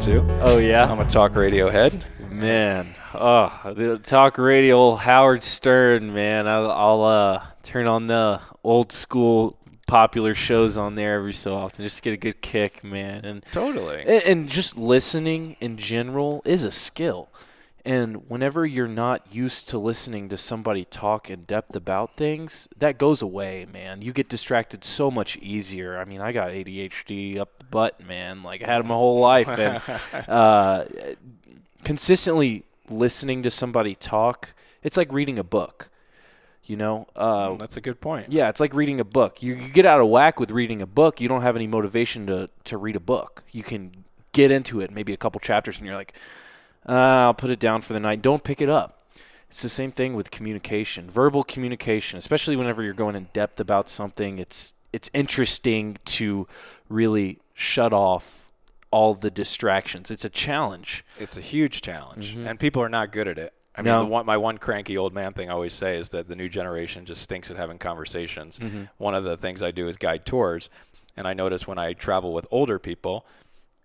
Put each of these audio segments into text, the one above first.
too. Oh yeah, I'm a talk radio head. Man, oh, the talk radio Howard Stern, man. I'll, I'll uh, turn on the old school popular shows on there every so often just to get a good kick, man. And totally. And, and just listening in general is a skill. And whenever you're not used to listening to somebody talk in depth about things, that goes away, man. You get distracted so much easier. I mean, I got ADHD up the butt, man. Like I had it my whole life, and uh, consistently listening to somebody talk, it's like reading a book. You know, uh, mm, that's a good point. Yeah, it's like reading a book. You, you get out of whack with reading a book. You don't have any motivation to to read a book. You can get into it, maybe a couple chapters, and you're like, uh, I'll put it down for the night. Don't pick it up. It's the same thing with communication, verbal communication, especially whenever you're going in depth about something. It's it's interesting to really shut off all the distractions. It's a challenge. It's a huge challenge, mm-hmm. and people are not good at it. I mean, no. one, my one cranky old man thing I always say is that the new generation just stinks at having conversations. Mm-hmm. One of the things I do is guide tours, and I notice when I travel with older people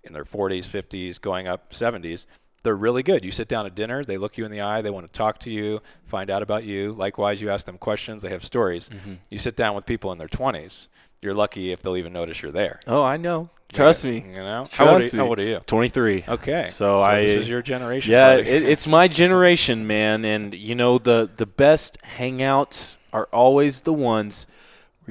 in their 40s, 50s, going up 70s, they're really good. You sit down at dinner, they look you in the eye, they want to talk to you, find out about you. Likewise, you ask them questions, they have stories. Mm-hmm. You sit down with people in their 20s, you're lucky if they'll even notice you're there. Oh, I know. Trust me. You know, Trust how, old you, how old are you? Twenty three. Okay. So, so, I. This is your generation. Yeah, it, it's my generation, man. And you know the the best hangouts are always the ones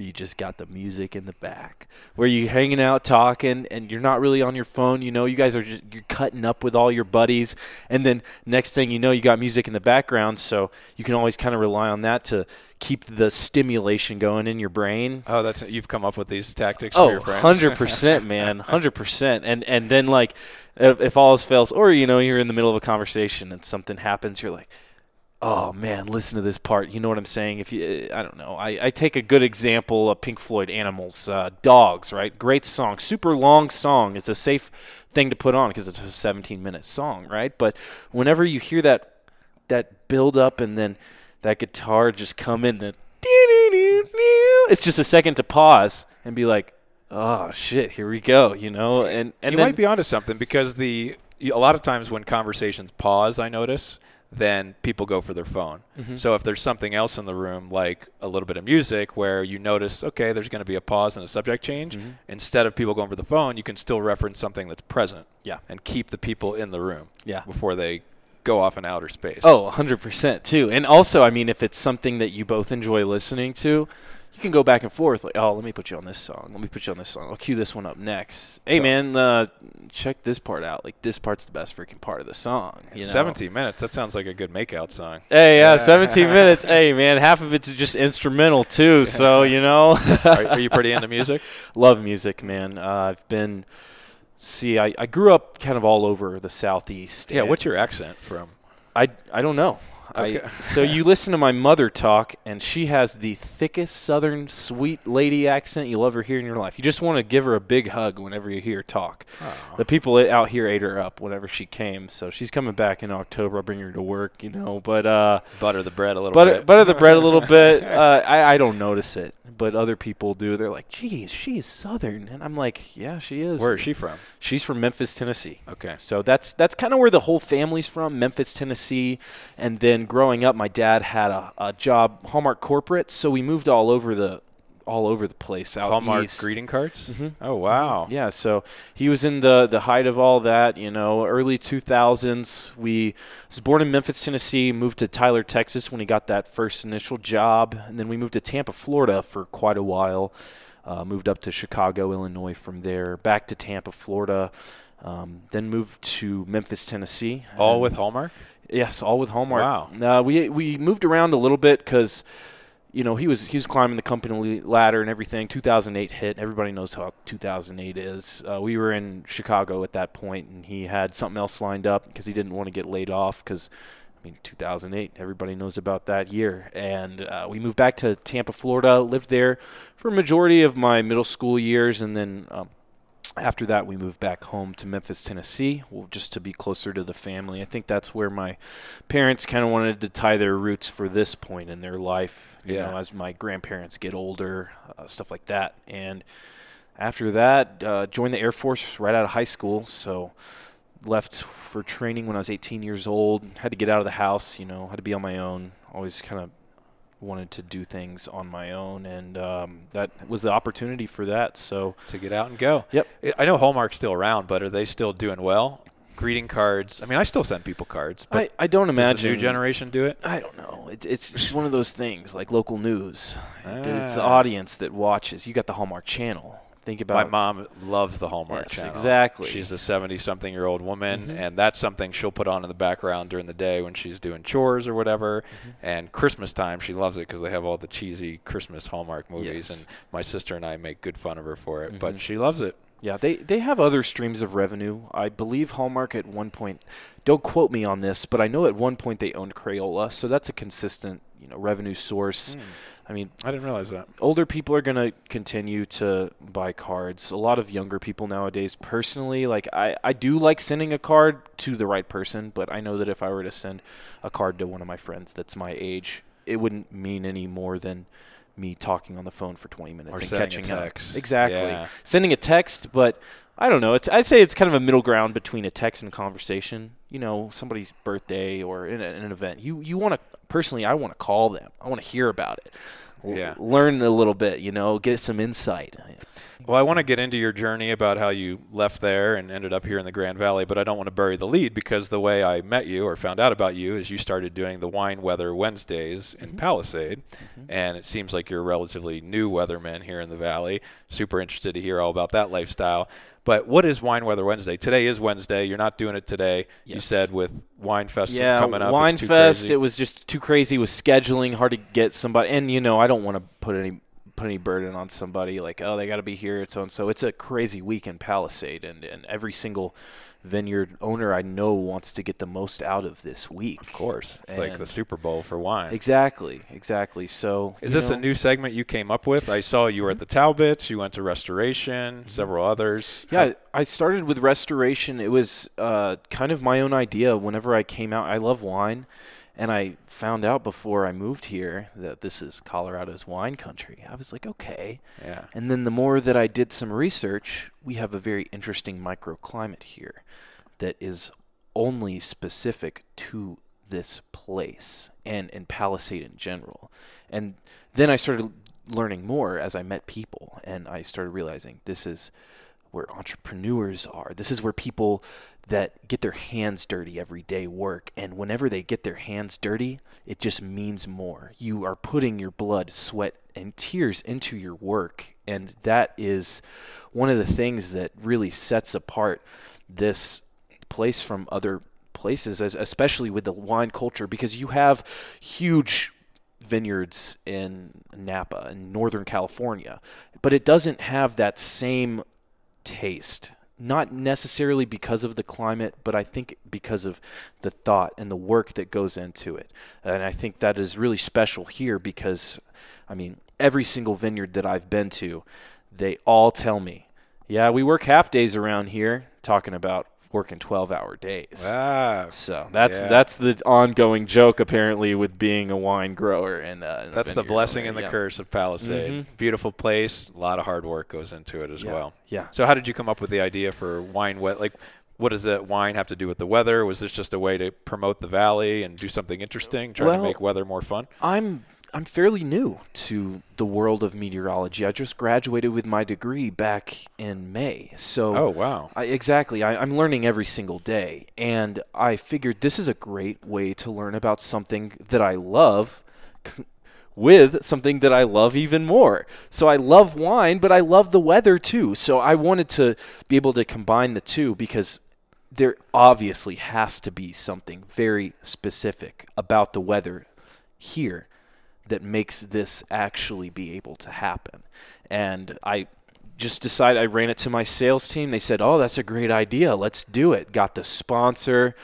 where you just got the music in the back, where you hanging out talking and you're not really on your phone. You know, you guys are just you're cutting up with all your buddies, and then next thing you know, you got music in the background, so you can always kind of rely on that to keep the stimulation going in your brain. Oh, that's you've come up with these tactics oh, for your friends. hundred percent, man, hundred percent. And and then like if, if all else fails, or you know you're in the middle of a conversation and something happens, you're like oh man, listen to this part. You know what I'm saying? If you, I don't know. I, I take a good example of Pink Floyd, Animals, uh, Dogs, right? Great song, super long song. It's a safe thing to put on because it's a 17 minute song, right? But whenever you hear that that build up and then that guitar just come in, the it's just a second to pause and be like, oh shit, here we go, you know? And and you then, might be onto something because the a lot of times when conversations pause, I notice then people go for their phone. Mm-hmm. So if there's something else in the room, like a little bit of music, where you notice, okay, there's going to be a pause and a subject change, mm-hmm. instead of people going for the phone, you can still reference something that's present. Yeah. And keep the people in the room. Yeah. Before they go off in outer space. Oh, 100% too. And also, I mean, if it's something that you both enjoy listening to, you can go back and forth. Like, oh, let me put you on this song. Let me put you on this song. I'll cue this one up next. Hey, so, man, uh, check this part out. Like, this part's the best freaking part of the song. You know? 17 minutes. That sounds like a good makeout song. Hey, yeah, 17 minutes. Hey, man, half of it's just instrumental too. So you know. are, are, you pretty into music? Love music, man. Uh, I've been. See, I, I grew up kind of all over the southeast. Yeah, what's your accent from? I, I don't know. Okay. I, so you listen to my mother talk, and she has the thickest Southern sweet lady accent you'll ever hear in your life. You just want to give her a big hug whenever you hear her talk. Oh. The people out here ate her up whenever she came, so she's coming back in October. I'll bring her to work, you know. But uh, butter the bread a little butter, bit. Butter the bread a little bit. Uh, I, I don't notice it, but other people do. They're like, "Geez, she is Southern," and I'm like, "Yeah, she is." Where is she from? She's from Memphis, Tennessee. Okay. So that's that's kind of where the whole family's from, Memphis, Tennessee, and then growing up, my dad had a, a job Hallmark corporate, so we moved all over the all over the place out Hallmark east. greeting cards. Mm-hmm. Oh wow! Yeah, so he was in the the height of all that. You know, early 2000s. We was born in Memphis, Tennessee. Moved to Tyler, Texas when he got that first initial job, and then we moved to Tampa, Florida for quite a while. Uh, moved up to Chicago, Illinois from there. Back to Tampa, Florida. Um, then moved to Memphis, Tennessee. All with Hallmark. Yes, all with Hallmark. Wow. Uh, we we moved around a little bit because, you know, he was he was climbing the company ladder and everything. 2008 hit. Everybody knows how 2008 is. Uh, we were in Chicago at that point, and he had something else lined up because he didn't want to get laid off because. I mean, 2008, everybody knows about that year. And uh, we moved back to Tampa, Florida, lived there for a majority of my middle school years, and then um, after that, we moved back home to Memphis, Tennessee, just to be closer to the family. I think that's where my parents kind of wanted to tie their roots for this point in their life. You yeah. know, as my grandparents get older, uh, stuff like that. And after that, uh, joined the Air Force right out of high school. So left for training when I was 18 years old. Had to get out of the house, you know, had to be on my own. Always kind of wanted to do things on my own, and um, that was the opportunity for that. So to get out and go. Yep. I know Hallmark's still around, but are they still doing well? Greeting cards. I mean, I still send people cards. But I, I don't imagine does the new generation do it. I don't know. It's it's just one of those things like local news. Ah. It's the audience that watches. You got the Hallmark Channel think about. My mom loves the Hallmark yes, Channel. Exactly. She's a 70-something-year-old woman, mm-hmm. and that's something she'll put on in the background during the day when she's doing chores or whatever. Mm-hmm. And Christmas time, she loves it because they have all the cheesy Christmas Hallmark movies, yes. and my sister and I make good fun of her for it, mm-hmm. but she loves it. Yeah, they they have other streams of revenue. I believe Hallmark at one point. Don't quote me on this, but I know at one point they owned Crayola, so that's a consistent you know revenue source. Mm. I mean, I didn't realize that. Older people are going to continue to buy cards. A lot of younger people nowadays, personally, like I, I do like sending a card to the right person, but I know that if I were to send a card to one of my friends that's my age, it wouldn't mean any more than me talking on the phone for 20 minutes or and catching up. Text. Exactly. Yeah. Sending a text, but I don't know. It's I'd say it's kind of a middle ground between a text and conversation. You know, somebody's birthday or in, a, in an event. You you want to personally, I want to call them. I want to hear about it. Yeah. learn a little bit. You know, get some insight. Well, I want to get into your journey about how you left there and ended up here in the Grand Valley, but I don't want to bury the lead because the way I met you or found out about you is you started doing the Wine Weather Wednesdays in mm-hmm. Palisade, mm-hmm. and it seems like you're a relatively new weatherman here in the Valley. Super interested to hear all about that lifestyle. But what is Wine Weather Wednesday? Today is Wednesday. You're not doing it today. Yes. You said with Wine Fest yeah, coming up. Wine Fest. It was just too crazy with scheduling, hard to get somebody. And you know, I don't want to put any put any burden on somebody like, oh, they got to be here. So and so. It's a crazy week in Palisade, and and every single vineyard owner I know wants to get the most out of this week. Of course, it's and like the Super Bowl for wine. Exactly, exactly. So, is this know, a new segment you came up with? I saw you were at the Talbott's. You went to Restoration, mm-hmm. several others. Yeah, I started with Restoration. It was uh, kind of my own idea. Whenever I came out, I love wine. And I found out before I moved here that this is Colorado's wine country. I was like, okay. Yeah. And then the more that I did some research, we have a very interesting microclimate here that is only specific to this place and, and Palisade in general. And then I started learning more as I met people and I started realizing this is where entrepreneurs are. This is where people that get their hands dirty every day work. And whenever they get their hands dirty, it just means more. You are putting your blood, sweat, and tears into your work. And that is one of the things that really sets apart this place from other places, especially with the wine culture, because you have huge vineyards in Napa in Northern California, but it doesn't have that same taste not necessarily because of the climate, but I think because of the thought and the work that goes into it. And I think that is really special here because, I mean, every single vineyard that I've been to, they all tell me, yeah, we work half days around here, talking about working 12 hour days. Ah, so that's yeah. that's the ongoing joke apparently with being a wine grower and, uh, and that's the blessing owner. and the yeah. curse of Palisade. Mm-hmm. Beautiful place, a lot of hard work goes into it as yeah. well. Yeah. So how did you come up with the idea for wine wet like what does that wine have to do with the weather? Was this just a way to promote the valley and do something interesting, try well, to make weather more fun? I'm I'm fairly new to the world of meteorology. I just graduated with my degree back in May. So Oh wow. I, exactly. I, I'm learning every single day. And I figured this is a great way to learn about something that I love with something that I love even more. So I love wine, but I love the weather too. So I wanted to be able to combine the two because there obviously has to be something very specific about the weather here that makes this actually be able to happen. And I just decided I ran it to my sales team. They said, "Oh, that's a great idea. Let's do it." Got the sponsor.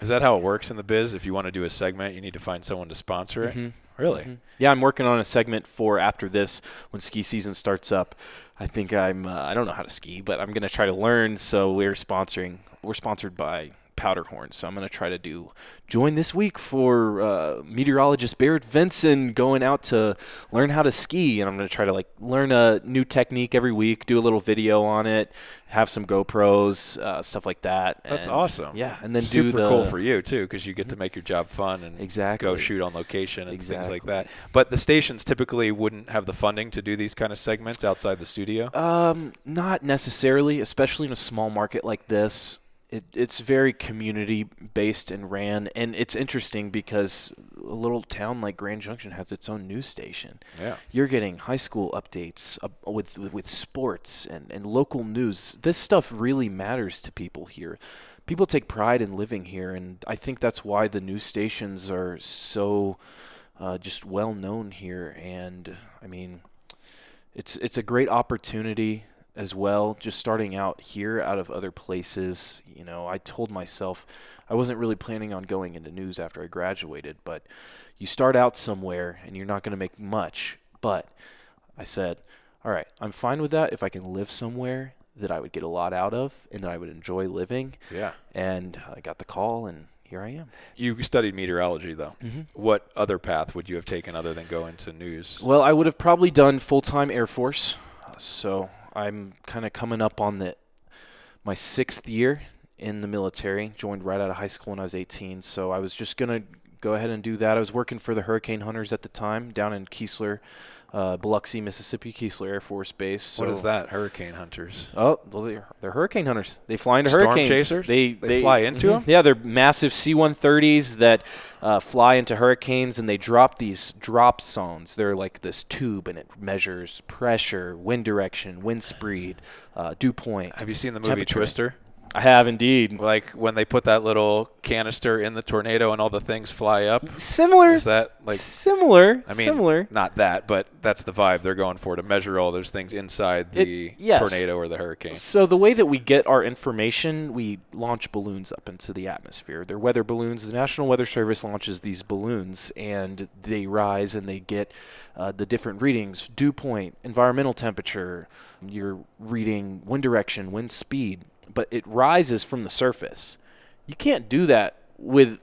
Is that how it works in the biz? If you want to do a segment, you need to find someone to sponsor it. Mm-hmm. Really? Mm-hmm. Yeah, I'm working on a segment for after this when ski season starts up. I think I'm uh, I don't know how to ski, but I'm going to try to learn. So we're sponsoring. We're sponsored by Powderhorn. So I'm going to try to do join this week for uh, meteorologist Barrett Vinson going out to learn how to ski, and I'm going to try to like learn a new technique every week, do a little video on it, have some GoPros, uh, stuff like that. That's and, awesome. Yeah, and then super do the, cool for you too because you get to make your job fun and exactly. go shoot on location and exactly. things like that. But the stations typically wouldn't have the funding to do these kind of segments outside the studio. Um, not necessarily, especially in a small market like this it, it's very community based and ran, and it's interesting because a little town like Grand Junction has its own news station. Yeah, you're getting high school updates uh, with, with with sports and and local news. This stuff really matters to people here. People take pride in living here, and I think that's why the news stations are so uh, just well known here. And I mean, it's it's a great opportunity as well, just starting out here out of other places. You know, I told myself I wasn't really planning on going into news after I graduated, but you start out somewhere and you're not going to make much. But I said, all right, I'm fine with that if I can live somewhere that I would get a lot out of and that I would enjoy living. Yeah. And I got the call and here I am. You studied meteorology, though. Mm-hmm. What other path would you have taken other than go into news? Well, I would have probably done full time Air Force. So I'm kind of coming up on the my sixth year in the military. Joined right out of high school when I was 18. So I was just gonna go ahead and do that. I was working for the Hurricane Hunters at the time down in Keesler, uh, Biloxi, Mississippi, Keesler Air Force Base. So what is that? Hurricane hunters. Oh, well, they're, they're hurricane hunters. They fly into Storm hurricanes. Chasers? They, they, they fly into mm-hmm. them. Yeah, they're massive C-130s that uh, fly into hurricanes, and they drop these dropsondes. They're like this tube, and it measures pressure, wind direction, wind speed, uh, dew point. Have you seen the movie Twister? I have indeed. Like when they put that little canister in the tornado and all the things fly up. Similar. Is that like similar? I mean, similar. Not that, but that's the vibe they're going for to measure all those things inside the it, yes. tornado or the hurricane. So the way that we get our information, we launch balloons up into the atmosphere. They're weather balloons. The National Weather Service launches these balloons, and they rise and they get uh, the different readings: dew point, environmental temperature. You're reading wind direction, wind speed but it rises from the surface. You can't do that with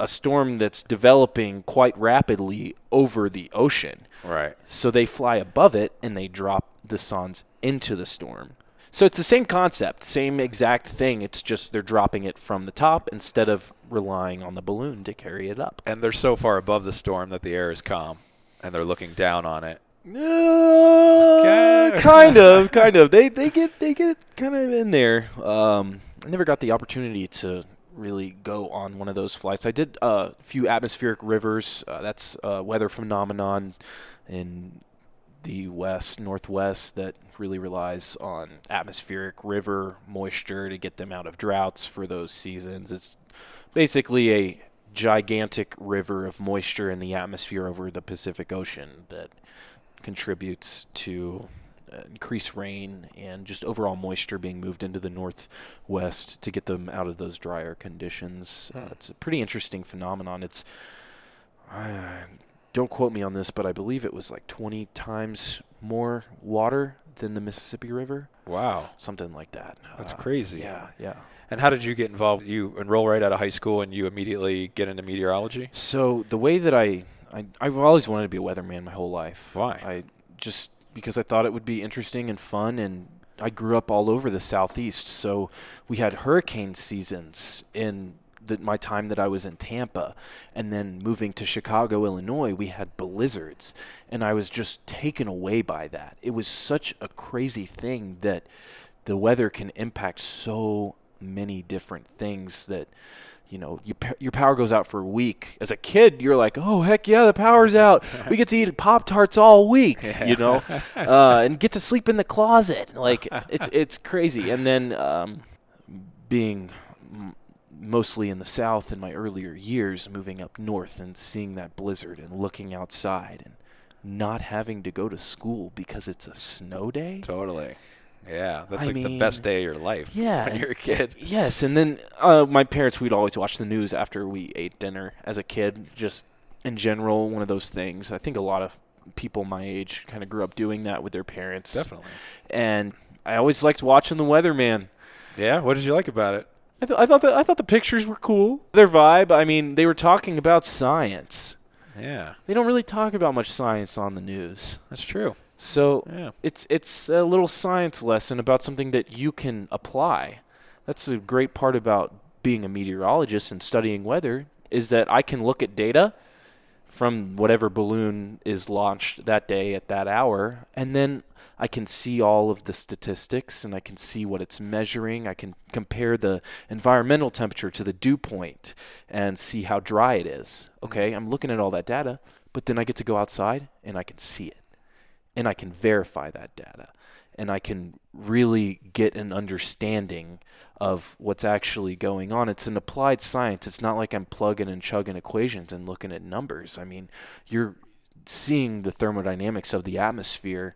a storm that's developing quite rapidly over the ocean. Right. So they fly above it and they drop the sondes into the storm. So it's the same concept, same exact thing. It's just they're dropping it from the top instead of relying on the balloon to carry it up. And they're so far above the storm that the air is calm and they're looking down on it uh, kind of, kind of. They they get they get kind of in there. Um, I never got the opportunity to really go on one of those flights. I did uh, a few atmospheric rivers. Uh, that's a weather phenomenon in the west northwest that really relies on atmospheric river moisture to get them out of droughts for those seasons. It's basically a gigantic river of moisture in the atmosphere over the Pacific Ocean that contributes to uh, increased rain and just overall moisture being moved into the northwest to get them out of those drier conditions. Uh, hmm. it's a pretty interesting phenomenon. It's uh, don't quote me on this, but I believe it was like 20 times more water than the Mississippi River. Wow, something like that. That's uh, crazy. Yeah, yeah. And how did you get involved? You enroll right out of high school and you immediately get into meteorology? So the way that I I, I've always wanted to be a weatherman my whole life. Why? I just because I thought it would be interesting and fun, and I grew up all over the southeast, so we had hurricane seasons in the, my time that I was in Tampa, and then moving to Chicago, Illinois, we had blizzards, and I was just taken away by that. It was such a crazy thing that the weather can impact so many different things that you know, you, your power goes out for a week. As a kid, you're like, oh, heck yeah, the power's out. We get to eat Pop Tarts all week, you know, uh, and get to sleep in the closet. Like, it's, it's crazy. And then um, being m- mostly in the South in my earlier years, moving up north and seeing that blizzard and looking outside and not having to go to school because it's a snow day. Totally. Yeah, that's I like mean, the best day of your life. Yeah, when you're a kid. Yes, and then uh, my parents we'd always watch the news after we ate dinner as a kid. Just in general, one of those things. I think a lot of people my age kind of grew up doing that with their parents. Definitely. And I always liked watching the weatherman. Yeah, what did you like about it? I, th- I thought the, I thought the pictures were cool. Their vibe. I mean, they were talking about science. Yeah. They don't really talk about much science on the news. That's true. So yeah. it's it's a little science lesson about something that you can apply. That's a great part about being a meteorologist and studying weather is that I can look at data from whatever balloon is launched that day at that hour and then I can see all of the statistics and I can see what it's measuring. I can compare the environmental temperature to the dew point and see how dry it is. Mm-hmm. Okay, I'm looking at all that data, but then I get to go outside and I can see it and I can verify that data and I can really get an understanding of what's actually going on. It's an applied science. It's not like I'm plugging and chugging equations and looking at numbers. I mean, you're seeing the thermodynamics of the atmosphere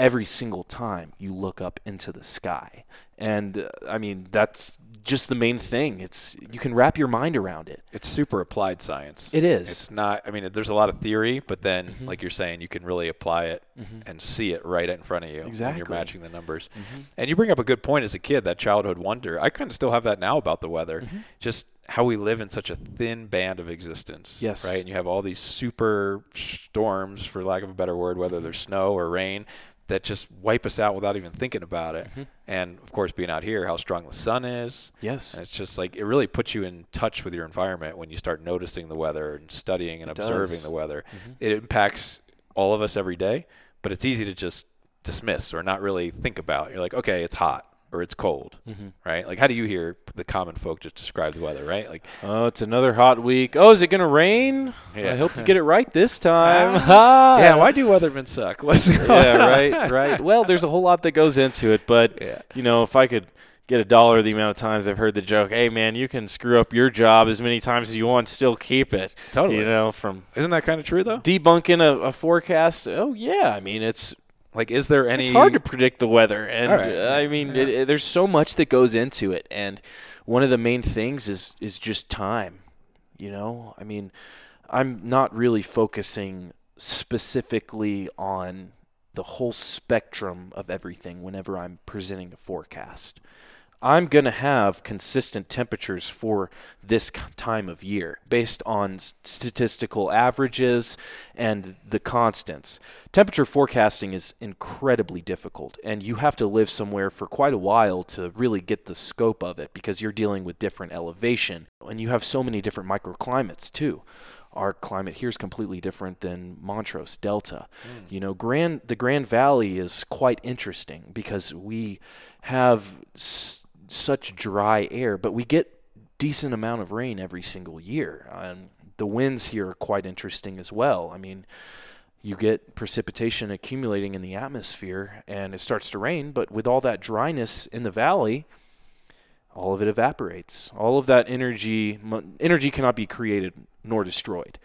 every single time you look up into the sky. And uh, I mean, that's just the main thing. It's you can wrap your mind around it. It's super applied science. It is. It's not. I mean, there's a lot of theory, but then, mm-hmm. like you're saying, you can really apply it mm-hmm. and see it right in front of you. Exactly. you're matching the numbers. Mm-hmm. And you bring up a good point as a kid, that childhood wonder. I kind of still have that now about the weather. Mm-hmm. Just how we live in such a thin band of existence. Yes. Right. And you have all these super storms, for lack of a better word, whether there's snow or rain, that just wipe us out without even thinking about it. Mm-hmm. And of course, being out here, how strong the sun is. Yes. And it's just like it really puts you in touch with your environment when you start noticing the weather and studying and it observing does. the weather. Mm-hmm. It impacts all of us every day, but it's easy to just dismiss or not really think about. You're like, okay, it's hot or it's cold, mm-hmm. right? Like, how do you hear the common folk just describe the weather, right? Like, oh, it's another hot week. Oh, is it going to rain? Yeah. I hope you get it right this time. yeah, why do weathermen suck? What's yeah, right, right. Well, there's a whole lot that goes into it, but yeah. you know, if I could get a dollar the amount of times I've heard the joke, "Hey, man, you can screw up your job as many times as you want, still keep it." Totally. You know, from isn't that kind of true though? Debunking a, a forecast. Oh yeah, I mean it's like, is there any? It's hard to predict the weather, and right. uh, I mean, yeah. it, it, there's so much that goes into it, and one of the main things is is just time. You know, I mean, I'm not really focusing specifically on the whole spectrum of everything whenever I'm presenting a forecast. I'm going to have consistent temperatures for this time of year based on statistical averages and the constants. Temperature forecasting is incredibly difficult, and you have to live somewhere for quite a while to really get the scope of it because you're dealing with different elevation and you have so many different microclimates too our climate here is completely different than Montrose Delta. Mm. You know, Grand the Grand Valley is quite interesting because we have such dry air, but we get decent amount of rain every single year. And the winds here are quite interesting as well. I mean, you get precipitation accumulating in the atmosphere and it starts to rain, but with all that dryness in the valley, all of it evaporates. All of that energy energy cannot be created nor destroyed.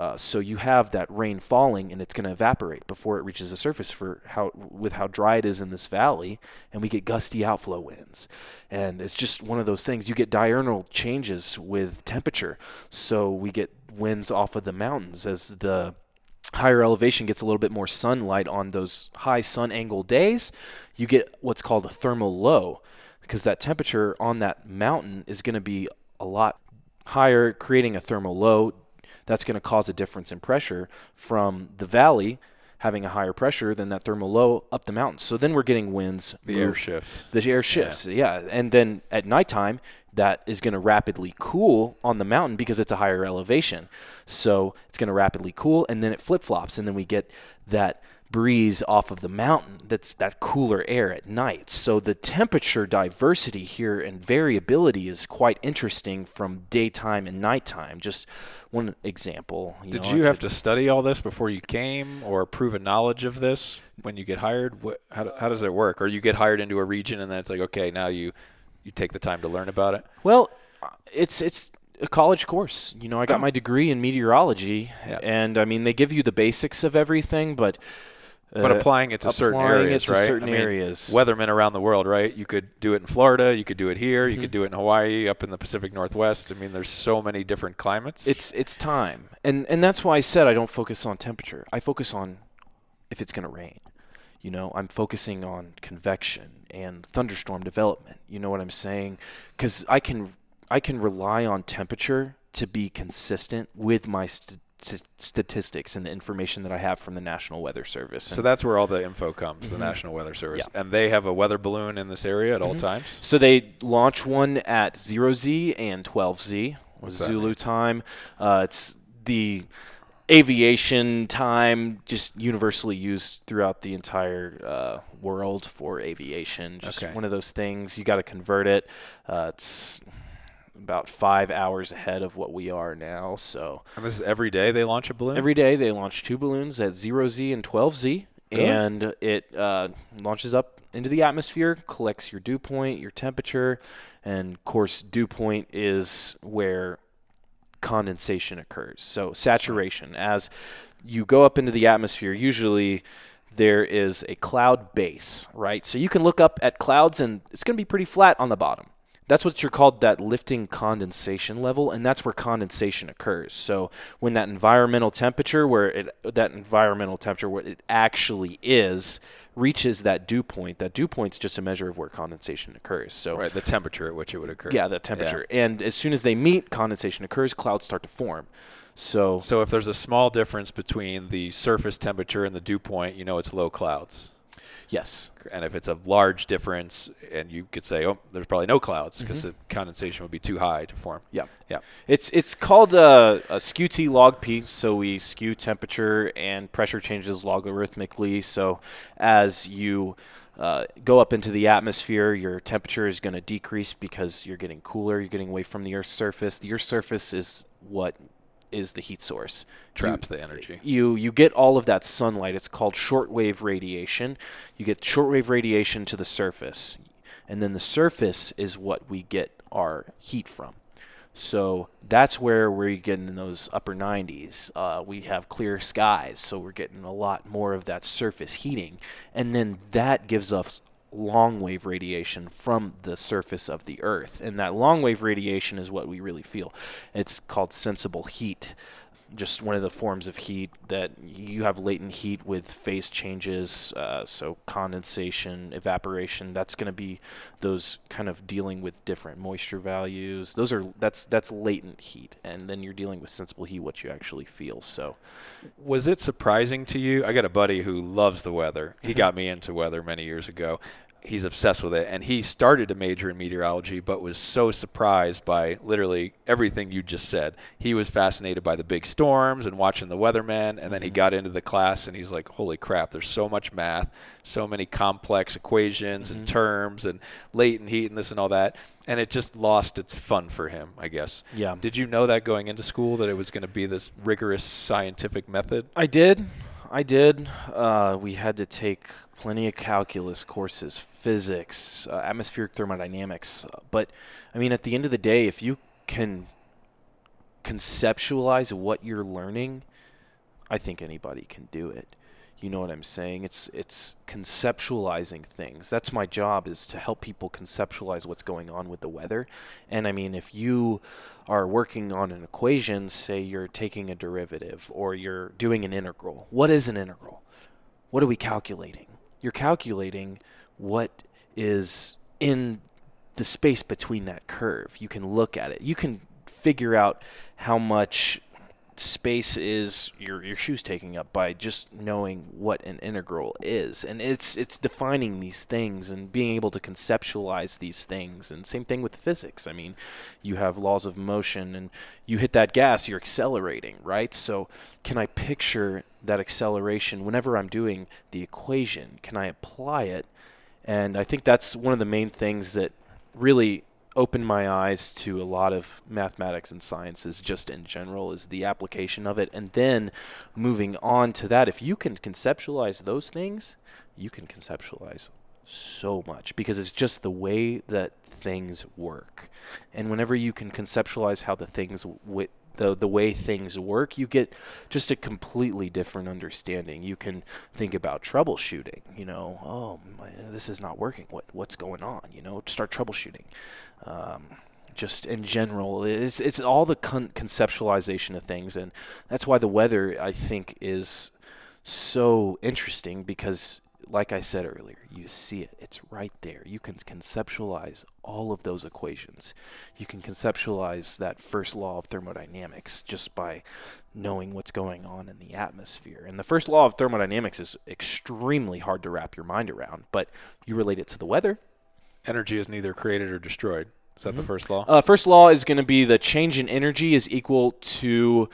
Uh, so you have that rain falling and it's going to evaporate before it reaches the surface for how with how dry it is in this valley and we get gusty outflow winds. And it's just one of those things you get diurnal changes with temperature. So we get winds off of the mountains as the higher elevation gets a little bit more sunlight on those high sun angle days you get what's called a thermal low because that temperature on that mountain is going to be a lot higher creating a thermal low that's going to cause a difference in pressure from the valley having a higher pressure than that thermal low up the mountain. So then we're getting winds. The move. air shifts. The air shifts, yeah. yeah. And then at nighttime, that is going to rapidly cool on the mountain because it's a higher elevation. So it's going to rapidly cool, and then it flip flops, and then we get that breeze off of the mountain that's that cooler air at night. So the temperature diversity here and variability is quite interesting from daytime and nighttime. Just one example. You Did know, you have to study all this before you came or prove a knowledge of this when you get hired? What, how, how does it work? Or you get hired into a region and then it's like, okay, now you, you take the time to learn about it? Well, it's, it's, a college course. You know, I got oh. my degree in meteorology, and I mean, they give you the basics of everything, but but uh, applying it to certain areas, to right? Certain I mean, areas. Weathermen around the world, right? You could do it in Florida. You could do it here. Mm-hmm. You could do it in Hawaii, up in the Pacific Northwest. I mean, there's so many different climates. It's it's time, and and that's why I said I don't focus on temperature. I focus on if it's going to rain. You know, I'm focusing on convection and thunderstorm development. You know what I'm saying? Because I can I can rely on temperature to be consistent with my st- st- statistics and the information that I have from the National Weather Service. So that's where all the info comes, mm-hmm. the National Weather Service. Yeah. And they have a weather balloon in this area at mm-hmm. all times? So they launch one at 0Z and 12Z, Zulu time. Uh, it's the aviation time just universally used throughout the entire uh, world for aviation. Just okay. one of those things. You got to convert it. Uh, it's about five hours ahead of what we are now. So. And this is every day they launch a balloon. Every day they launch two balloons at zero Z and twelve Z, really? and it uh, launches up into the atmosphere, collects your dew point, your temperature, and of course dew point is where condensation occurs. So saturation, as you go up into the atmosphere, usually there is a cloud base, right? So you can look up at clouds and it's going to be pretty flat on the bottom. That's what you're called that lifting condensation level, and that's where condensation occurs. So when that environmental temperature, where it that environmental temperature where it actually is, reaches that dew point, that dew point's just a measure of where condensation occurs. So right, the temperature at which it would occur. Yeah, the temperature. Yeah. And as soon as they meet, condensation occurs, clouds start to form. So So if there's a small difference between the surface temperature and the dew point, you know it's low clouds. Yes. And if it's a large difference, and you could say, oh, there's probably no clouds because mm-hmm. the condensation would be too high to form. Yeah. Yeah. It's it's called a, a skew T log P. So we skew temperature and pressure changes logarithmically. So as you uh, go up into the atmosphere, your temperature is going to decrease because you're getting cooler, you're getting away from the Earth's surface. The Earth's surface is what is the heat source. Traps you, the energy. You you get all of that sunlight. It's called shortwave radiation. You get shortwave radiation to the surface, and then the surface is what we get our heat from. So that's where we're getting in those upper 90s. Uh, we have clear skies, so we're getting a lot more of that surface heating, and then that gives us long wave radiation from the surface of the earth. And that long wave radiation is what we really feel. It's called sensible heat just one of the forms of heat that you have latent heat with phase changes uh, so condensation evaporation that's going to be those kind of dealing with different moisture values. Those are that's that's latent heat and then you're dealing with sensible heat what you actually feel so. Was it surprising to you? I got a buddy who loves the weather. He mm-hmm. got me into weather many years ago he's obsessed with it. And he started to major in meteorology but was so surprised by literally everything you just said. He was fascinated by the big storms and watching the weathermen and then he mm-hmm. got into the class and he's like holy crap there's so much math so many complex equations mm-hmm. and terms and latent heat and this and all that and it just lost its fun for him i guess. Yeah. Did you know that going into school that it was going to be this rigorous scientific method? I did I did. Uh, we had to take plenty of calculus courses, physics, uh, atmospheric thermodynamics. But I mean, at the end of the day, if you can conceptualize what you're learning, I think anybody can do it. You know what I'm saying? It's it's conceptualizing things. That's my job is to help people conceptualize what's going on with the weather. And I mean, if you are working on an equation, say you're taking a derivative or you're doing an integral. What is an integral? What are we calculating? You're calculating what is in the space between that curve. You can look at it. You can figure out how much space is your your shoes taking up by just knowing what an integral is. And it's it's defining these things and being able to conceptualize these things. And same thing with physics. I mean you have laws of motion and you hit that gas you're accelerating right? So can i picture that acceleration whenever i'm doing the equation? Can i apply it? And i think that's one of the main things that really opened my eyes to a lot of mathematics and sciences just in general is the application of it. And then moving on to that if you can conceptualize those things you can conceptualize so much because it's just the way that things work. And whenever you can conceptualize how the things w- the the way things work, you get just a completely different understanding. You can think about troubleshooting. You know, oh, my, this is not working. What what's going on? You know, start troubleshooting. Um, just in general, it's it's all the con- conceptualization of things, and that's why the weather I think is so interesting because like I said earlier, you see it. It's right there. You can conceptualize all of those equations. You can conceptualize that first law of thermodynamics just by knowing what's going on in the atmosphere. And the first law of thermodynamics is extremely hard to wrap your mind around, but you relate it to the weather. Energy is neither created or destroyed. Is that mm-hmm. the first law? Uh, first law is going to be the change in energy is equal to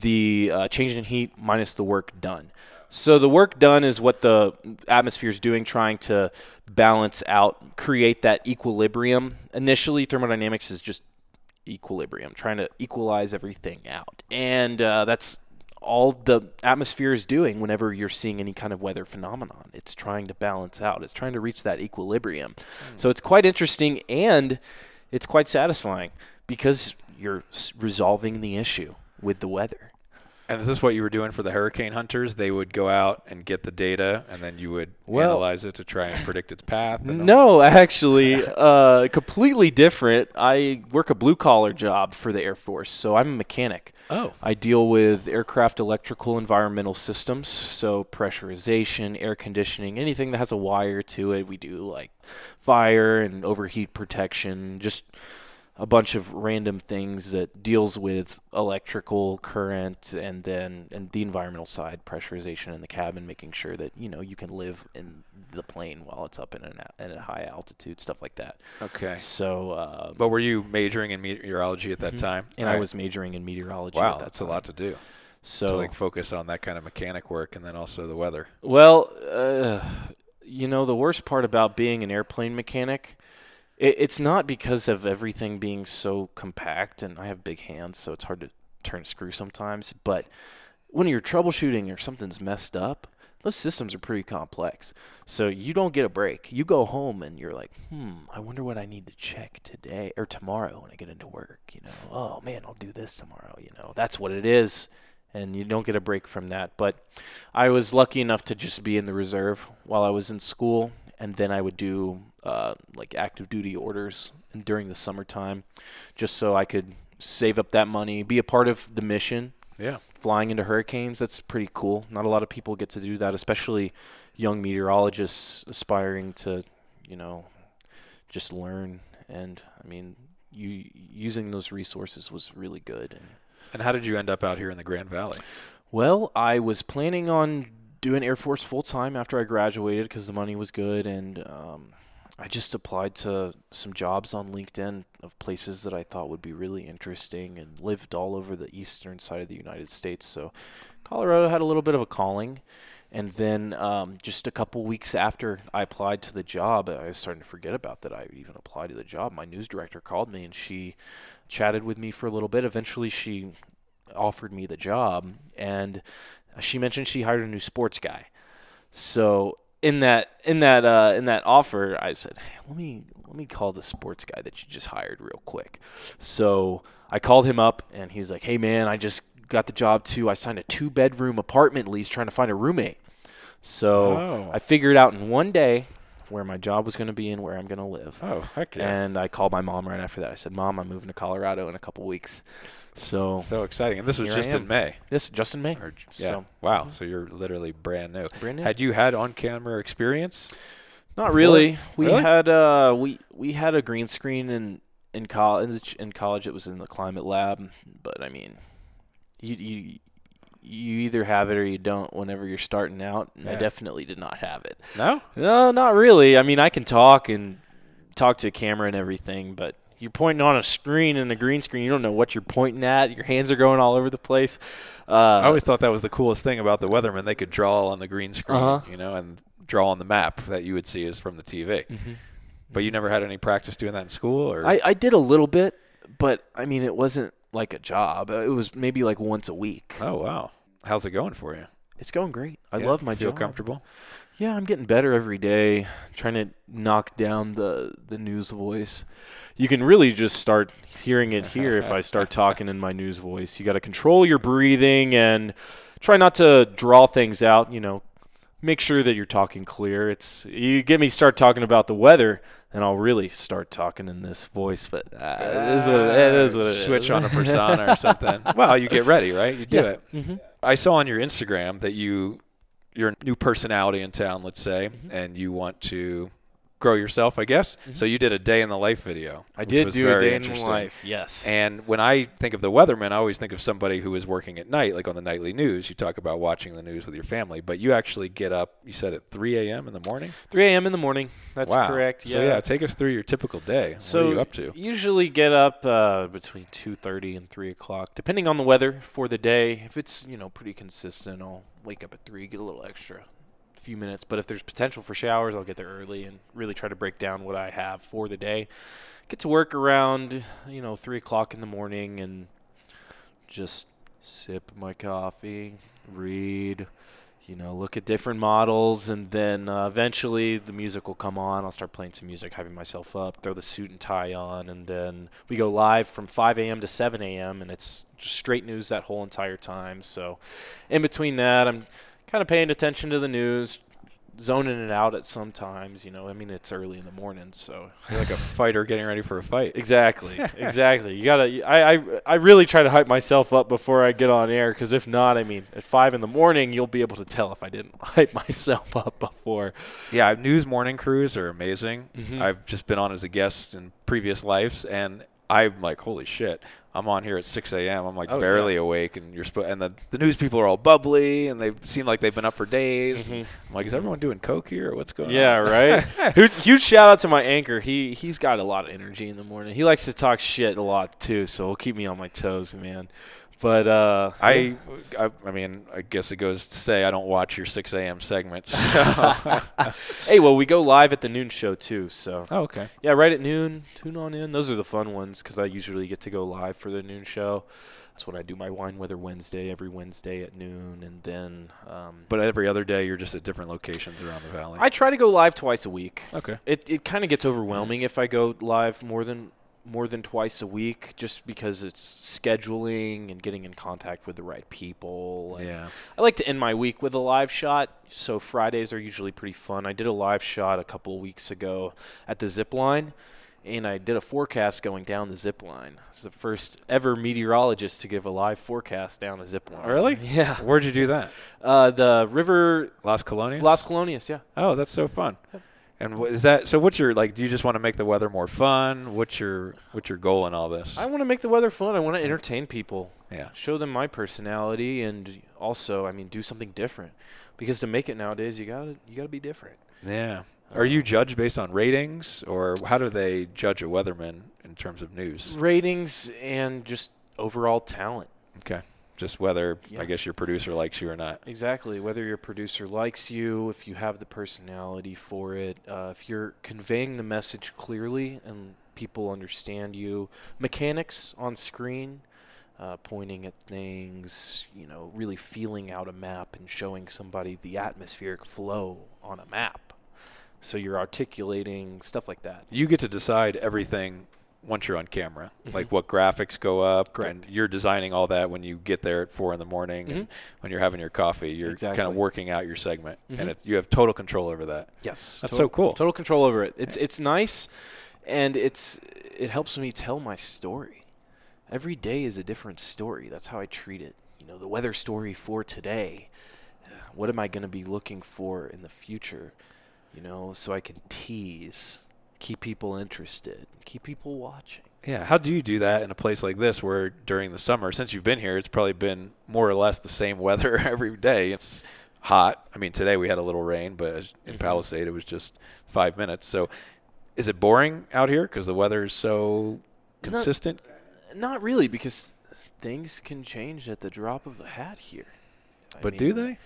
the uh, change in heat minus the work done. So the work done is what the atmosphere is doing, trying to balance out, create that equilibrium. Initially, thermodynamics is just equilibrium, trying to equalize everything out, and uh, that's all the atmosphere is doing whenever you're seeing any kind of weather phenomenon. It's trying to balance out. It's trying to reach that equilibrium. Mm. So it's quite interesting and it's quite satisfying because you're resolving the issue with the weather. And is this what you were doing for the hurricane hunters? They would go out and get the data, and then you would well, analyze it to try and predict its path. No, actually, uh, completely different. I work a blue collar job for the Air Force, so I'm a mechanic. Oh, I deal with aircraft electrical environmental systems, so pressurization, air conditioning, anything that has a wire to it. We do like fire and overheat protection, just a bunch of random things that deals with electrical current and then and the environmental side pressurization in the cabin making sure that you know you can live in the plane while it's up in, an, in a high altitude stuff like that. Okay. So uh, but were you majoring in meteorology at that mm-hmm. time? And i was majoring in meteorology wow that that's time. a lot to do. So to like focus on that kind of mechanic work and then also the weather. Well uh, you know the worst part about being an airplane mechanic it, it's not because of everything being so compact, and I have big hands, so it's hard to turn a screw sometimes. But when you're troubleshooting or something's messed up, those systems are pretty complex. So you don't get a break. You go home and you're like, hmm, I wonder what I need to check today or tomorrow when I get into work. You know, oh man, I'll do this tomorrow. You know, that's what it is. And you don't get a break from that. But I was lucky enough to just be in the reserve while I was in school and then I would do uh, like active duty orders during the summertime, just so I could save up that money, be a part of the mission. Yeah, flying into hurricanes that's pretty cool. Not a lot of people get to do that, especially young meteorologists aspiring to, you know, just learn. And I mean, you using those resources was really good. And, and how did you end up out here in the Grand Valley? Well, I was planning on doing Air Force full time after I graduated because the money was good, and um, I just applied to some jobs on LinkedIn of places that I thought would be really interesting, and lived all over the eastern side of the United States. So Colorado had a little bit of a calling. And then um, just a couple weeks after I applied to the job, I was starting to forget about that I even applied to the job. My news director called me and she chatted with me for a little bit. Eventually, she offered me the job. And she mentioned she hired a new sports guy. So in that in that uh, in that offer, I said, hey, let me let me call the sports guy that you just hired real quick. So I called him up, and he was like, Hey man, I just got the job too. I signed a two bedroom apartment lease, trying to find a roommate. So oh. I figured out in one day where my job was going to be and where I'm going to live. Oh, heck yeah. And I called my mom right after that. I said, Mom, I'm moving to Colorado in a couple weeks. So so exciting, and this was just in May. This just in May. Or, yeah. So, wow. So you're literally brand new. Brand new. Had you had on-camera experience? Not before? really. We really? had uh we we had a green screen in in college. In college, it was in the climate lab. But I mean, you you you either have it or you don't whenever you're starting out. Yeah. I definitely did not have it. No? No, not really. I mean, I can talk and talk to a camera and everything, but you're pointing on a screen and a green screen. You don't know what you're pointing at. Your hands are going all over the place. Uh, I always thought that was the coolest thing about the weatherman. They could draw on the green screen, uh-huh. you know, and draw on the map that you would see is from the TV. Mm-hmm. But you never had any practice doing that in school, or I, I did a little bit, but I mean, it wasn't like a job. It was maybe like once a week. Oh wow, how's it going for you? It's going great. I yeah, love my feel job. Feel comfortable? Yeah, I'm getting better every day. trying to knock down the the news voice. You can really just start hearing it here if I start talking in my news voice. You got to control your breathing and try not to draw things out, you know, make sure that you're talking clear. It's you get me start talking about the weather, and I'll really start talking in this voice. But uh, it is what it, it is. What it Switch is. on a persona or something. well, you get ready, right? You do yeah. it. Mm-hmm. I saw on your Instagram that you you're a new personality in town, let's say, mm-hmm. and you want to grow yourself, I guess. Mm-hmm. So you did a day in the life video. I did do a day in the life. Yes. And when I think of the weatherman, I always think of somebody who is working at night, like on the nightly news. You talk about watching the news with your family, but you actually get up. You said at 3 a.m. in the morning. 3 a.m. in the morning. That's wow. correct. So yeah, take us through your typical day. So what are you up to? Usually get up uh, between 2:30 and 3 o'clock, depending on the weather for the day. If it's you know pretty consistent, I'll wake up at three, get a little extra few minutes. But if there's potential for showers, I'll get there early and really try to break down what I have for the day. Get to work around, you know, three o'clock in the morning and just sip my coffee, read, you know, look at different models, and then uh, eventually the music will come on. I'll start playing some music, hyping myself up, throw the suit and tie on, and then we go live from 5 a.m. to 7 a.m. and it's just straight news that whole entire time. So, in between that, I'm kind of paying attention to the news, zoning it out at sometimes. You know, I mean, it's early in the morning, so You're like a fighter getting ready for a fight. Exactly, exactly. You gotta. I, I I really try to hype myself up before I get on air, because if not, I mean, at five in the morning, you'll be able to tell if I didn't hype myself up before. Yeah, news morning crews are amazing. Mm-hmm. I've just been on as a guest in previous lives, and I'm like, holy shit. I'm on here at 6 a.m. I'm like oh, barely yeah. awake, and you're sp- and the, the news people are all bubbly, and they seem like they've been up for days. Mm-hmm. I'm like, is everyone doing coke here? Or what's going yeah, on? Yeah, right. huge, huge shout out to my anchor. He he's got a lot of energy in the morning. He likes to talk shit a lot too, so he'll keep me on my toes, man. But uh, I, I, I mean, I guess it goes to say I don't watch your 6 a.m. segments. So. hey, well, we go live at the noon show too. So oh, okay, yeah, right at noon. Tune on in. Those are the fun ones because I usually get to go live for the noon show. That's when I do my wine weather Wednesday every Wednesday at noon, and then. Um, but every other day, you're just at different locations around the valley. I try to go live twice a week. Okay. It it kind of gets overwhelming mm-hmm. if I go live more than more than twice a week just because it's scheduling and getting in contact with the right people. yeah. I like to end my week with a live shot, so Fridays are usually pretty fun. I did a live shot a couple weeks ago at the zip line and I did a forecast going down the zip line. I was the first ever meteorologist to give a live forecast down a zip line. Really? Yeah. Where'd you do that? Uh, the river Las Colonias. Las Colonias, yeah. Oh, that's so fun. Yep. And is that so? What's your like? Do you just want to make the weather more fun? What's your what's your goal in all this? I want to make the weather fun. I want to entertain people. Yeah. Show them my personality, and also, I mean, do something different. Because to make it nowadays, you gotta you gotta be different. Yeah. Uh, Are you judged based on ratings, or how do they judge a weatherman in terms of news? Ratings and just overall talent. Okay just whether yeah. I guess your producer likes you or not. Exactly, whether your producer likes you, if you have the personality for it, uh, if you're conveying the message clearly and people understand you. Mechanics on screen, uh, pointing at things, you know, really feeling out a map and showing somebody the atmospheric flow on a map. So you're articulating stuff like that. You get to decide everything once you're on camera, mm-hmm. like what graphics go up, Correct. and you're designing all that when you get there at four in the morning, mm-hmm. and when you're having your coffee, you're exactly. kind of working out your segment, mm-hmm. and it, you have total control over that. Yes, that's total, so cool. Total control over it. It's it's nice, and it's it helps me tell my story. Every day is a different story. That's how I treat it. You know, the weather story for today. What am I going to be looking for in the future? You know, so I can tease keep people interested, keep people watching. Yeah, how do you do that in a place like this where during the summer, since you've been here, it's probably been more or less the same weather every day. It's hot. I mean, today we had a little rain, but in mm-hmm. Palisade it was just five minutes. So, is it boring out here because the weather is so consistent? Not, not, really, because things can change at the drop of a hat here. I but mean, do they?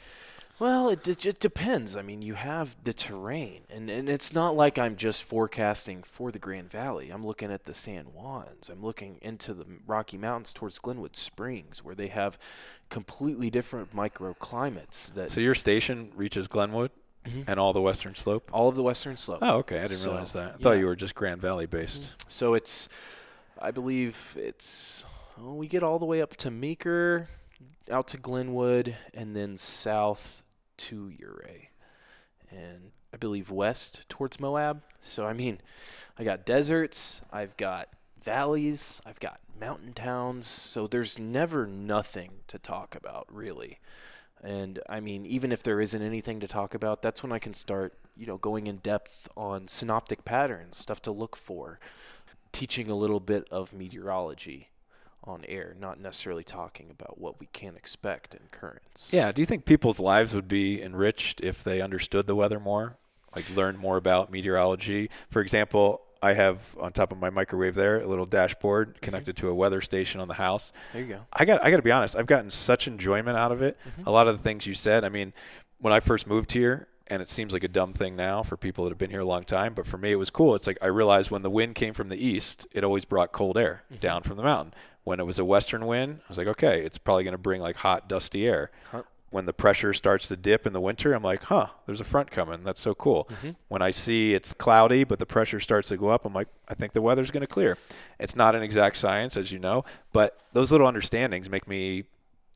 Well, it, it, it depends. I mean, you have the terrain, and, and it's not like I'm just forecasting for the Grand Valley. I'm looking at the San Juans. I'm looking into the Rocky Mountains towards Glenwood Springs, where they have completely different microclimates. That so your station reaches Glenwood mm-hmm. and all the Western Slope. All of the Western Slope. Oh, okay. I didn't so, realize that. I yeah. thought you were just Grand Valley based. Mm-hmm. So it's, I believe it's. Well, we get all the way up to Meeker, out to Glenwood, and then south to Ouray, and I believe west towards Moab. So I mean, I got deserts, I've got valleys, I've got mountain towns. So there's never nothing to talk about really. And I mean, even if there isn't anything to talk about, that's when I can start, you know, going in depth on synoptic patterns, stuff to look for, teaching a little bit of meteorology on air, not necessarily talking about what we can expect in currents. Yeah. Do you think people's lives would be enriched if they understood the weather more? Like learn more about meteorology? For example, I have on top of my microwave there a little dashboard mm-hmm. connected mm-hmm. to a weather station on the house. There you go. I got I got to be honest. I've gotten such enjoyment out of it. Mm-hmm. A lot of the things you said. I mean, when I first moved here, and it seems like a dumb thing now for people that have been here a long time, but for me it was cool. It's like I realized when the wind came from the east, it always brought cold air mm-hmm. down from the mountain. When it was a western wind, I was like, okay, it's probably going to bring like hot, dusty air. Huh when the pressure starts to dip in the winter, I'm like, huh, there's a front coming. That's so cool. Mm-hmm. When I see it's cloudy, but the pressure starts to go up, I'm like, I think the weather's going to clear. It's not an exact science, as you know, but those little understandings make me.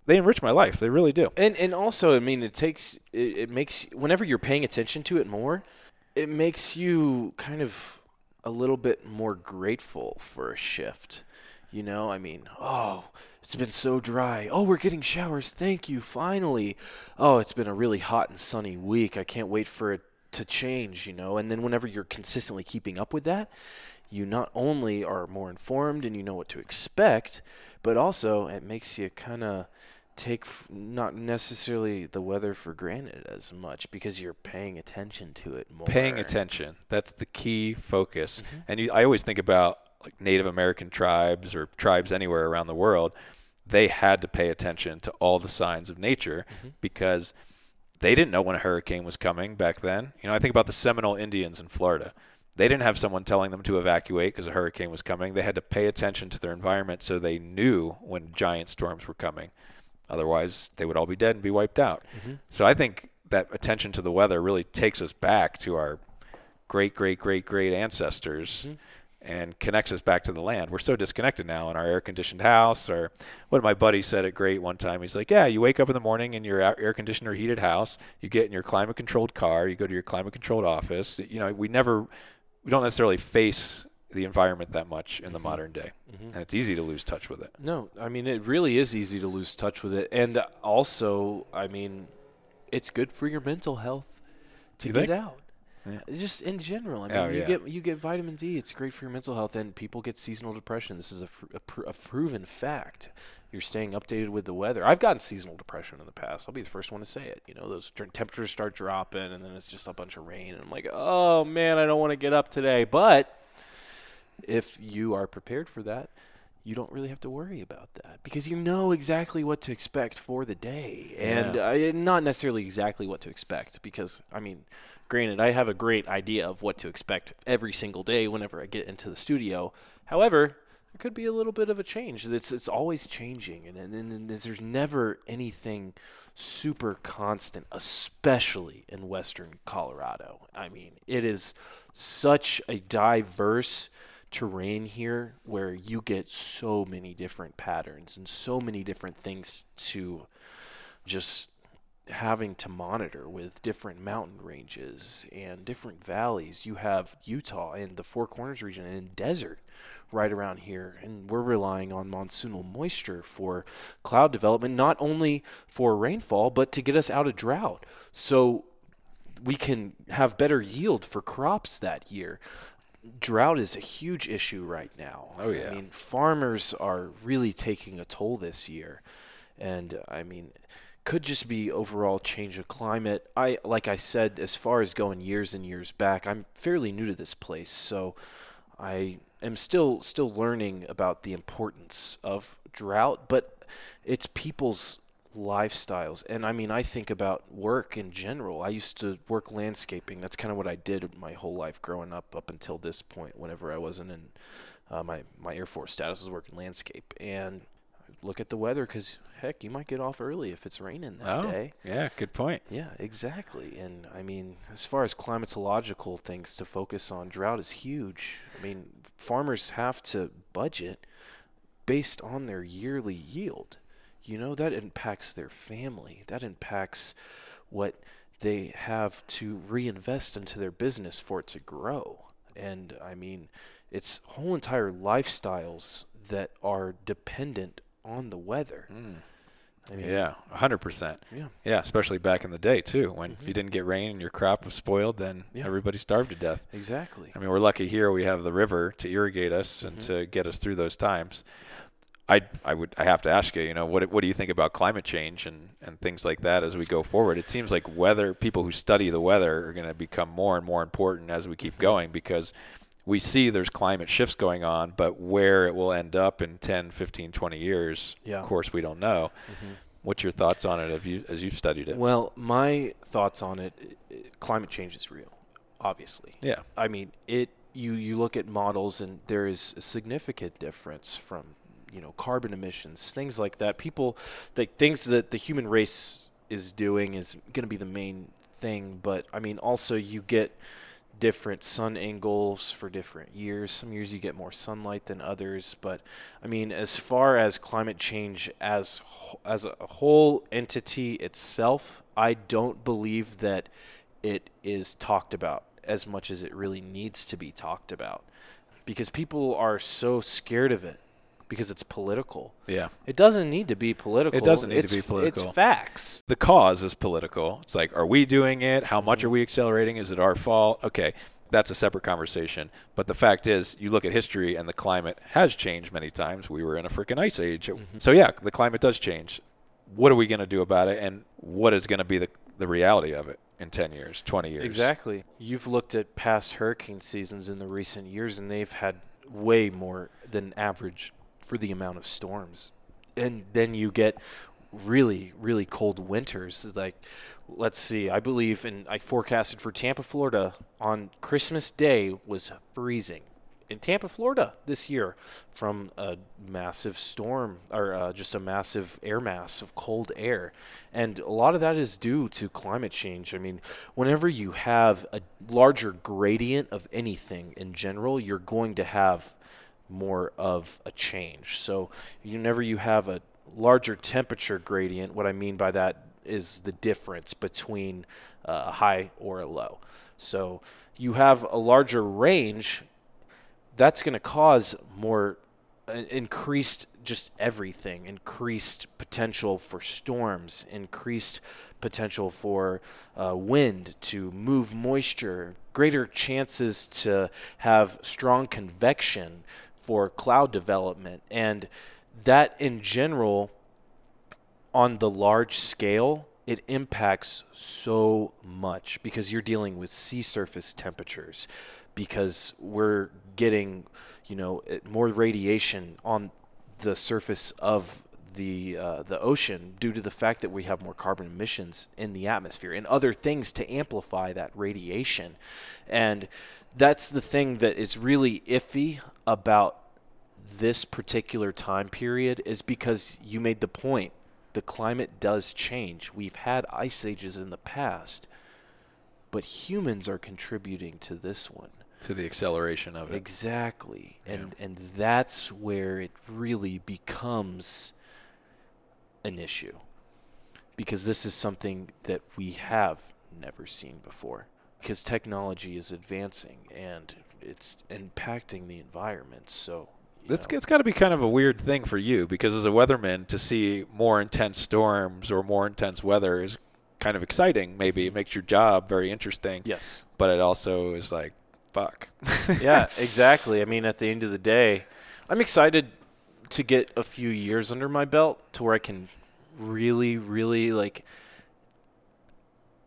They enrich my life. They really do. And and also, I mean, it takes it, it makes whenever you're paying attention to it more, it makes you kind of a little bit more grateful for a shift. You know, I mean, oh, it's been so dry. Oh, we're getting showers. Thank you. Finally. Oh, it's been a really hot and sunny week. I can't wait for it to change, you know. And then whenever you're consistently keeping up with that, you not only are more informed and you know what to expect, but also it makes you kind of take f- not necessarily the weather for granted as much because you're paying attention to it more. Paying attention. That's the key focus. Mm-hmm. And you, I always think about like Native American tribes or tribes anywhere around the world, they had to pay attention to all the signs of nature mm-hmm. because they didn't know when a hurricane was coming back then. You know, I think about the Seminole Indians in Florida. They didn't have someone telling them to evacuate because a hurricane was coming. They had to pay attention to their environment so they knew when giant storms were coming. Otherwise, they would all be dead and be wiped out. Mm-hmm. So I think that attention to the weather really takes us back to our great, great, great, great ancestors. Mm-hmm and connects us back to the land. We're so disconnected now in our air conditioned house. Or what my buddy said it great one time. He's like, Yeah, you wake up in the morning in your air conditioned or heated house, you get in your climate controlled car, you go to your climate controlled office. You know, we never, we don't necessarily face the environment that much in the mm-hmm. modern day. Mm-hmm. And it's easy to lose touch with it. No, I mean, it really is easy to lose touch with it. And also, I mean, it's good for your mental health to you get think? out. Yeah. Just in general, I mean, oh, you yeah. get you get vitamin D. It's great for your mental health, and people get seasonal depression. This is a, fr- a, pr- a, proven fact. You're staying updated with the weather. I've gotten seasonal depression in the past. I'll be the first one to say it. You know, those t- temperatures start dropping, and then it's just a bunch of rain, and I'm like, oh man, I don't want to get up today. But if you are prepared for that, you don't really have to worry about that because you know exactly what to expect for the day, and yeah. uh, not necessarily exactly what to expect because I mean Granted, I have a great idea of what to expect every single day whenever I get into the studio. However, there could be a little bit of a change. It's it's always changing, and, and, and there's never anything super constant, especially in Western Colorado. I mean, it is such a diverse terrain here where you get so many different patterns and so many different things to just having to monitor with different mountain ranges and different valleys. You have Utah and the Four Corners region and desert right around here. And we're relying on monsoonal moisture for cloud development, not only for rainfall, but to get us out of drought. So we can have better yield for crops that year. Drought is a huge issue right now. Oh, yeah. I mean, farmers are really taking a toll this year. And I mean, could just be overall change of climate. I like I said, as far as going years and years back, I'm fairly new to this place, so I am still still learning about the importance of drought, but it's people's lifestyles. And I mean, I think about work in general. I used to work landscaping. That's kind of what I did my whole life growing up up until this point whenever I wasn't in uh, my my Air Force status was working landscape and look at the weather because heck, you might get off early if it's raining that oh, day. Yeah, good point. Yeah, exactly. And I mean, as far as climatological things to focus on, drought is huge. I mean, farmers have to budget based on their yearly yield. You know, that impacts their family. That impacts what they have to reinvest into their business for it to grow. And I mean, it's whole entire lifestyles that are dependent on the weather. Mm. I mean, yeah, 100%. Yeah. Yeah, especially back in the day, too, when mm-hmm. if you didn't get rain and your crop was spoiled, then yeah. everybody starved to death. Exactly. I mean, we're lucky here we have the river to irrigate us mm-hmm. and to get us through those times. I, I would I have to ask you, you know, what what do you think about climate change and, and things like that as we go forward? It seems like weather people who study the weather are going to become more and more important as we keep mm-hmm. going because we see there's climate shifts going on, but where it will end up in 10, 15, 20 years, yeah. of course, we don't know. Mm-hmm. What's your thoughts on it you, as you've studied it? Well, my thoughts on it, climate change is real, obviously. Yeah. I mean, it. You you look at models, and there is a significant difference from you know carbon emissions, things like that. People, the things that the human race is doing is going to be the main thing. But I mean, also you get different sun angles for different years. Some years you get more sunlight than others, but I mean, as far as climate change as as a whole entity itself, I don't believe that it is talked about as much as it really needs to be talked about because people are so scared of it because it's political. Yeah. It doesn't need to be political. It doesn't need it's, to be political. It's facts. The cause is political. It's like, are we doing it? How much are we accelerating? Is it our fault? Okay. That's a separate conversation. But the fact is, you look at history and the climate has changed many times. We were in a freaking ice age. Mm-hmm. So, yeah, the climate does change. What are we going to do about it? And what is going to be the, the reality of it? in 10 years, 20 years. Exactly. You've looked at past hurricane seasons in the recent years, and they've had way more than average for the amount of storms. And then you get really, really cold winters. Like, let's see, I believe, and I forecasted for Tampa, Florida on Christmas Day was freezing in Tampa, Florida this year from a massive storm or uh, just a massive air mass of cold air. And a lot of that is due to climate change. I mean, whenever you have a larger gradient of anything in general, you're going to have more of a change. So whenever you have a larger temperature gradient, what I mean by that is the difference between uh, a high or a low. So you have a larger range, that's going to cause more uh, increased just everything, increased potential for storms, increased potential for uh, wind to move moisture, greater chances to have strong convection, for cloud development. And that in general, on the large scale, it impacts so much because you're dealing with sea surface temperatures, because we're getting, you know, more radiation on the surface of the uh, the ocean due to the fact that we have more carbon emissions in the atmosphere and other things to amplify that radiation, and that's the thing that is really iffy about this particular time period is because you made the point. The climate does change. We've had ice ages in the past, but humans are contributing to this one. To the acceleration of it. Exactly. Yeah. And and that's where it really becomes an issue. Because this is something that we have never seen before. Because technology is advancing and it's impacting the environment. So it's, it's got to be kind of a weird thing for you because as a weatherman to see more intense storms or more intense weather is kind of exciting. Maybe it makes your job very interesting. Yes. But it also is like, fuck. yeah, exactly. I mean, at the end of the day, I'm excited to get a few years under my belt to where I can really, really like.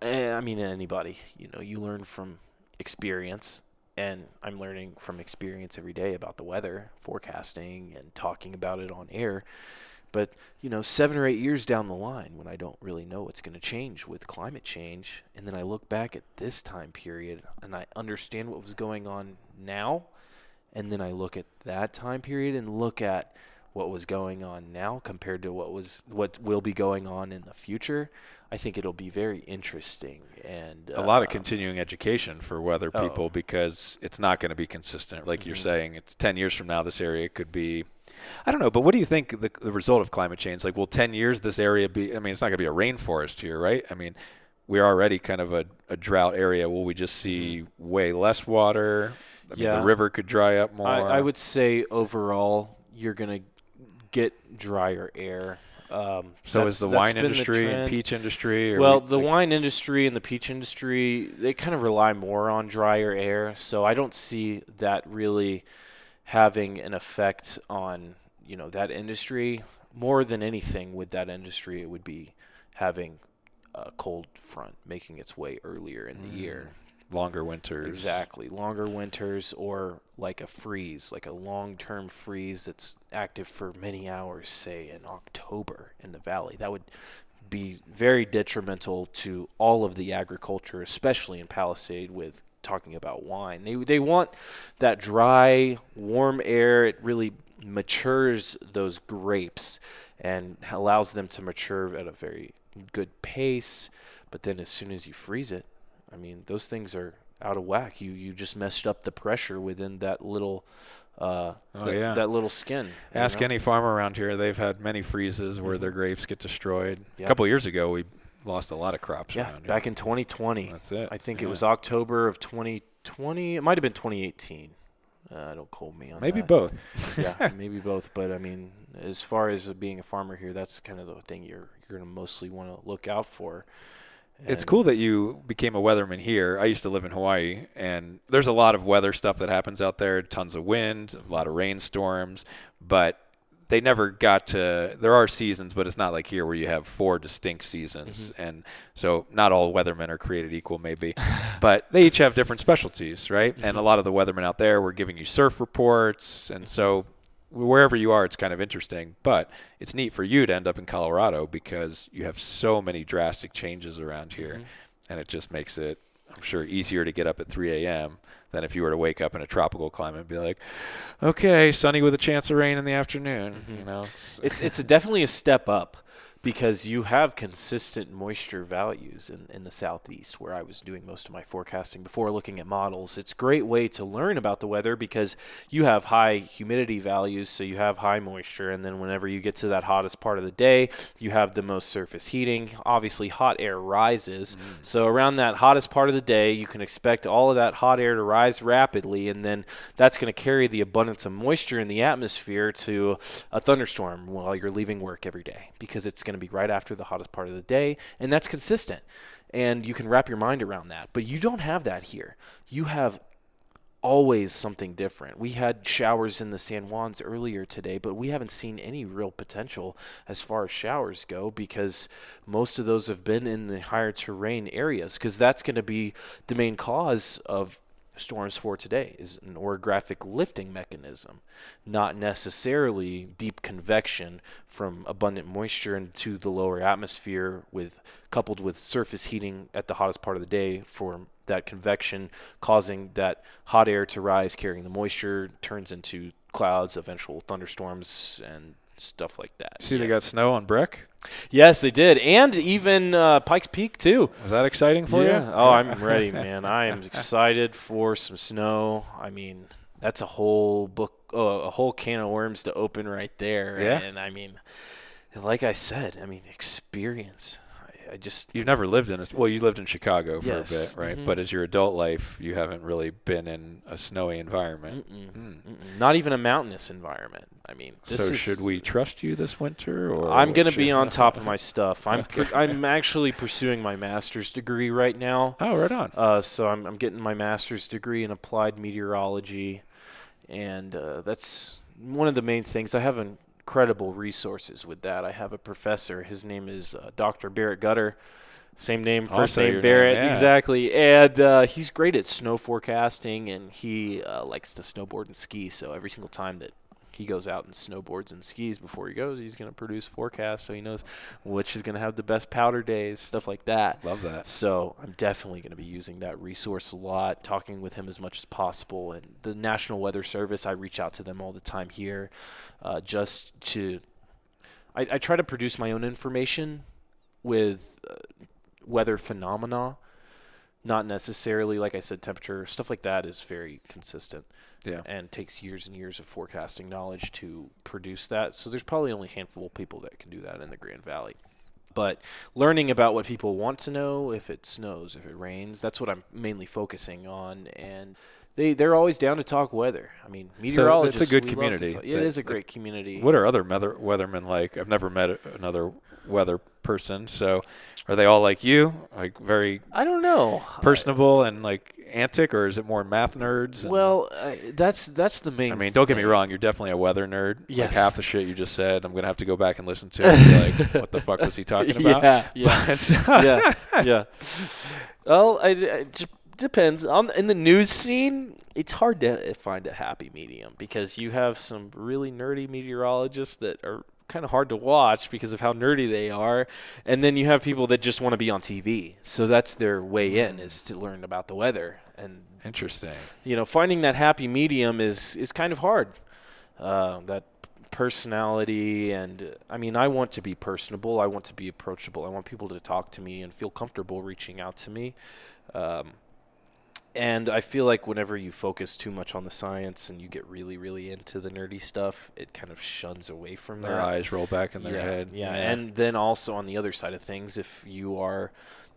Eh, I mean, anybody, you know, you learn from experience and I'm learning from experience every day about the weather, forecasting, and talking about it on air. But, you know, seven or eight years down the line, when I don't really know what's going to change with climate change, and then I look back at this time period and I understand what was going on now, and then I look at that time period and look at what was going on now compared to what was what will be going on in the future, I think it'll be very interesting and a lot of um, continuing education for weather oh. people oh. because it's not going to be consistent. Like mm-hmm. you're saying, it's 10 years from now, this area could be. I don't know, but what do you think the, the result of climate change? Like, will 10 years this area be? I mean, it's not going to be a rainforest here, right? I mean, we're already kind of a, a drought area. Will we just see mm-hmm. way less water? I yeah. mean, the river could dry up more. I, I would say overall, you're going to get drier air Um, so is the wine industry and peach industry? well, we, the like wine industry and the peach industry they kind of rely more on drier air, so I don't see that really having an effect on you know that industry more than anything with that industry. It would be having a cold front making its way earlier in the mm. year longer winters. Exactly, longer winters or like a freeze, like a long-term freeze that's active for many hours, say in October in the valley. That would be very detrimental to all of the agriculture, especially in Palisade with talking about wine. They they want that dry, warm air. It really matures those grapes and allows them to mature at a very good pace. But then as soon as you freeze it, I mean, those things are out of whack. You you just messed up the pressure within that little uh, oh, the, yeah. that little skin. Ask know? any farmer around here. They've had many freezes where mm-hmm. their grapes get destroyed. Yep. A couple years ago, we lost a lot of crops yeah, back in 2020. That's it. I think yeah. it was October of 2020. It might have been 2018. Uh, don't quote me on maybe that. both. yeah, maybe both. But I mean, as far as being a farmer here, that's kind of the thing you're you're going to mostly want to look out for it's cool that you became a weatherman here. I used to live in Hawaii, and there's a lot of weather stuff that happens out there. Tons of wind, a lot of rainstorms, but they never got to. There are seasons, but it's not like here where you have four distinct seasons, mm-hmm. and so not all weathermen are created equal, maybe, but they each have different specialties, right? Mm-hmm. And a lot of the weathermen out there were giving you surf reports, and so wherever you are, it's kind of interesting. But it's neat for you to end up in Colorado because you have so many drastic changes around here, mm-hmm. and it just makes it, I'm sure, easier to get up at 3 a.m. than if you were to wake up in a tropical climate and be like, okay, sunny with a chance of rain in the afternoon. Mm-hmm. You know, it's it's a definitely a step up because you have consistent moisture values in, in the southeast where I was doing most of my forecasting before looking at models. It's a great way to learn about the weather because you have high humidity values, so you have high moisture, and then whenever you get to that hottest part of the day, you have the most surface heating. Obviously, hot air rises. Mm. So around that hottest part of the day, you can expect all of that hot air to rise rapidly, and then that's going to carry the abundance of moisture in the atmosphere to a thunderstorm while you're leaving work every day because it's going going to be right after the hottest part of the day, and that's consistent. And you can wrap your mind around that. But you don't have that here. You have always something different. We had showers in the San Juans earlier today, but we haven't seen any real potential as far as showers go because most of those have been in the higher terrain areas because that's going to be the main cause of storms for today is an orographic lifting mechanism, not necessarily deep convection from abundant moisture into the lower atmosphere with coupled with surface heating at the hottest part of the day for that convection causing that hot air to rise carrying the moisture turns into clouds, eventual thunderstorms and stuff like that. See, yeah. they got snow on Brick. Yes, they did, and even uh, Pikes Peak too. Is that exciting for yeah. you? Oh, I'm ready, man. I am excited for some snow. I mean, that's a whole book, oh, a whole can of worms to open right there. Yeah. And I mean, like I said, I mean, experience. I just you've never lived in a well, you lived in Chicago for yes. a bit, right? Mm-hmm. But as your adult life, you haven't really been in a snowy environment. Mm-mm. Mm. Not even a mountainous environment. I mean, so should we trust you this winter? Or I'm going to be on top of my stuff. I'm I'm actually pursuing my master's degree right now. Oh, right on. Uh, so I'm I'm getting my master's degree in applied meteorology, and uh, that's one of the main things. I haven't incredible resources with that. I have a professor. His name is uh, Dr. Barrett Gutter. Same name, first name Barrett, name, yeah. exactly. And uh, he's great at snow forecasting, and he uh, likes to snowboard and ski. So every single time that he goes out and snowboards and skis before he goes. He's going to produce forecasts so he knows which is going to have the best powder days, stuff like that. Love that. So I'm definitely going to be using that resource a lot, talking with him as much as possible. And the National Weather Service, I reach out to them all the time here, uh, just to. I, I, try to produce my own information with uh, weather phenomena not necessarily like I said temperature stuff like that is very consistent yeah. and takes years and years of forecasting knowledge to produce that so there's probably only a handful of people that can do that in the Grand Valley but learning about what people want to know if it snows if it rains that's what I'm mainly focusing on and they they're always down to talk weather. I mean, meteorologists. So it's a good community. It is a great community. What are other weathermen like? I've never met another weather person. So, are they all like you? Like very? I don't know. Personable and like antic, or is it more math nerds? well, uh, that's that's the main. I mean, don't get me thing. wrong. You're definitely a weather nerd. Yes. Like half the shit you just said, I'm gonna have to go back and listen to. And be like, what the fuck was he talking about? Yeah, yeah, yeah, yeah. Well, I, I just depends on in the news scene. It's hard to find a happy medium because you have some really nerdy meteorologists that are kind of hard to watch because of how nerdy they are, and then you have people that just want to be on TV. So that's their way in is to learn about the weather and Interesting. you know finding that happy medium is is kind of hard. Uh, that personality and I mean I want to be personable. I want to be approachable. I want people to talk to me and feel comfortable reaching out to me. Um, and I feel like whenever you focus too much on the science and you get really, really into the nerdy stuff, it kind of shuns away from Their that. eyes roll back in their yeah, head. Yeah. and then also on the other side of things, if you are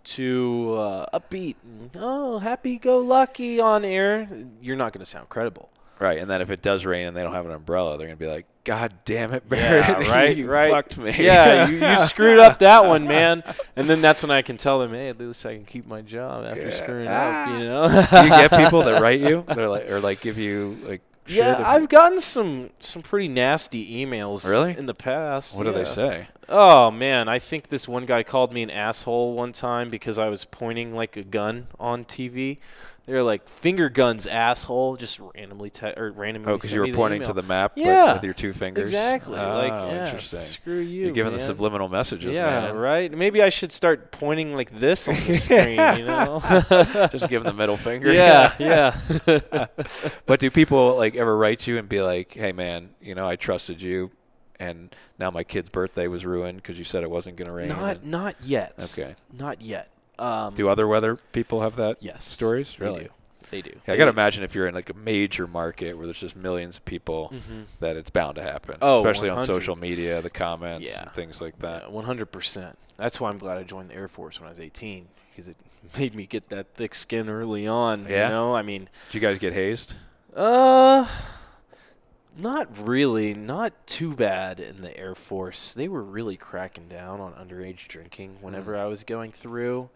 too uh, upbeat, and, oh, happy-go-lucky on air, you're not going to sound credible. Right, and then if it does rain and they don't have an umbrella, they're gonna be like, "God damn it, Barrett! Yeah, right, you right. fucked me." Yeah, you, you screwed up that one, man. And then that's when I can tell them, hey, at least I can keep my job after Yeah. screwing Ah. up, you know. Do you get people that write you? They're like, or like give you like. shit Yeah, I've gotten some some pretty nasty emails Really? in the past. What do they say? Oh man, I think this one guy called me an asshole one time because I was pointing like a gun on TV. They were like finger guns, asshole, just randomly te- or randomly. Oh, because you were pointing email. to the map Yeah, with your two fingers. Exactly. Oh, like yeah, interesting. Screw you. You're giving the subliminal messages, yeah, man. right. Maybe I should start pointing like this on the screen. You know. Just give them the middle finger. yeah, yeah. But do people like ever write you and be like, "Hey, man, you know, I trusted you, and now my kid's birthday was ruined because you said it wasn't going to rain." not and- not yet. Okay. Not yet. Um, Do other weather people have that? yes stories? They Really? do. They do. Yeah, I gotta imagine if you're in like a major market where there's just millions of people, hmm that it's bound to happen. Oh, especially on social media, the comments, Yeah. and things like that. One hundred percent. That's why I'm glad I joined the Air Force when I was 18 because it made me get that thick skin early on. Yeah? You know, I mean, Did you guys get hazed? uh, not really, not too bad in the Air Force. They were really cracking down on underage drinking whenever Mm. I was going through,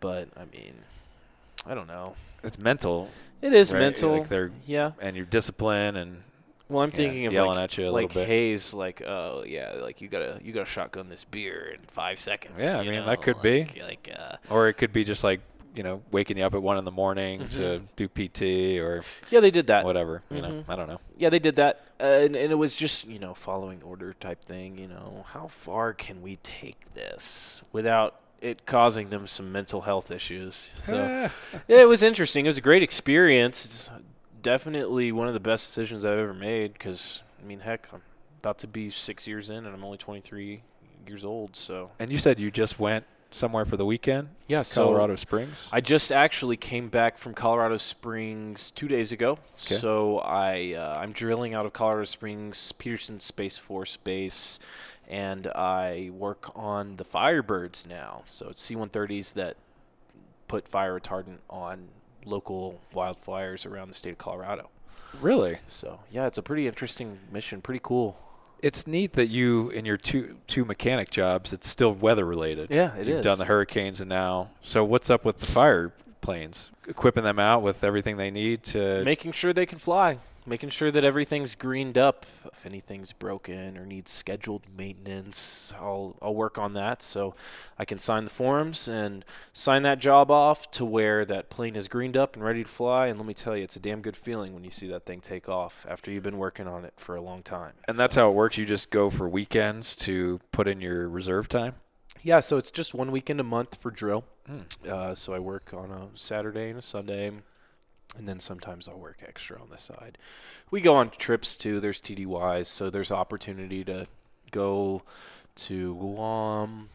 but I mean, I don't know. It's mental, It is right? mental. Like they're yeah. and your discipline and Well, I'm yeah, thinking of yelling like, at you a like little bit. haze, like oh yeah, like you gotta you gotta shotgun this beer in five seconds. Yeah, I mean, know, that could be. like, Like uh, or it could be just like you know waking you up at one in the morning Mm-hmm. to do PT or yeah, they did that. whatever. You know, Mhm. I don't know. Yeah, they did that, uh, and, and it was just you know following order type thing. You know, how far can we take this without it causing them some mental health issues? So yeah, it was interesting. It was a great experience. It's definitely one of the best decisions I've ever made. Because I mean, heck, I'm about to be six years in, and I'm only 23 years old. So And you said you just went somewhere for the weekend. yeah, so Colorado Springs. I just actually came back from Colorado Springs two days ago. 'Kay. So I uh, I'm drilling out of Colorado Springs Peterson Space Force Base, and I work on the Firebirds now. So it's C-130s that put fire retardant on local wildfires around the state of Colorado. really, So yeah, it's a pretty interesting mission. Pretty cool. It's neat that you in your two two mechanic jobs, it's still weather related. Yeah, it You've is. done the hurricanes and now. So what's up with the fire planes? Equipping them out with everything they need to. making sure they can fly, making sure that everything's greened up. If anything's broken or needs scheduled maintenance, I'll I'll work on that so I can sign the forms and sign that job off to where that plane is greened up and ready to fly. And let me tell you, it's a damn good feeling when you see that thing take off after you've been working on it for a long time. and that's how it works. You just go for weekends to put in your reserve time. Yeah, so it's just one weekend a month for drill. Hmm. Uh, so I work on a Saturday and a Sunday, and then sometimes I'll work extra on the side. We go on trips too. There's TDYs, so there's opportunity to go to Guam,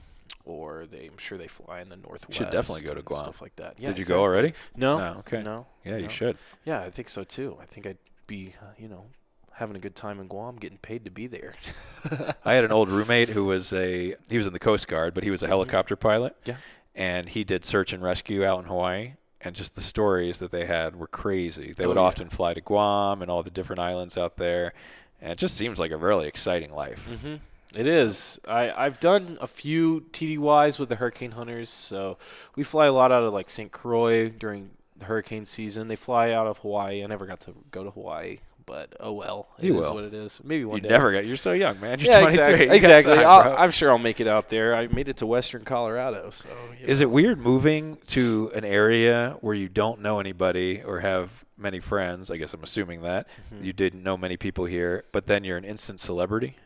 or they, I'm sure they fly in the Northwest. Should definitely go to Guam. Stuff like that. Yeah, Did you exactly. go already? No. No, okay. No. Yeah, you should. Yeah, I think so too. I think I'd be, uh, you know, having a good time in Guam, getting paid to be there. I had an old roommate who was a he was in the Coast Guard, but he was a helicopter pilot. Mm-hmm. Yeah. And he did search and rescue out in Hawaii. And just the stories that they had were crazy. They oh, would yeah. often fly to Guam and all the different islands out there, and it just seems like a really exciting life. Mm-hmm. It is. I I've done a few TDYs with the Hurricane Hunters, so we fly a lot out of like St. Croix during the hurricane season. They fly out of Hawaii. I never got to go to Hawaii, but oh well. It you is will. what it is. Maybe one you day. never got. You're so young, man. You're yeah, 23. exactly. Exactly. time, I'm sure I'll make it out there. I made it to Western Colorado. So. Is know. it weird moving to an area where you don't know anybody or have many friends? I guess I'm assuming that mm-hmm. you didn't know many people here, but then you're an instant celebrity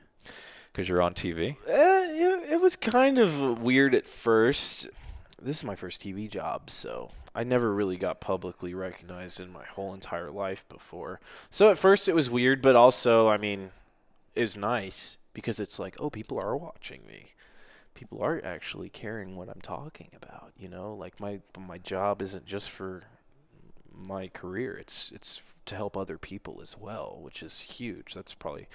because you're on TV. Uh, it, it was kind of weird at first. This is my first TV job, so I never really got publicly recognized in my whole entire life before. So at first it was weird, but also, I mean, it was nice because it's like, oh, people are watching me. People are actually caring what I'm talking about, you know? Like my my job isn't just for my career. It's it's to help other people as well, which is huge. That's probably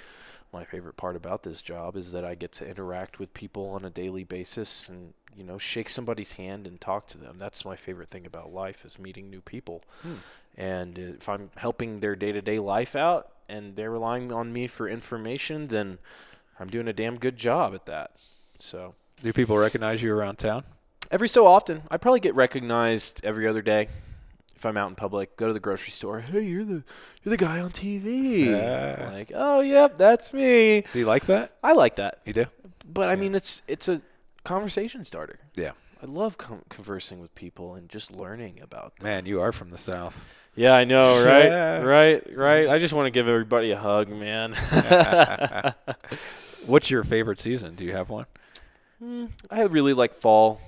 my favorite part about this job is that I get to interact with people on a daily basis and you know shake somebody's hand and talk to them. That's my favorite thing about life is meeting new people. Hmm. and if i'm helping their day-to-day life out and they're relying on me for information then i'm doing a damn good job at that. So do people recognize you around town? Every so often. I probably get recognized every other day if I'm out in public, go to the grocery store. Hey, you're the you're the guy on TV. Yeah. Like, oh, yep, that's me. Do you like that? I like that. You do. But I mean, it's it's a conversation starter. Yeah. I love com- conversing with people and just learning about them. Man, you are from the South. Yeah, I know, right? Yeah. Right, right. I just want to give everybody a hug, man. What's your favorite season? Do you have one? Mm, I really like fall,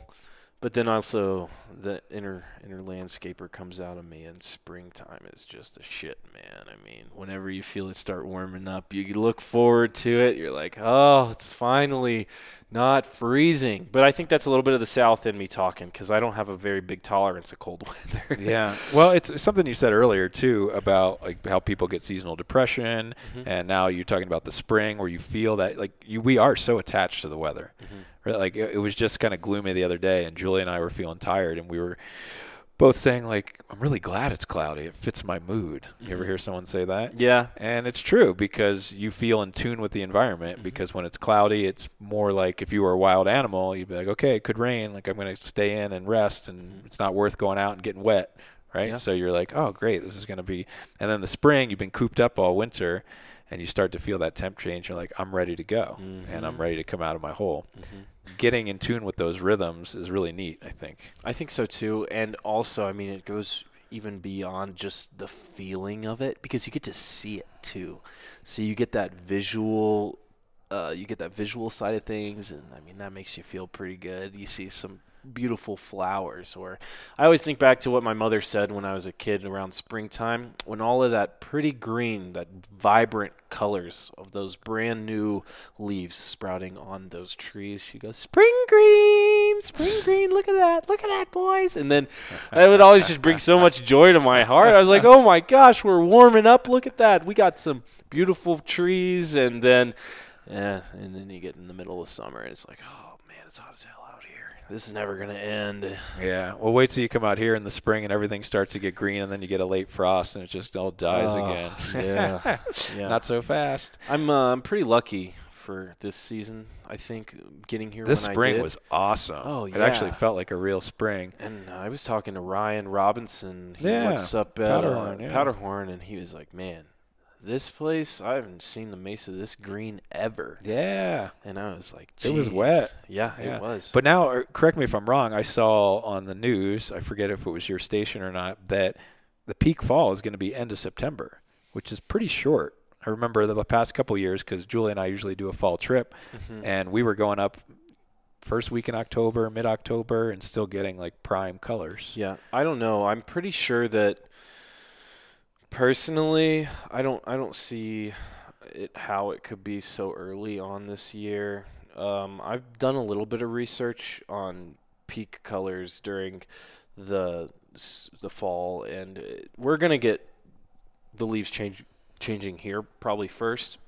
but then also the inner inner landscaper comes out of me and springtime is just a shit man. I mean whenever you feel it start warming up you look forward to it. You're like oh it's finally not freezing. But i think that's a little bit of the south in me talking because i don't have a very big tolerance of cold weather. Yeah. Well it's something you said earlier too about like how people get seasonal depression mm-hmm. and now you're talking about the spring where you feel that like you we are so attached to the weather. Mm-hmm like it, it was just kind of gloomy the other day, and Julie and I were feeling tired, and we were both saying like, "I'm really glad it's cloudy. It fits my mood." You ever mm-hmm. hear someone say that? Yeah. And it's true because you feel in tune with the environment. Mm-hmm. Because when it's cloudy, it's more like if you were a wild animal, you'd be like, "Okay, it could rain. Like I'm going to stay in and rest, and mm-hmm. it's not worth going out and getting wet." Right. Yeah. So you're like, "Oh, great, this is going to be." And then the spring, you've been cooped up all winter and you start to feel that temp change. You're like, I'm ready to go, mm-hmm. and I'm mm-hmm. ready to come out of my hole. Getting in tune with those rhythms is really neat. I think. I think so too, and also, I mean, it goes even beyond just the feeling of it because you get to see it too. So you get that visual. Uh, you get that visual side of things, and I mean that makes you feel pretty good. You see some beautiful flowers. Or I always think back to what my mother said when I was a kid around springtime, when all of that pretty green, that vibrant colors of those brand new leaves sprouting on those trees. She goes, Spring green, spring green, look at that, look at that, boys. And then it would always just bring so much joy to my heart. I was like, oh my gosh, we're warming up. Look at that. We got some beautiful trees. And then, yeah, and then you get in the middle of summer and it's like, oh man, it's hot as hell this is never going to end. Yeah. Well, wait till you come out here in the spring and everything starts to get green, and then you get a late frost and it just all dies oh, again. Yeah. yeah. Not so fast. I'm uh, I'm pretty lucky for this season. I think getting here. This spring was awesome. Oh yeah. It actually felt like a real spring. And I was talking to Ryan Robinson. He yeah. works up at Powderhorn, uh, yeah. Powderhorn, and he was like, "Man, this place, I haven't seen the mesa this green ever. Yeah. And I was like, Geez. it was wet. Yeah, yeah, it was. But now, uh, correct me if I'm wrong, I saw on the news, I forget if it was your station or not, that the peak fall is going to be end of September, which is pretty short. I remember the past couple years because Julie and I usually do a fall trip, mm-hmm. and we were going up first week in October, mid October, and still getting like prime colors. Yeah, I don't know. I'm pretty sure that personally, I don't I don't see it how it could be so early on this year. Um, I've done a little bit of research on peak colors during the the fall, and we're gonna get the leaves change changing here probably first,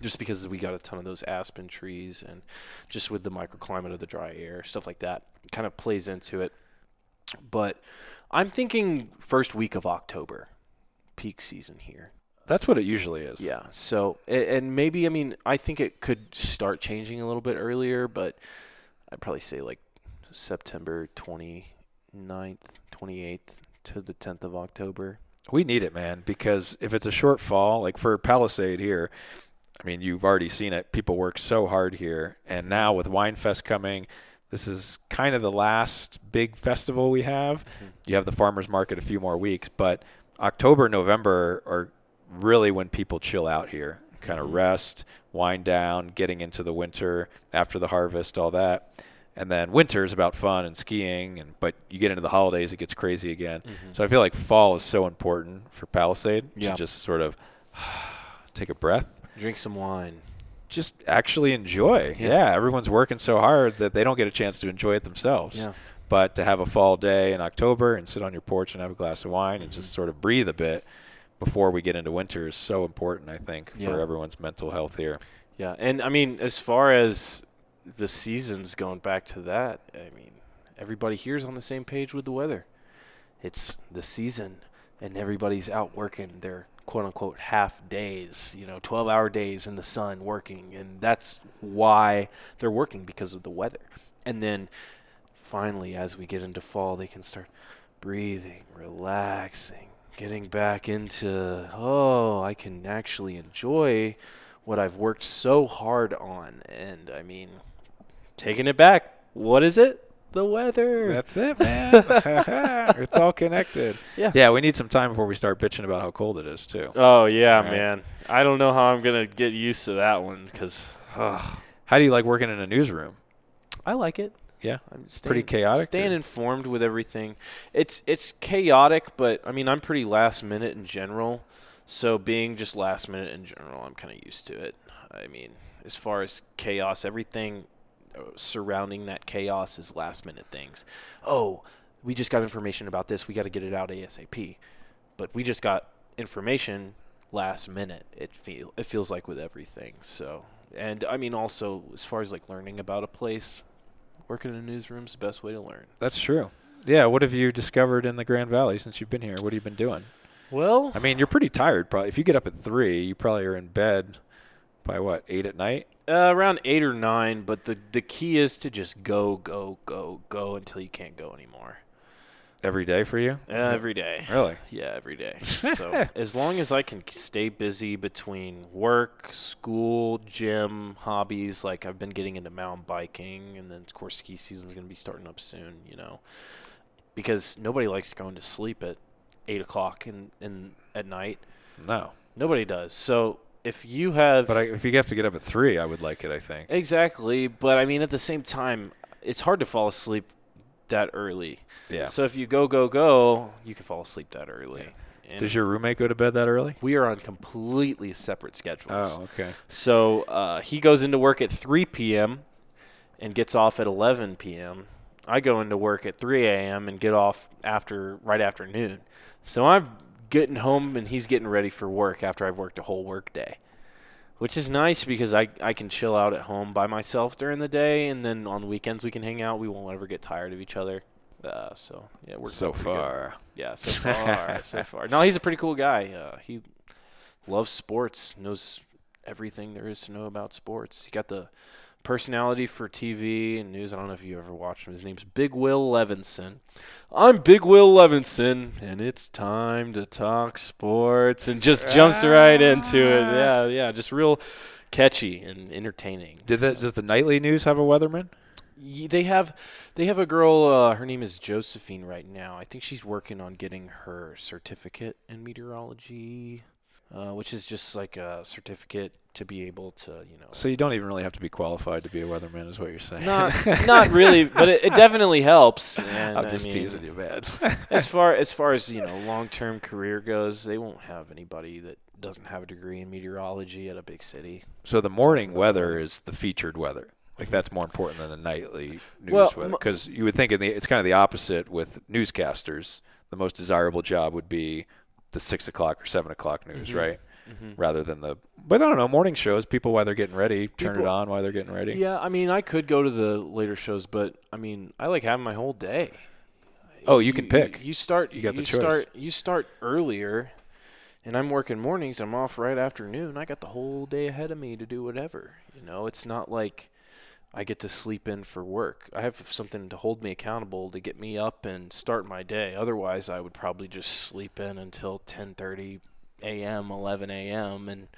just because we got a ton of those aspen trees, and just with the microclimate of the dry air, stuff like that, kind of plays into it. But I'm thinking first week of October, peak season here. That's what it usually is. Yeah. So, and maybe, I mean, I think it could start changing a little bit earlier, but I'd probably say like September 29th, 28th to the 10th of October. We need it, man, because if it's a short fall, like for Palisade here, I mean, you've already seen it. People work so hard here. And now with Winefest coming, this is kind of the last big festival we have. Mm-hmm. You have the farmers market a few more weeks, but October, November are really when people chill out here, kind of mm-hmm. rest, wind down, getting into the winter after the harvest, all that. And then winter is about fun and skiing, and but you get into the holidays, it gets crazy again. Mm-hmm. So I feel like fall is so important for Palisade to just sort of take a breath, drink some wine, just actually enjoy. Yeah. yeah. everyone's working so hard that they don't get a chance to enjoy it themselves. Yeah. But to have a fall day in October and sit on your porch and have a glass of wine mm-hmm. and just mm-hmm. sort of breathe a bit before we get into winter is so important, I think, yeah. for everyone's mental health here. Yeah, and I mean, as far as the seasons going back to that, I mean, everybody here's on the same page with the weather. It's the season, and everybody's out working their quote unquote half days, you know, 12 hour days in the sun working. And that's why they're working because of the weather. And then finally, as we get into fall, they can start breathing, relaxing, getting back into, oh, I can actually enjoy what I've worked so hard on. And I mean, taking it back, what is it? The weather. That's it, man. it's all connected. Yeah. Yeah, we need some time before we start bitching about how cold it is, too. Oh, yeah, right. man. I don't know how I'm going to get used to that one because. How do you like working in a newsroom? I like it. Yeah, I'm staying, pretty chaotic. Staying or? informed with everything. It's it's chaotic, but I mean I'm pretty last minute in general. So being just last minute in general, I'm kind of used to it. I mean, as far as chaos, everything uh, surrounding that chaos is last minute things. Oh, we just got information about this. We got to get it out ASAP. But we just got information last minute. It feel it feels like with everything. So, and I mean also as far as like learning about a place, working in a newsroom is the best way to learn. That's true. Yeah. What have you discovered in the Grand Valley since you've been here? What have you been doing? Well, I mean, you're pretty tired. Probably if you get up at three, you probably are in bed by what eight at night. Uh, around eight or nine. But the the key is to just go, go, go, go until you can't go anymore. Every day for you? Every day. Really? Yeah, every day. so as long as I can stay busy between work, school, gym, hobbies, like I've been getting into mountain biking, and then of course ski season's going to be starting up soon. You know, because nobody likes going to sleep at eight o'clock in, in at night. No, nobody does. So if you have, but I, if you have to get up at three, I would like it. I think exactly. But I mean, at the same time, it's hard to fall asleep that early. Yeah. So if you go go go, you can fall asleep that early. Yeah. Does your roommate go to bed that early? We are on completely separate schedules. Oh, okay. So uh, he goes into work at 3 p.m. and gets off at 11 p.m. I go into work at 3 a.m. and get off after right after noon. So I'm getting home and he's getting ready for work after I've worked a whole work day which is nice because I, I can chill out at home by myself during the day, and then on weekends we can hang out. We won't ever get tired of each other. Uh, so yeah, we're so far. Good. Yeah, so far, so far. No, he's a pretty cool guy. Uh, he loves sports, knows everything there is to know about sports. He got the personality for TV and news. I don't know if you ever watched him. His name's Big Will Levinson. I'm Big Will Levinson, and it's time to talk sports, and just jumps right into it. Ah. Yeah, yeah, just real catchy and entertaining. Did that? Does the nightly news have a weatherman? They have, they have a girl. Uh, her name is Josephine. Right now, I think she's working on getting her certificate in meteorology. Uh, which is just like a certificate to be able to, you know. So you don't even really have to be qualified to be a weatherman, is what you're saying? Not, not really, but it, it definitely helps. And I'm just I mean, teasing you, man. as far as far as you know, long-term career goes, they won't have anybody that doesn't have a degree in meteorology at a big city. So the morning weather is the featured weather. Like that's more important than the nightly news well, weather, because you would think the, it's kind of the opposite with newscasters. The most desirable job would be the six o'clock or seven o'clock news, mm-hmm. right? Mm-hmm. Rather than the, but I don't know, morning shows. People while they're getting ready, turn people, it on while they're getting ready. Yeah, I mean, I could go to the later shows, but I mean, I like having my whole day. Oh, you can pick. You start. You got the choice. Start, you start earlier, and I'm working mornings. I'm off right afternoon. I got the whole day ahead of me to do whatever. You know, it's not like I get to sleep in for work. I have something to hold me accountable to get me up and start my day. Otherwise, I would probably just sleep in until 10:30 a.m., 11 a.m. and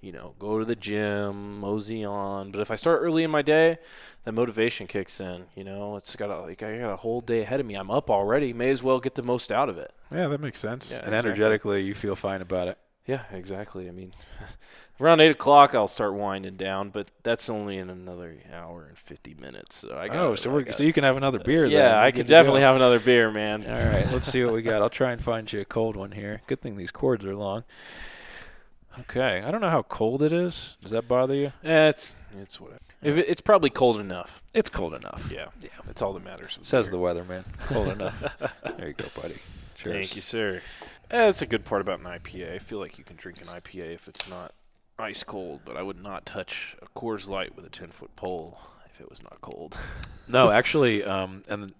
you know, go to the gym, mosey on. But if I start early in my day, that motivation kicks in. You know, it's got a, like I got a whole day ahead of me. I'm up already. May as well get the most out of it. Yeah, that makes sense. Yeah, and exactly. energetically, you feel fine about it. Yeah, exactly. I mean, around eight o'clock, I'll start winding down, but that's only in another hour and fifty minutes. So I got. oh, so we're so you can have another beer. then. Yeah, I can definitely have another beer, man. All right, let's see what we got. I'll try and find you a cold one here. Good thing these cords are long. Okay, I don't know how cold it is. Does that bother you? Eh, it's it's whatever. If it, it's probably cold enough. It's cold enough. Yeah, yeah, that's all that matters. Says beer. the weatherman. Cold enough. There you go, buddy. Cheers. Thank you, sir. Eh, that's a good part about an IPA. I feel like you can drink an IPA if it's not ice cold, but I would not touch a Coors Light with a 10 foot pole if it was not cold. No, actually, um, and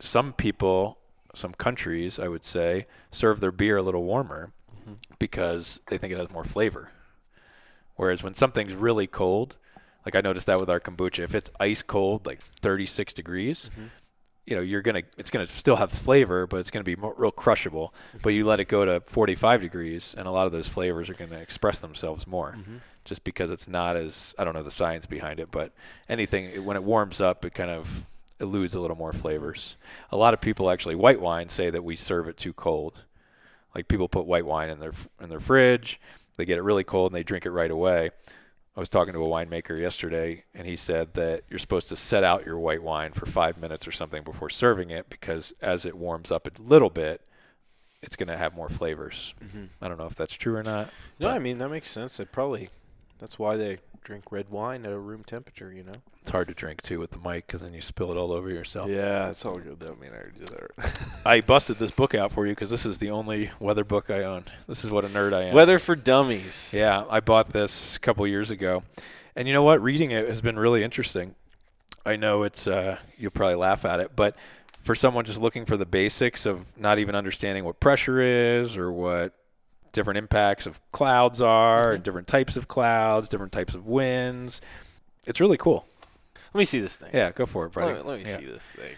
some people, some countries, I would say, serve their beer a little warmer Mm-hmm. because they think it has more flavor. Whereas when something's really cold, like I noticed that with our kombucha, if it's ice cold, like 36 degrees, Mm-hmm. You know, you're gonna, it's gonna still have flavor, but it's gonna be more, real crushable. But you let it go to 45 degrees, and a lot of those flavors are gonna express themselves more Mm-hmm. just because it's not as I don't know the science behind it, but anything when it warms up, it kind of eludes a little more flavors. A lot of people actually white wine say that we serve it too cold. Like people put white wine in their in their fridge, they get it really cold and they drink it right away. I was talking to a winemaker yesterday, and he said that you're supposed to set out your white wine for five minutes or something before serving it because as it warms up a little bit, it's going to have more flavors. Mm-hmm. I don't know if that's true or not. No, I mean, that makes sense. It probably, that's why they drink red wine at a room temperature, you know? It's hard to drink too with the mic because then you spill it all over yourself. Yeah, it's all good though. I mean, I already did that. I busted this book out for you because this is the only weather book I own. This is what a nerd I am. Weather for dummies. Yeah, I bought this a couple years ago, and you know what? Reading it has been really interesting. I know it's uh, you'll probably laugh at it, but for someone just looking for the basics of not even understanding what pressure is or what different impacts of clouds are, and different types of clouds, different types of winds, it's really cool. Let me see this thing. Yeah, go for it, buddy. Let me, let me Yeah. see this thing.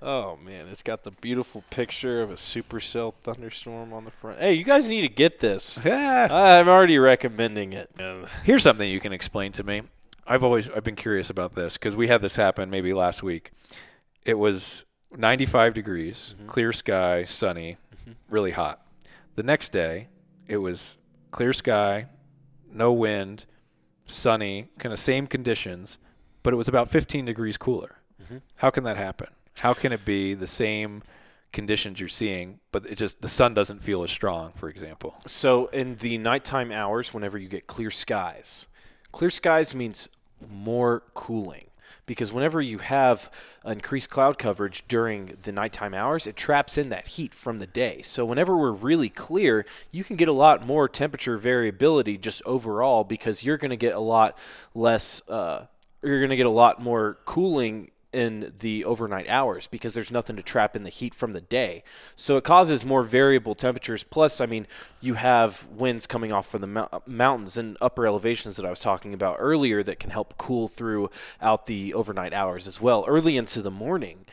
Oh man, it's got the beautiful picture of a supercell thunderstorm on the front. Hey, you guys need to get this. Yeah. I'm already recommending it. Here's something you can explain to me. I've always I've been curious about this because we had this happen maybe last week. It was 95 degrees, mm-hmm. clear sky, sunny, mm-hmm. really hot. The next day, it was clear sky, no wind, sunny, kind of same conditions, but it was about 15 degrees cooler. Mm-hmm. How can that happen? How can it be the same conditions you're seeing, but it just the sun doesn't feel as strong, for example? So in the nighttime hours, whenever you get clear skies, clear skies means more cooling. Because whenever you have increased cloud coverage during the nighttime hours, it traps in that heat from the day. So whenever we're really clear, you can get a lot more temperature variability just overall because you're going to get a lot less, uh, you're going to get a lot more cooling in the overnight hours because there's nothing to trap in the heat from the day. So it causes more variable temperatures. Plus, I mean, you have winds coming off from the mou- mountains and upper elevations that I was talking about earlier that can help cool throughout the overnight hours as well, early into the morning.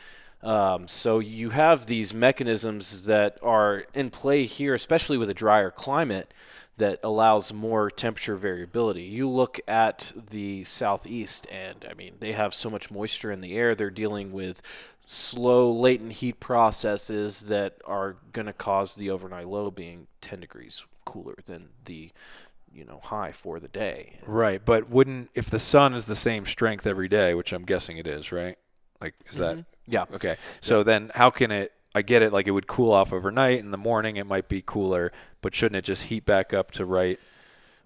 Um, so you have these mechanisms that are in play here, especially with a drier climate that allows more temperature variability. You look at the southeast, and I mean, they have so much moisture in the air. They're dealing with slow, latent heat processes that are going to cause the overnight low being 10 degrees cooler than the you know high for the day. Right, but wouldn't if the sun is the same strength every day, which I'm guessing it is, right? Like is that Yeah. okay? So then how can it I get it like it would cool off overnight in the morning it might be cooler, but shouldn't it just heat back up to right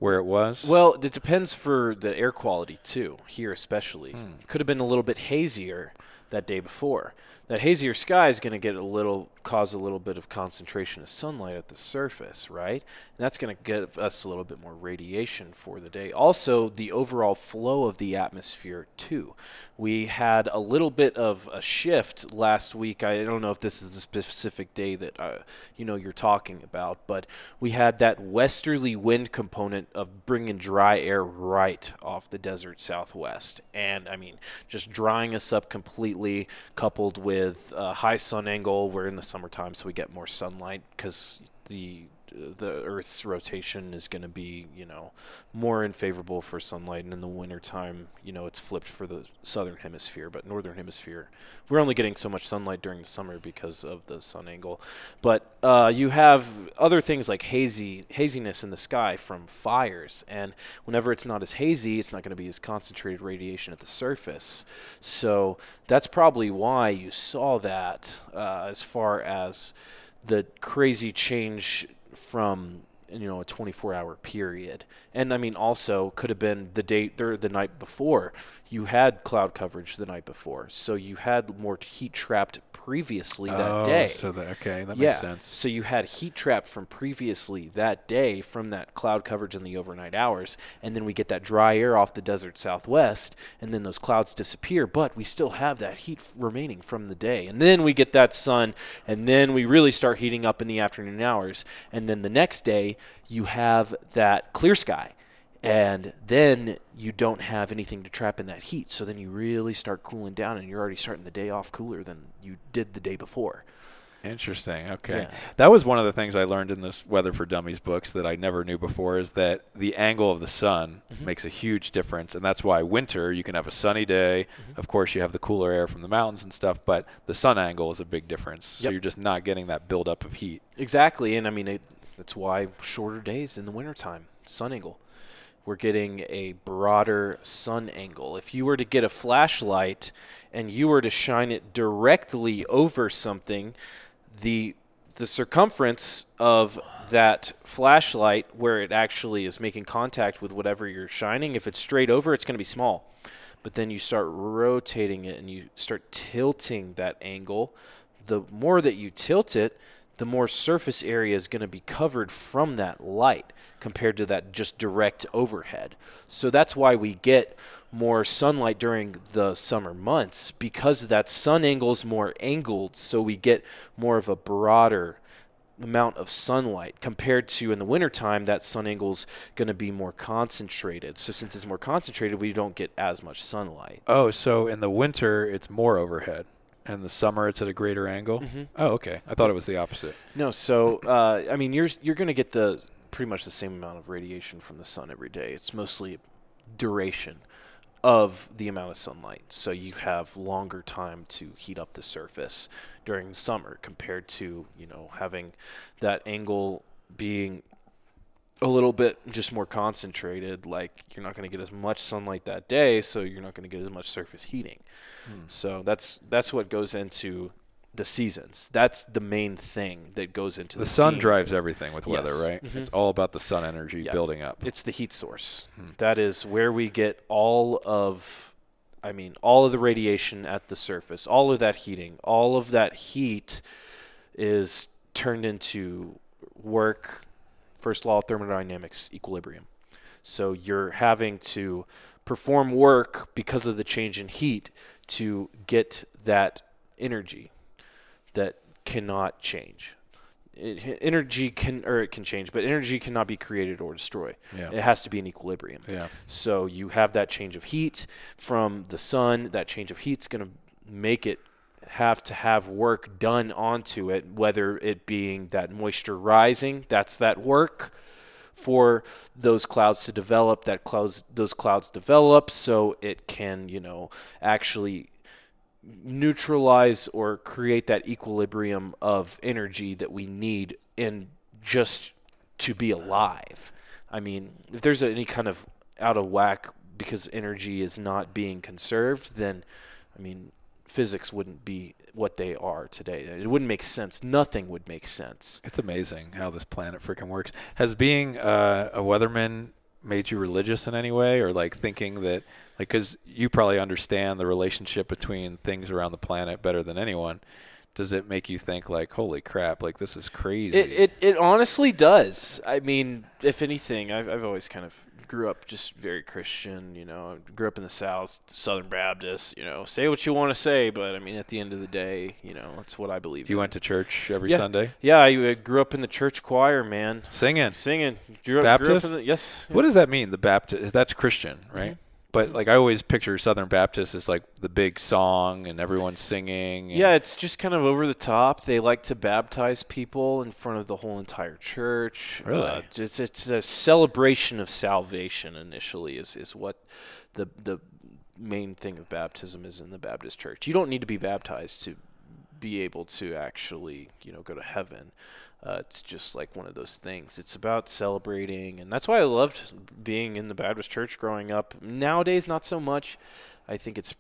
where it was? Well, it depends for the air quality too. Here, especially, Hmm. could have been a little bit hazier, that day before. That hazier sky is going to get a little cause a little bit of concentration of sunlight at the surface, right? And that's going to give us a little bit more radiation for the day. Also, the overall flow of the atmosphere too. We had a little bit of a shift last week. I don't know if this is the specific day that uh, you know you're talking about, but we had that westerly wind component of bringing dry air right off the desert southwest, and I mean just drying us up completely, coupled with a high sun angle. We're in the summertime, so we get more sunlight because the the Earth's rotation is going to be, you know, more unfavorable for sunlight. And in the wintertime, you know, it's flipped for the southern hemisphere. But northern hemisphere, we're only getting so much sunlight during the summer because of the sun angle. But uh, you have other things like hazy haziness in the sky from fires. And whenever it's not as hazy, it's not going to be as concentrated radiation at the surface. So that's probably why you saw that uh, as far as the crazy change from you know a 24 hour period. And i mean also could have been the date or the night before you had cloud coverage the night before so you had more heat trapped previously that oh, day. so that okay that yeah. makes sense. so you had heat trapped from previously that day from that cloud coverage in the overnight hours and then we get that dry air off the desert southwest and then those clouds disappear but we still have that heat f- remaining from the day. And then we get that sun and then we really start heating up in the afternoon hours and then the next day you have that clear sky and then you don't have anything to trap in that heat. So then you really start cooling down, and you're already starting the day off cooler than you did the day before. Interesting. Okay. Yeah. That was one of the things I learned in this Weather for Dummies books that I never knew before is that the angle of the sun Mm-hmm. makes a huge difference. And that's why winter, you can have a sunny day. Mm-hmm. Of course, you have the cooler air from the mountains and stuff, but the sun angle is a big difference. So Yep. you're just not getting that buildup of heat. Exactly, and I mean it, that's why shorter days in the wintertime, sun angle. We're getting a broader sun angle. If you were to get a flashlight and you were to shine it directly over something, the the circumference of that flashlight where it actually is making contact with whatever you're shining, if it's straight over, it's going to be small. But then you start rotating it and you start tilting that angle. The more that you tilt it, the more surface area is going to be covered from that light compared to that just direct overhead. So that's why we get more sunlight during the summer months because that sun angle is more angled, so we get more of a broader amount of sunlight compared to in the wintertime that sun angle is going to be more concentrated so since it's more concentrated we don't get as much sunlight Oh, so in the winter, it's more overhead. And the summer, it's at a greater angle? Mm-hmm. Oh, okay. I thought it was the opposite. No, so uh, I mean, you're you're going to get the pretty much the same amount of radiation from the sun every day. It's mostly duration of the amount of sunlight. So you have longer time to heat up the surface during the summer compared to you know having that angle being a little bit just more concentrated. Like you're not going to get as much sunlight that day, so you're not going to get as much surface heating. So that's that's what goes into the seasons. That's the main thing that goes into the, The sun scene. drives everything with weather, Yes. right? Mhm. It's all about the sun energy Yeah. building up. It's the heat source. That is where we get all of, I mean, all of the radiation at the surface, all of that heating, all of that heat is turned into work. First law of thermodynamics, equilibrium. So you're having to perform work because of the change in heat to get that energy that cannot change. It, energy can or it can change, but energy cannot be created or destroyed. Yeah. It has to be in equilibrium. Yeah. So you have that change of heat from the sun. That change of heat's going to make it have to have work done onto it, whether it being that moisture rising, that's that work for those clouds to develop. That clouds, those clouds develop, so it can, you know, actually neutralize or create that equilibrium of energy that we need in just to be alive. I mean, if there's any kind of out of whack because energy is not being conserved, then I mean, physics wouldn't be what they are today. It wouldn't make sense. Nothing would make sense. It's amazing how this planet freaking works. Has being uh, a weatherman made you religious in any way, or like thinking that like because you probably understand the relationship between things around the planet better than anyone does it make you think like holy crap like this is crazy it it, it honestly does i mean if anything I've, I've always kind of grew up just very christian you know grew up in the south southern baptist you know say what you want to say but i mean at the end of the day you know that's what i believe you in. went to church every yeah. sunday? Yeah i grew up in the church choir man. Singing? Singing. Grew baptist grew the, yes. What does that mean the baptist that's christian right? Mm-hmm. But like I always picture Southern Baptist as like the big song and everyone singing. yeah, it's just kind of over the top. They like to baptize people in front of the whole entire church. Really, uh, it's it's a celebration of salvation. Initially, is is what the the main thing of baptism is in the Baptist church. You don't need to be baptized to be able to actually you know go to heaven. Uh, it's just like one of those things. It's about celebrating, and that's why I loved being in the Baptist church growing up. Nowadays, not so much. I think it's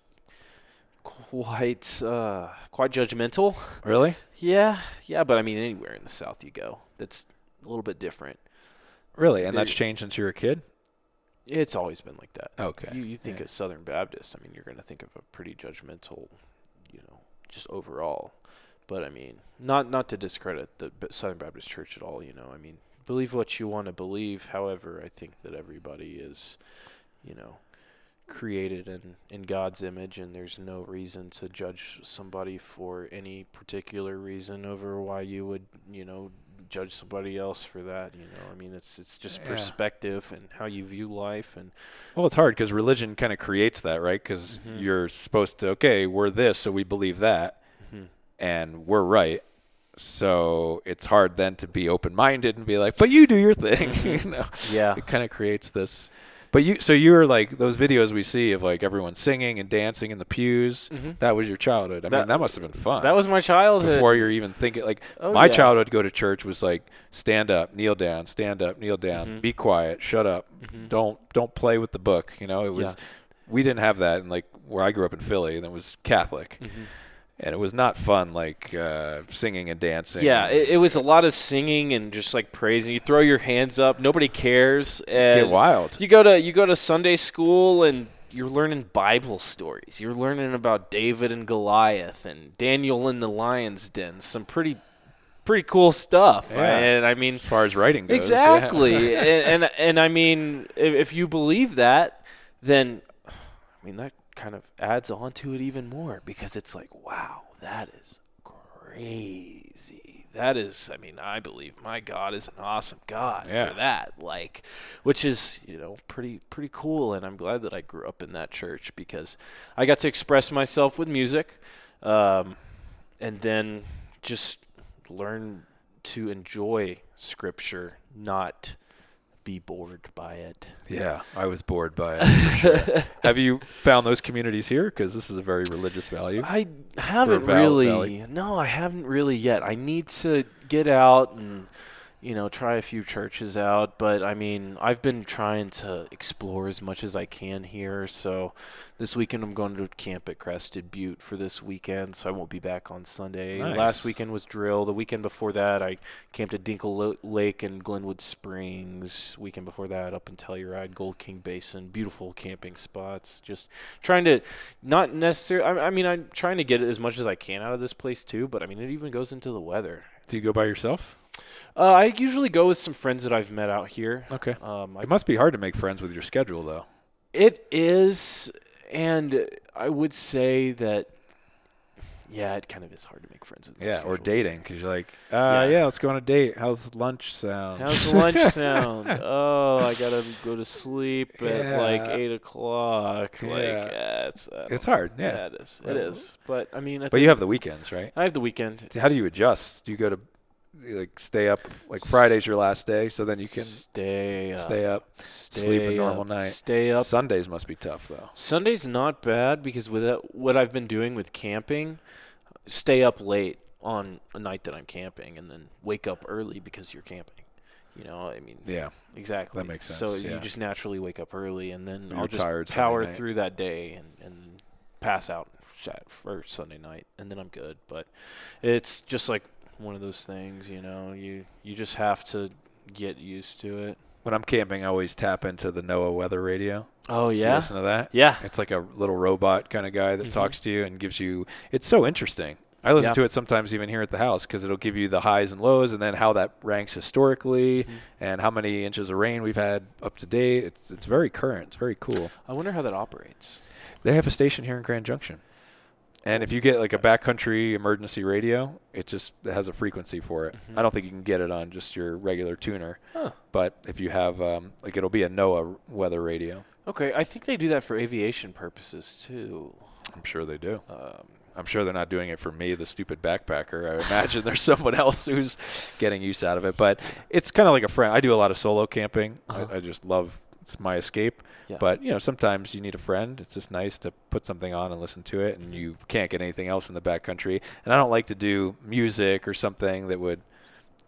quite uh, quite judgmental. Really? yeah, yeah. But I mean, anywhere in the South you go, that's a little bit different. Really, and that's changed since you were a kid. It's always been like that. Okay. You, you think yeah. of Southern Baptist, I mean, you're going to think of a pretty judgmental, you know, just overall. But I mean, not not to discredit the Southern Baptist Church at all. You know, I mean, believe what you want to believe. However, I think that everybody is, you know, created in in God's image, and there's no reason to judge somebody for any particular reason over why you would, you know, judge somebody else for that. You know, I mean, it's it's just yeah. perspective and how you view life. And well, it's hard because religion kind of creates that, right? Because mm-hmm. you're supposed to, okay, we're this, so we believe that and we're right. So it's hard then to be open minded and be like, but you do your thing. you know? Yeah. It kind of creates this. But you, so you were like those videos we see of like everyone singing and dancing in the pews. Mm-hmm. That was your childhood. I that, mean, that must have been fun. That was my childhood. Before you're even thinking, like oh, my yeah. childhood, go to church was like stand up, kneel down, stand up, kneel down, mm-hmm. be quiet, shut up, mm-hmm. don't don't play with the book. You know, it was. Yeah. We didn't have that, and like where I grew up in Philly, and it was Catholic. And it was not fun like uh, singing and dancing. Yeah, it, it, was a lot of singing and just like praising. You throw your hands up, nobody cares. And Get wild. You go to you go to Sunday school and you're learning Bible stories. You're learning about David and Goliath and Daniel in the lion's den. Some pretty pretty cool stuff. Yeah. And I mean, as far as writing goes, exactly. Yeah. and, and and I mean, if, if you believe that, then I mean that kind of adds on to it even more because it's like, wow, that is crazy. That is, I mean, I believe my God is an awesome God yeah. for that. Like, which is, you know, pretty pretty cool. And I'm glad that I grew up in that church because I got to express myself with music, um, and then just learn to enjoy Scripture, not be bored by it. Yeah, I was bored by it. Sure. Have you found those communities here? Because this is a very religious value. I haven't really. Valley. No, I haven't really yet. I need to get out and you know, try a few churches out. But I mean, I've been trying to explore as much as I can here. So this weekend I'm going to camp at Crested Butte for this weekend, so I won't be back on Sunday. Nice. Last weekend was drill. The weekend before that, I camped at Dinkle Lake and Glenwood Springs. Weekend before that, up in Telluride, Gold King Basin. Beautiful camping spots. Just trying to, not necessarily. I, I mean, I'm trying to get as much as I can out of this place too. But I mean, it even goes into the weather. Do you go by yourself? Uh, I usually go with some friends that I've met out here. Okay. Um, it must be hard to make friends with your schedule, though. It is, and I would say that, yeah, it kind of is hard to make friends with. Yeah, schedule. or dating because you're like, uh, yeah. yeah. let's go on a date. How's lunch sound? How's lunch sound? Oh, I gotta go to sleep yeah. at like eight o'clock. Yeah. Like, yeah, it's it's hard. Yeah. yeah, it is. It is. But I mean, I but you have the weekends, right? I have the weekend. How do you adjust? Do you go to like stay up like Friday's your last day, so then you can stay up, stay up, stay sleep a normal up, night. Stay up. Sundays must be tough though. Sundays not bad because with what I've been doing with camping, stay up late on a night that I'm camping, and then wake up early because you're camping. You know, I mean, yeah, exactly. That makes sense. So yeah. you just naturally wake up early, and then you're I'll just power through that day and, and pass out for Sunday night, and then I'm good. But it's just like one of those things, you know. You you just have to get used to it. when I'm camping, I always tap into the NOAA weather radio. Oh yeah, you listen to that. Yeah, it's like a little robot kind of guy that mm-hmm. talks to you and gives you. It's so interesting. I listen to it sometimes even here at the house because it'll give you the highs and lows and then how that ranks historically mm-hmm. and how many inches of rain we've had up to date. It's it's very current. It's very cool. I wonder how that operates. They have a station here in Grand Junction. And if you get like a backcountry emergency radio, it just it has a frequency for it. Mm-hmm. I don't think you can get it on just your regular tuner. Huh. But if you have um, like it'll be a NOAA weather radio. Okay, I think they do that for aviation purposes too. I'm sure they do. Um, I'm sure they're not doing it for me, the stupid backpacker. I imagine there's someone else who's getting use out of it. But it's kind of like a friend. I do a lot of solo camping. Uh-huh. I, I just love it's my escape. Yeah. But you know, sometimes you need a friend. It's just nice to put something on and listen to it, and you can't get anything else in the backcountry. And I don't like to do music or something that would.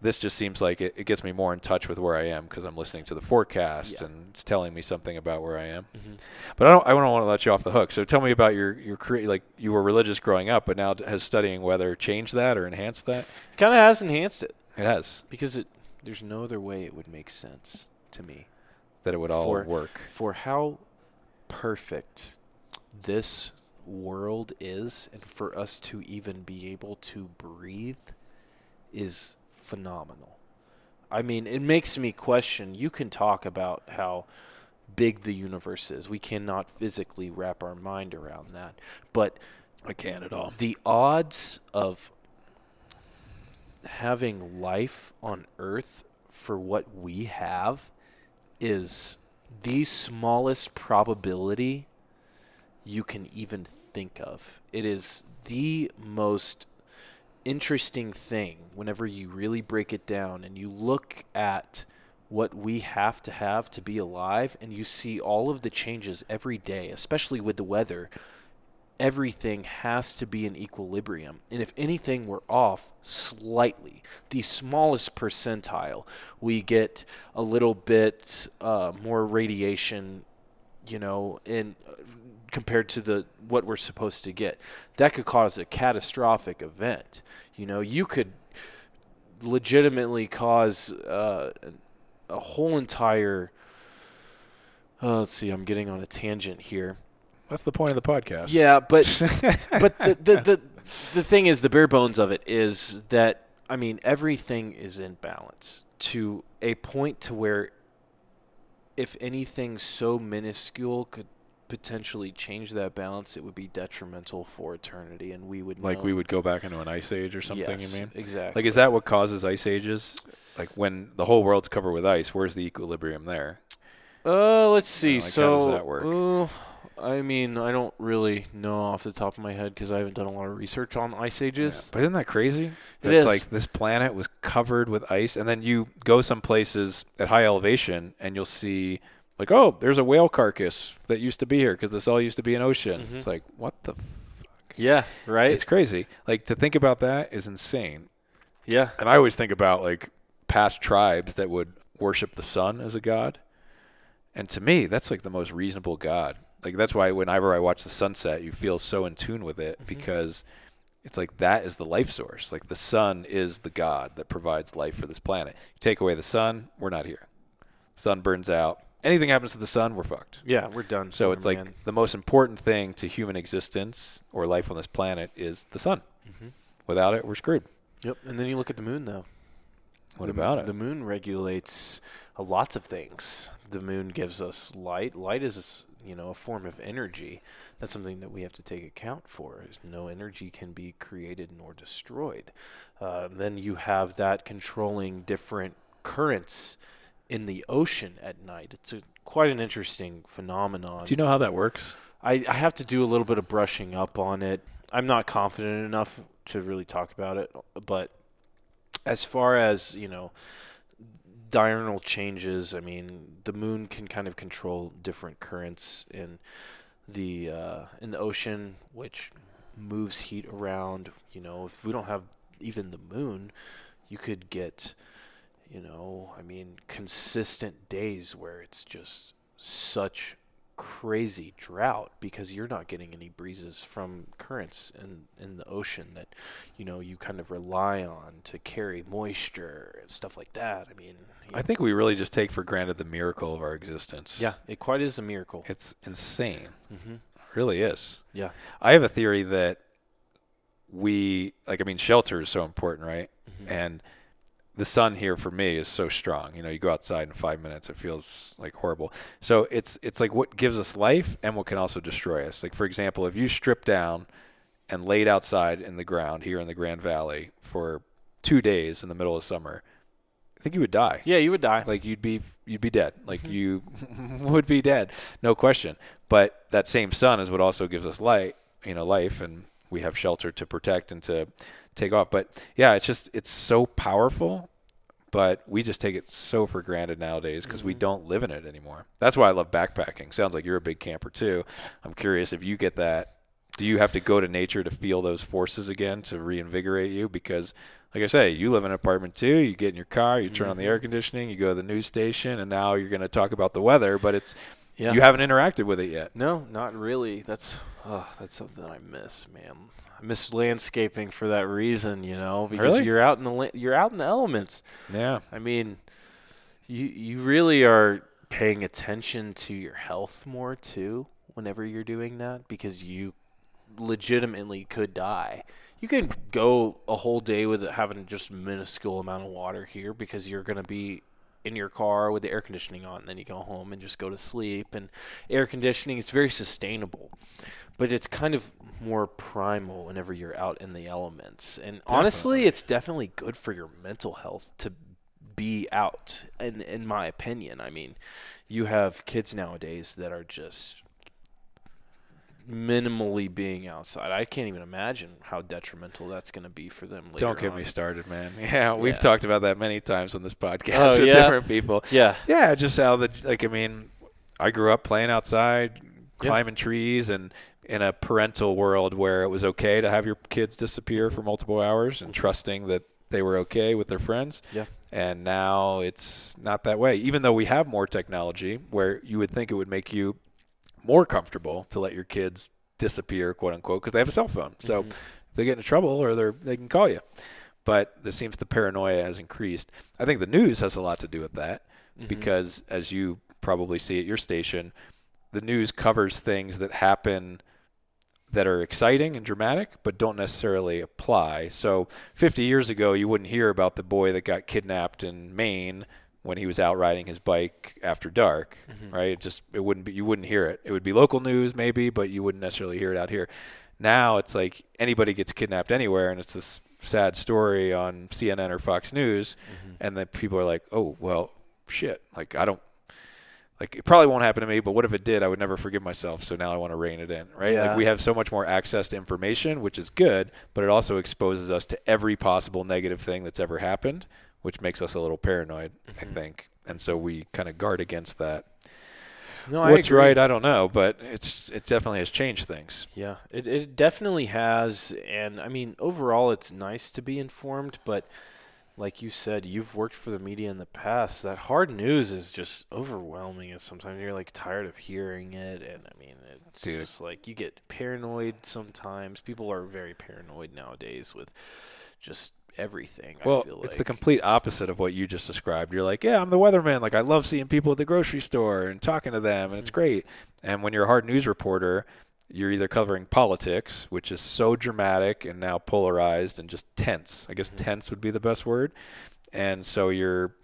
This just seems like it, it gets me more in touch with where I am because I'm listening to the forecast yeah. and it's telling me something about where I am. Mm-hmm. But I don't. I don't want to let you off the hook. So tell me about your your cre- like you were religious growing up, but now has studying weather changed that or enhanced that? It kind of has enhanced it. It has because it. There's no other way it would make sense to me that it would all for, work. For how perfect this world is, and for us to even be able to breathe is phenomenal. I mean, it makes me question. You can talk about how big the universe is. We cannot physically wrap our mind around that. But I can't at all. The odds of having life on Earth for what we have is the smallest probability you can even think of. It is the most interesting thing whenever you really break it down and you look at what we have to have to be alive and you see all of the changes every day, especially with the weather everything has to be in equilibrium. And if anything we're off slightly, the smallest percentile, we get a little bit uh, more radiation, you know, in compared to the what we're supposed to get. That could cause a catastrophic event. You know, you could legitimately cause uh, a whole entire. Uh, let's see, I'm getting on a tangent here that's the point of the podcast. Yeah, but but the, the the the thing is, the bare bones of it is that I mean everything is in balance to a point to where if anything so minuscule could potentially change that balance, it would be detrimental for eternity, and we would like know. we would go back into an ice age or something. Yes, you mean exactly? Like, is that what causes ice ages? Like when the whole world's covered with ice, where's the equilibrium there? Uh, let's see. You know, like so, how does that work? Uh, I mean, I don't really know off the top of my head because I haven't done a lot of research on ice ages. Yeah, but isn't that crazy? That's it is. like this planet was covered with ice, and then you go some places at high elevation, and you'll see like, oh, there's a whale carcass that used to be here because this all used to be an ocean. Mm-hmm. It's like, what the fuck? Yeah, right. It's crazy. Like to think about that is insane. Yeah. And I always think about like past tribes that would worship the sun as a god. And to me, that's like the most reasonable god like that's why whenever I watch the sunset, you feel so in tune with it mm-hmm. because it's like that is the life source. Like the sun is the God that provides life for this planet. You take away the sun, we're not here. Sun burns out. Anything happens to the sun, we're fucked. Yeah, we're done. So it's man. like the most important thing to human existence or life on this planet is the sun. Mm-hmm. Without it, we're screwed. Yep. And then you look at the moon, though. What the about it? The moon regulates lots of things. The moon gives us light. Light is you know a form of energy that's something that we have to take account for is no energy can be created nor destroyed. Uh, then you have that controlling different currents in the ocean at night. It's a, quite an interesting phenomenon. Do you know how that works? I, I have to do a little bit of brushing up on it. I'm not confident enough to really talk about it but as far as you know diurnal changes. I mean, the moon can kind of control different currents in the uh, in the ocean, which moves heat around. You know, if we don't have even the moon, you could get, you know, I mean, consistent days where it's just such crazy drought because you're not getting any breezes from currents in in the ocean that you know you kind of rely on to carry moisture and stuff like that. I mean, I think we really just take for granted the miracle of our existence. Yeah, it quite is a miracle. It's insane. Mm-hmm. It really is. Yeah. I have a theory that we like. I mean, shelter is so important, right? Mm-hmm. And the sun here for me is so strong. You know, you go outside in five minutes, it feels like horrible. So it's it's like what gives us life and what can also destroy us. Like for example, if you strip down and laid outside in the ground here in the Grand Valley for two days in the middle of summer, I think you would die. Yeah, you would die. Like you'd be you'd be dead. Like mm-hmm. you would be dead, no question. But that same sun is what also gives us light, you know, life, and we have shelter to protect and to take off. But yeah, it's just it's so powerful, but we just take it so for granted nowadays because mm-hmm. we don't live in it anymore. That's why I love backpacking. Sounds like you're a big camper too. I'm curious if you get that. Do you have to go to nature to feel those forces again to reinvigorate you? Because, like I say, you live in an apartment too. You get in your car, you turn mm-hmm. on the air mm-hmm. conditioning, you go to the news station, and now you're going to talk about the weather. But it's yeah. you haven't interacted with it yet. No, not really. That's oh, that's something I miss, man. I miss landscaping for that reason, you know, because really? you're out in the you're out in the elements. Yeah. I mean, you you really are paying attention to your health more too whenever you're doing that because you legitimately could die. You can go a whole day with having just a minuscule amount of water here because you're going to be in your car with the air conditioning on. And then you go home and just go to sleep. And air conditioning is very sustainable but it's kind of more primal whenever you're out in the elements. And definitely. honestly, it's definitely good for your mental health to be out. In in my opinion, I mean, you have kids nowadays that are just minimally being outside. I can't even imagine how detrimental that's going to be for them. Don't get on. me started, man. Yeah, we've yeah. talked about that many times on this podcast oh, with yeah? different people. Yeah, yeah, just how the like. I mean, I grew up playing outside, climbing yeah. trees, and in a parental world where it was okay to have your kids disappear for multiple hours and trusting that they were okay with their friends. Yeah. And now it's not that way. Even though we have more technology where you would think it would make you more comfortable to let your kids disappear, quote unquote, because they have a cell phone. So mm-hmm. if they get into trouble or they they can call you. But it seems the paranoia has increased. I think the news has a lot to do with that mm-hmm. because as you probably see at your station, the news covers things that happen – that are exciting and dramatic, but don't necessarily apply. So 50 years ago, you wouldn't hear about the boy that got kidnapped in Maine when he was out riding his bike after dark, mm-hmm. right? It just it wouldn't be you wouldn't hear it. It would be local news maybe, but you wouldn't necessarily hear it out here. Now it's like anybody gets kidnapped anywhere, and it's this sad story on CNN or Fox News, mm-hmm. and then people are like, "Oh, well, shit! Like I don't like it probably won't happen to me, but what if it did? I would never forgive myself. So now I want to rein it in, right? Yeah. Like we have so much more access to information, which is good, but it also exposes us to every possible negative thing that's ever happened, which makes us a little paranoid, mm-hmm. I think. And so we kind of guard against that. No, What's I right, I don't know, but it's it definitely has changed things. Yeah, it it definitely has, and I mean overall, it's nice to be informed, but like you said, you've worked for the media in the past. That hard news is just overwhelming, and sometimes you're like tired of hearing it. And I mean, it's Dude. just like you get paranoid sometimes. People are very paranoid nowadays with just everything. Well, it's like. the complete opposite of what you just described. You're like, yeah, I'm the weatherman. Like, I love seeing people at the grocery store and talking to them, and it's mm-hmm. great. And when you're a hard news reporter, you're either covering politics, which is so dramatic and now polarized and just tense. I guess mm-hmm. tense would be the best word. And so you're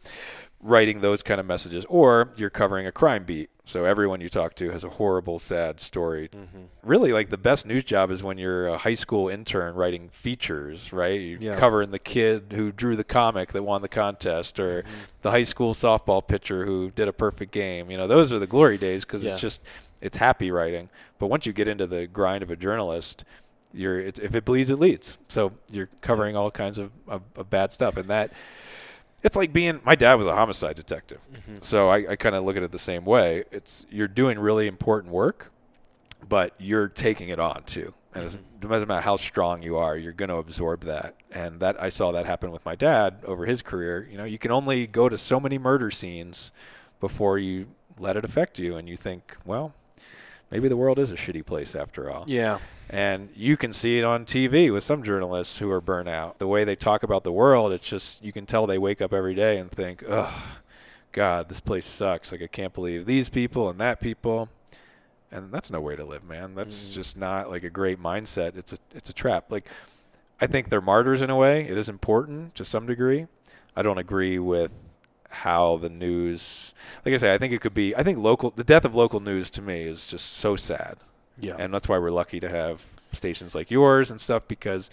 writing those kind of messages, or you're covering a crime beat. So everyone you talk to has a horrible, sad story. Mm-hmm. Really, like the best news job is when you're a high school intern writing features, right? You're yeah. covering the kid who drew the comic that won the contest, or mm-hmm. the high school softball pitcher who did a perfect game. You know, those are the glory days because yeah. it's just it's happy writing. But once you get into the grind of a journalist, you're if it bleeds, it leads. So you're covering all kinds of, of, of bad stuff, and that it's like being. My dad was a homicide detective, mm-hmm. so I, I kind of look at it the same way. It's you're doing really important work, but you're taking it on too. And mm-hmm. it doesn't matter how strong you are, you're going to absorb that. And that I saw that happen with my dad over his career. You know, you can only go to so many murder scenes before you let it affect you, and you think, well, maybe the world is a shitty place after all. Yeah. And you can see it on TV with some journalists who are burnt out. The way they talk about the world, it's just you can tell they wake up every day and think, "Ugh, God, this place sucks. Like I can't believe these people and that people." And that's no way to live, man. That's mm. just not like a great mindset. It's a it's a trap. Like I think they're martyrs in a way. It is important to some degree. I don't agree with how the news like I say, I think it could be I think local the death of local news to me is just so sad. Yeah. And that's why we're lucky to have stations like yours and stuff because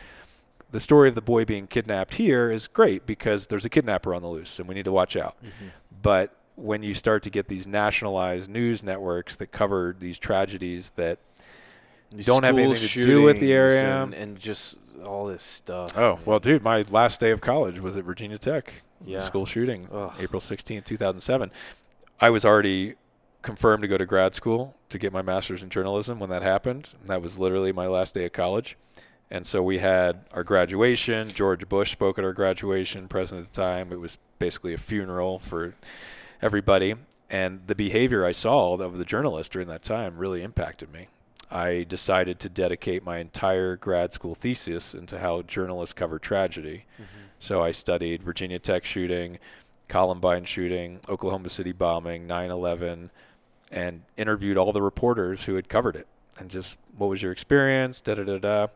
the story of the boy being kidnapped here is great because there's a kidnapper on the loose and we need to watch out. Mm-hmm. But when you start to get these nationalized news networks that cover these tragedies that don't have anything to do with the area and, and, just all this stuff. Oh well, dude, my last day of college was at Virginia Tech. Yeah. School shooting, Ugh. April 16, 2007. I was already confirmed to go to grad school to get my master's in journalism when that happened. That was literally my last day of college. And so we had our graduation. George Bush spoke at our graduation, president at the time. It was basically a funeral for everybody. And the behavior I saw of the journalist during that time really impacted me. I decided to dedicate my entire grad school thesis into how journalists cover tragedy. Mm-hmm. So I studied Virginia Tech shooting, Columbine shooting, Oklahoma City bombing, 9 11, and interviewed all the reporters who had covered it. And just what was your experience? Da da da da.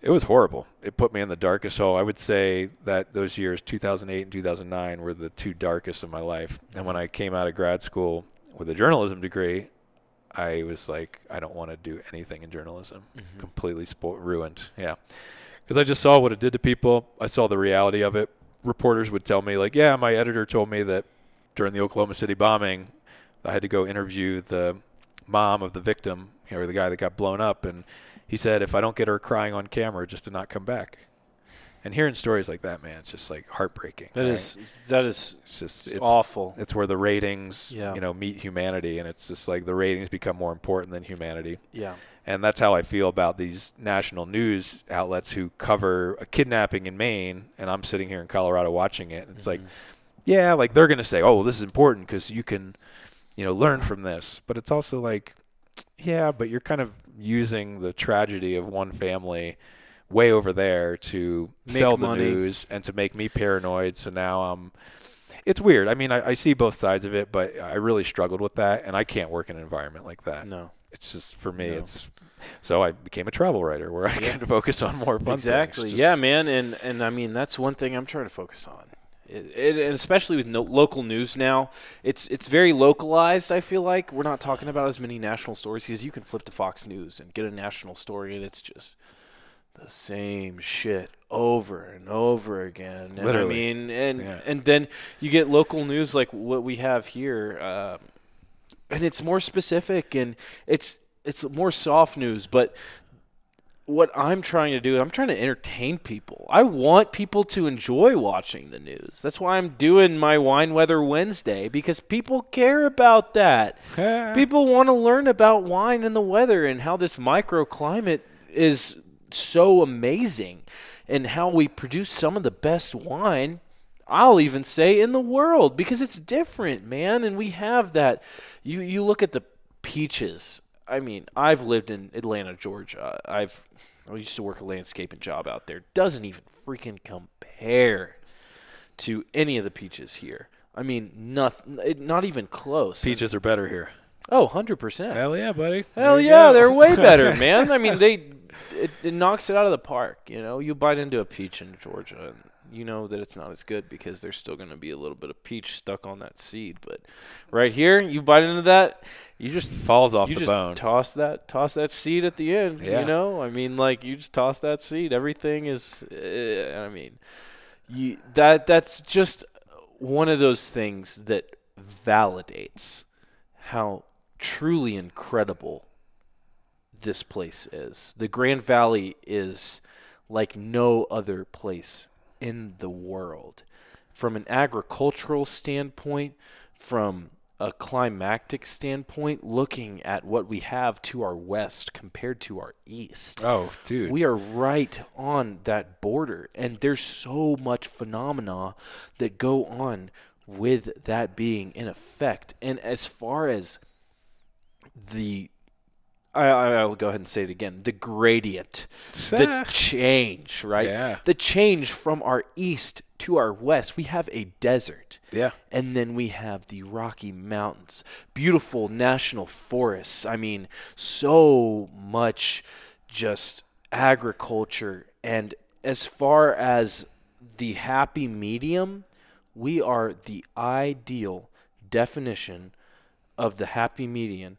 It was horrible. It put me in the darkest hole. I would say that those years 2008 and 2009 were the two darkest of my life. And when i came out of grad school with a journalism degree i was like i don't want to do anything in journalism mm-hmm. completely spo- ruined yeah because i just saw what it did to people i saw the reality of it reporters would tell me like yeah my editor told me that during the oklahoma city bombing I had to go interview the mom of the victim, you know, or the guy that got blown up, and he said, if I don't get her crying on camera, just to not come back. And hearing stories like that, man, it's just like heartbreaking. That right? is that is it's just it's awful. It's where the ratings, yeah. you know, meet humanity, and it's just like the ratings become more important than humanity. Yeah. And that's how I feel about these national news outlets who cover a kidnapping in Maine, and I'm sitting here in Colorado watching it. And it's mm-hmm. like, yeah, like they're gonna say, oh, well, this is important because you can you know, learn from this. But it's also like, yeah, but you're kind of using the tragedy of one family way over there to make sell the money. news and to make me paranoid. So now I'm. It's weird. I mean, I, I see both sides of it, but I really struggled with that, and I can't work in an environment like that. No, it's just for me. No. It's so I became a travel writer where I yeah. can focus on more fun. Exactly. Yeah, man. And and I mean that's one thing I'm trying to focus on. It, it, and especially with no, local news now, it's it's very localized. I feel like we're not talking about as many national stories because you can flip to Fox News and get a national story, and it's just the same shit over and over again. And Literally. I mean, and yeah. and then you get local news like what we have here, uh, and it's more specific and it's it's more soft news, but what I'm trying to do, I'm trying to entertain people. I want people to enjoy watching the news. That's why I'm doing my Wine Weather Wednesday because people care about that. people want to learn about wine and the weather and how this microclimate is so amazing and how we produce some of the best wine. I'll even say in the world because it's different, man, and we have that. You you look at the peaches I mean, I've lived in Atlanta, Georgia. I've I used to work a landscaping job out there. Doesn't even freaking compare to any of the peaches here. I mean, nothing. Not even close. Peaches are better here. Oh, 100%. Hell yeah, buddy. Hell yeah, they're way better, man. I mean, they it, it, knocks it out of the park, you know. You bite into a peach in Georgia and you know that it's not as good because there's still going to be a little bit of peach stuck on that seed. But right here, you bite into that, you just falls off you the just bone. Toss that, toss that seed at the end. Yeah. You know, I mean, like you just toss that seed. Everything is. Uh, I mean, you that that's just one of those things that validates how truly incredible this place is. The Grand Valley is like no other place in the world. From an agricultural standpoint, from a climactic standpoint, looking at what we have to our west compared to our east. Oh, dude. We are right on that border. And there's so much phenomena that go on with that being in effect. And as far as the I, I'll go ahead and say it again. The gradient, the change, right? Yeah. The change from our east to our west. We have a desert. Yeah. And then we have the Rocky Mountains, beautiful national forests. I mean, so much just agriculture. And as far as the happy medium, we are the ideal definition of the happy median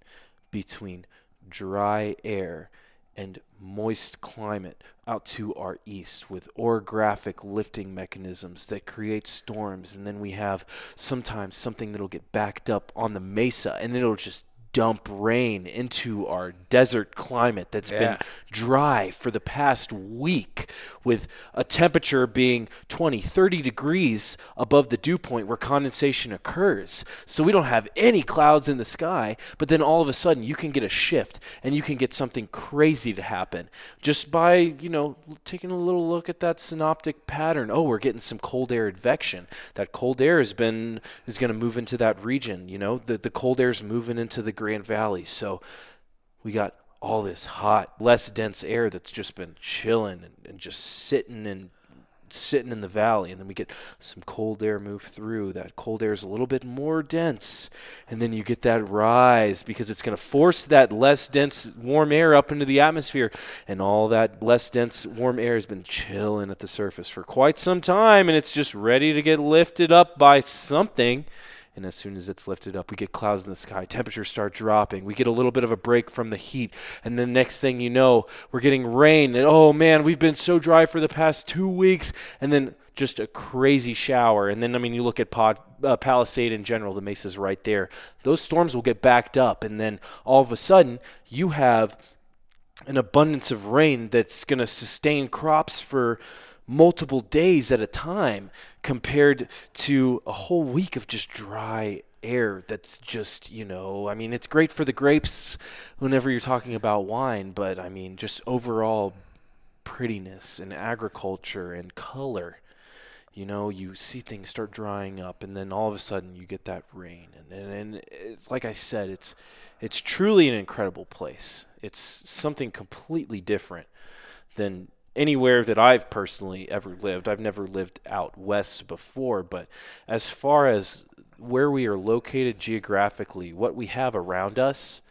between dry air and moist climate out to our east with orographic lifting mechanisms that create storms. And then we have sometimes something that'll get backed up on the mesa and it'll just dump rain into our desert climate that's yeah. been dry for the past week with a temperature being 20, 30 degrees above the dew point where condensation occurs. So we don't have any clouds in the sky, but then all of a sudden you can get a shift and you can get something crazy to happen just by, you know, taking a little look at that synoptic pattern. Oh, we're getting some cold air advection. That cold air has been is going to move into that region, you know. The the cold air is moving into the Grand Valley. So we got all this hot, less dense air that's just been chilling and, and just sitting and sitting in the valley. And then we get some cold air move through. That cold air is a little bit more dense. And then you get that rise because it's going to force that less dense warm air up into the atmosphere. And all that less dense warm air has been chilling at the surface for quite some time. And it's just ready to get lifted up by something and as soon as it's lifted up, we get clouds in the sky. Temperatures start dropping. We get a little bit of a break from the heat. And then next thing you know, we're getting rain. And oh man, we've been so dry for the past two weeks. And then just a crazy shower. And then, I mean, you look at Pod, uh, Palisade in general, the mesa's right there. Those storms will get backed up. And then all of a sudden, you have an abundance of rain that's going to sustain crops for multiple days at a time compared to a whole week of just dry air that's just, you know, I mean, it's great for the grapes whenever you're talking about wine, but I mean, just overall prettiness and agriculture and color. You know, you see things start drying up, and then all of a sudden you get that rain, and, and, and it's like I said, it's it's truly an incredible place. It's something completely different than anywhere that I've personally ever lived. I've never lived out west before, but as far as where we are located geographically, what we have around us,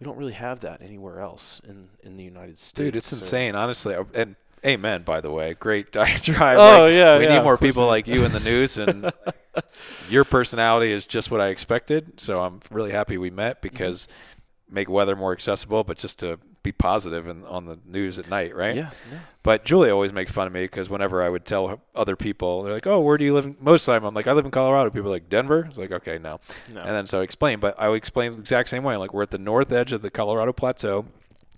we don't really have that anywhere else in, in the United States. Dude, it's so. insane, honestly. And amen, by the way. Great diatribe. Oh, like, yeah. We yeah, need more people like you in the news, and your personality is just what I expected. So I'm really happy we met because mm-hmm. make weather more accessible, but just to be positive and on the news at night, right? Yeah. yeah. But Julia always makes fun of me because whenever I would tell other people, they're like, "Oh, where do you live?" Most of the time, I'm like, "I live in Colorado." People are like, "Denver?" It's like, "Okay, no." no. And then so I explain, but I would explain the exact same way. Like we're at the north edge of the Colorado Plateau.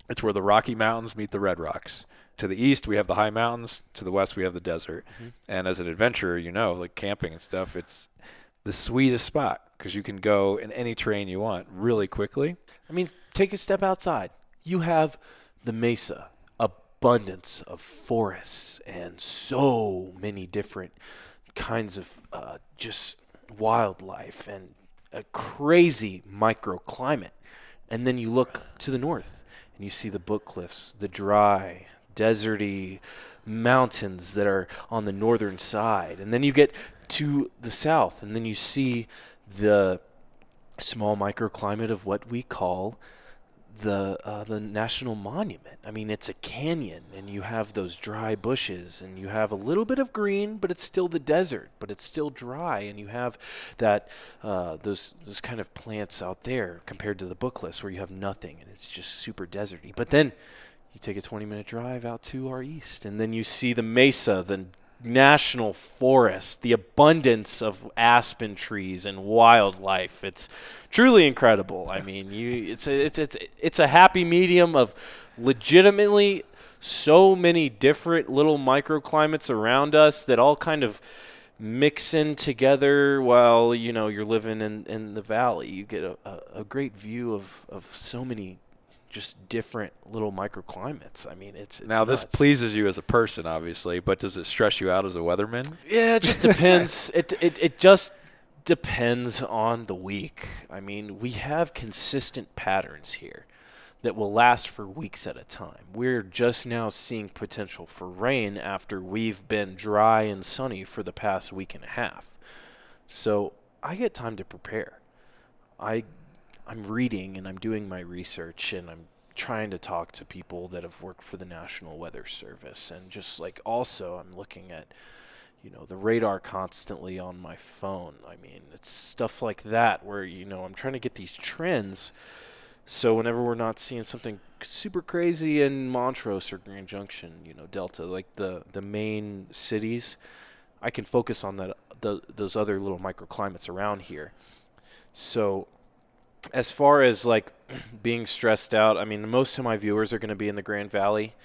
It's where the Rocky Mountains meet the Red Rocks. To the east, we have the high mountains. To the west, we have the desert. Mm-hmm. And as an adventurer, you know, like camping and stuff, it's the sweetest spot because you can go in any terrain you want really quickly. I mean, take a step outside you have the mesa, abundance of forests, and so many different kinds of uh, just wildlife and a crazy microclimate. And then you look to the north and you see the book cliffs, the dry, deserty mountains that are on the northern side. And then you get to the south and then you see the small microclimate of what we call the uh, the national monument. I mean, it's a canyon, and you have those dry bushes, and you have a little bit of green, but it's still the desert, but it's still dry, and you have that uh, those those kind of plants out there compared to the book cliffs where you have nothing, and it's just super deserty. But then you take a 20 minute drive out to our east, and then you see the mesa, the national forest, the abundance of aspen trees and wildlife. It's truly incredible. I mean, you it's a, it's it's it's a happy medium of legitimately so many different little microclimates around us that all kind of mix in together while you know you're living in, in the valley you get a, a, great view of, of so many just different little microclimates. I mean, it's, it's now nuts. this pleases you as a person, obviously, but does it stress you out as a weatherman? Yeah, it just depends. it, it it just depends on the week. I mean, we have consistent patterns here. that will last for weeks at a time. We're just now seeing potential for rain after we've been dry and sunny for the past week and a half. So I get time to prepare. I I'm reading and I'm doing my research and I'm trying to talk to people that have worked for the National Weather Service and just like also I'm looking at you know the radar constantly on my phone. I mean, it's stuff like that where you know I'm trying to get these trends so whenever we're not seeing something super crazy in Montrose or Grand Junction, you know, Delta, like the the main cities, I can focus on that the, those other little microclimates around here. So as far as like being stressed out, I mean, most of my viewers are going to be in the Grand Valley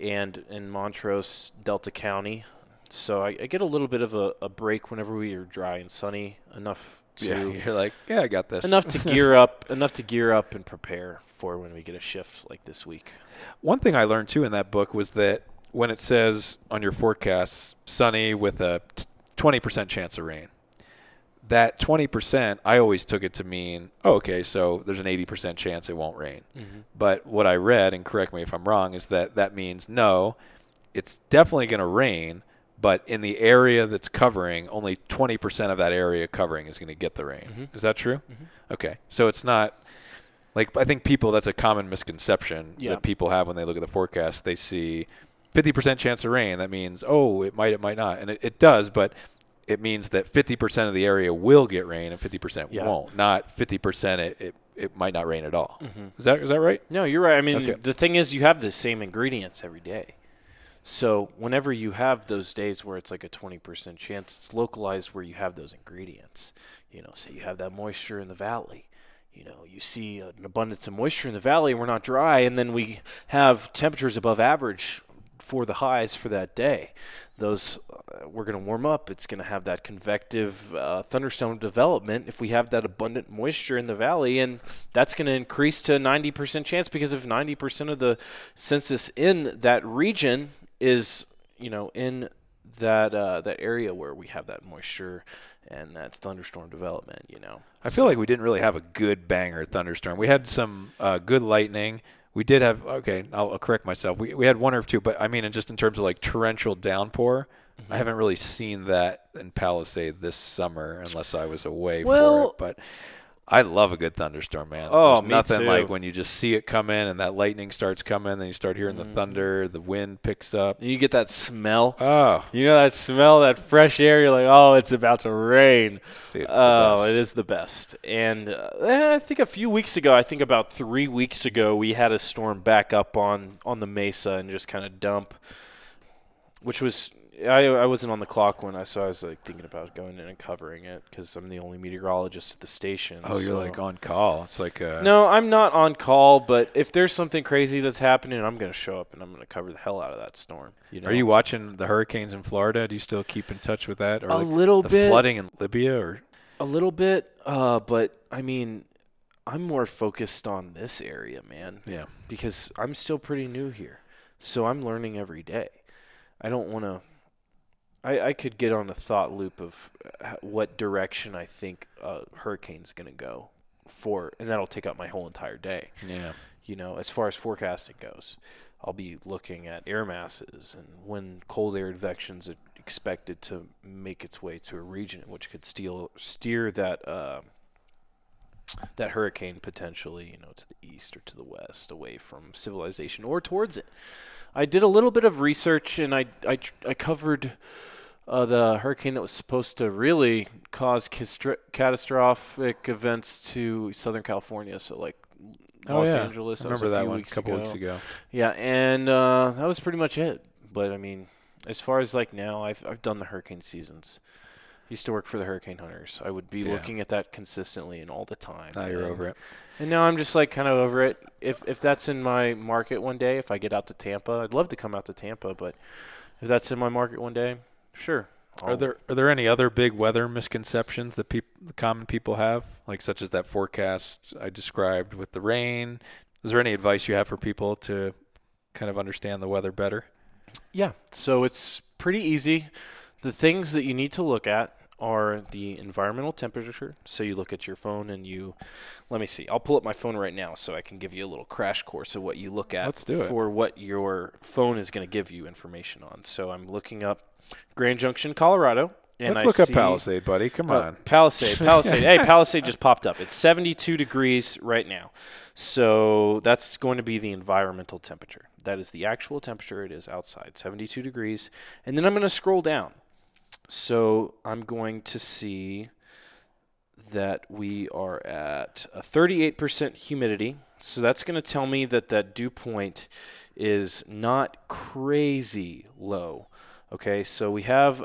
and in Montrose, Delta County. So I, I get a little bit of a, a, break whenever we are dry and sunny enough to yeah, you're like, yeah, I got this. Enough to gear up, enough to gear up and prepare for when we get a shift like this week. One thing I learned too in that book was that when it says on your forecast sunny with a 20% chance of rain, that 20%, I always took it to mean, oh, okay, so there's an 80% chance it won't rain. Mm-hmm. But what I read, and correct me if I'm wrong, is that that means no, it's definitely going to rain, but in the area that's covering, only 20% of that area covering is going to get the rain. Mm-hmm. Is that true? Mm-hmm. Okay. So it's not like I think people that's a common misconception yeah. that people have when they look at the forecast. They see 50% chance of rain. That means, oh, it might, it might not. And it, it does, but it means that 50% of the area will get rain and 50% yeah. won't. Not 50% it, it, it might not rain at all. Mm-hmm. Is that is that right? No, you're right. I mean, okay. the thing is, you have the same ingredients every day. So whenever you have those days where it's like a 20% chance, it's localized where you have those ingredients. You know, say you have that moisture in the valley. You know, you see an abundance of moisture in the valley, we're not dry, and then we have temperatures above average for the highs for that day. Those uh, we're going to warm up. It's going to have that convective uh, thunderstorm development if we have that abundant moisture in the valley, and that's going to increase to 90% chance because if 90% of the census in that region is you know in that uh, that area where we have that moisture and that thunderstorm development. You know, I feel so. like we didn't really have a good banger thunderstorm. We had some uh, good lightning. We did have okay. I'll, I'll, correct myself. We we had one or two, but I mean, just in terms of like torrential downpour, mm-hmm. I haven't really seen that in Palisade this summer unless I was away well, for it. But I love a good thunderstorm, man. Oh, There's nothing too. like when you just see it come in and that lightning starts coming, then you start hearing mm-hmm. the thunder, the wind picks up. You get that smell. Oh. You know that smell, that fresh air. You're like, oh, it's about to rain. Dude, oh, it is the best. And uh, I think a few weeks ago, I think about three weeks ago, we had a storm back up on, on the mesa and just kind of dump, which was I, I wasn't on the clock when I so I was like thinking about going in and covering it because I'm the only meteorologist at the station. Oh, you're so. like on call. It's like a no, I'm not on call, but if there's something crazy that's happening, I'm gonna show up and I'm gonna cover the hell out of that storm. You know? Are you watching the hurricanes in Florida? Do you still keep in touch with that? Or a like little the bit. Flooding in Libya, or a little bit. Uh, but I mean, I'm more focused on this area, man. Yeah. Because I'm still pretty new here, so I'm learning every day. I don't want to I, I could get on a thought loop of uh, what direction I think a hurricane's going to go for, and that'll take up my whole entire day. Yeah. You know, as far as forecasting goes, I'll be looking at air masses and when cold air advections are expected to make its way to a region which could steal, steer that uh, that hurricane potentially, you know, to the east or to the west, away from civilization or towards it. I did a little bit of research and I I, I covered uh, the hurricane that was supposed to really cause catastrophic events to Southern California. So like oh, Los yeah. Angeles. I remember that, that one a couple ago. weeks ago. Yeah, and uh, that was pretty much it. But I mean, as far as like now, I've I've done the hurricane seasons. Used to work for the hurricane hunters. I would be yeah. looking at that consistently and all the time. Now you're over it. And now I'm just like kind of over it. If if that's in my market one day, if I get out to Tampa, I'd love to come out to Tampa, but if that's in my market one day, Sure. Are there are there any other big weather misconceptions that people, the common people have, like such as that forecast I described with the rain? Is there any advice you have for people to kind of understand the weather better? Yeah. So it's pretty easy. The things that you need to look at are the environmental temperature. So you look at your phone and you, let me see. I'll pull up my phone right now so I can give you a little crash course of what you look at Let's do it. for what your phone is going to give you information on. So I'm looking up Grand Junction, Colorado. And Let's I look up see- Palisade, buddy. Come uh, on. Palisade, Palisade. hey, Palisade just popped up. It's 72 degrees right now. So that's going to be the environmental temperature. That is the actual temperature it is outside, 72 degrees. And then I'm going to scroll down. So I'm going to see that we are at a 38% humidity. So that's going to tell me that that dew point is not crazy low. Okay, so we have,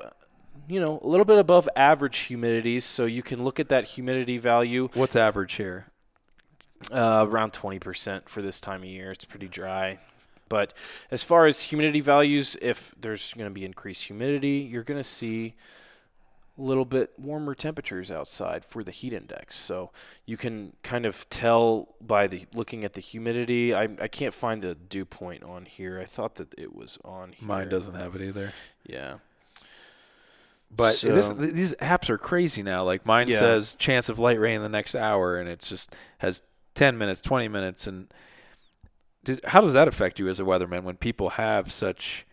you know, a little bit above average humidities. So you can look at that humidity value What's average here? uh, around 20% for this time of year. It's pretty dry. But as far as humidity values, if there's going to be increased humidity, you're going to see a little bit warmer temperatures outside for the heat index. So you can kind of tell by the looking at the humidity. I, I can't find the dew point on here. I thought that it was on here. Mine doesn't have it either. Yeah. But So- th- these apps are crazy now. Like mine Yeah. says chance of light rain in the next hour, and it's just has 10 minutes, 20 minutes, and does, how does that affect you as a weatherman when people have such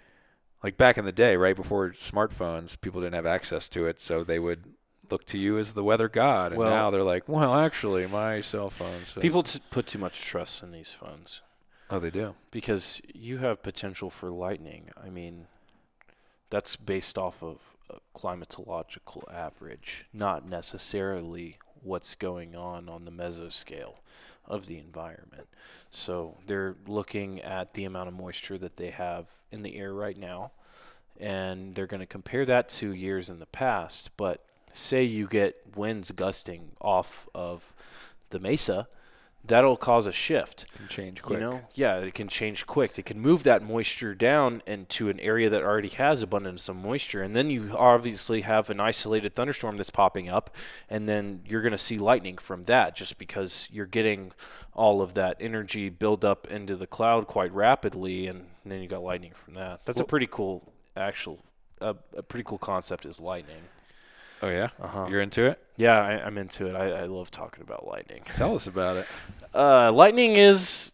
like back in the day, right before smartphones, people didn't have access to it, so they would look to you as the weather god, and Well- now they're like, well, actually, my cell phone says People t- put too much trust in these phones. oh, they do. because you have potential for lightning. I mean, that's based off of a climatological average, not necessarily what's going on on the mesoscale of the environment. So they're looking at the amount of moisture that they have in the air right now, and they're going to compare that to years in the past. But say you get winds gusting off of the mesa, that'll cause a shift. Can change quick. You know, yeah, it can change quick. It can move that moisture down into an area that already has abundance of moisture, and then you obviously have an isolated thunderstorm that's popping up, and then you're going to see lightning from that, just because you're getting all of that energy build up into the cloud quite rapidly, and then you got lightning from that. That's a pretty cool actual. Uh, a pretty cool concept is lightning. Oh yeah, Uh-huh. you're into it. Yeah, I, I'm into it. I, I love talking about lightning. Tell us about it. Uh, lightning is,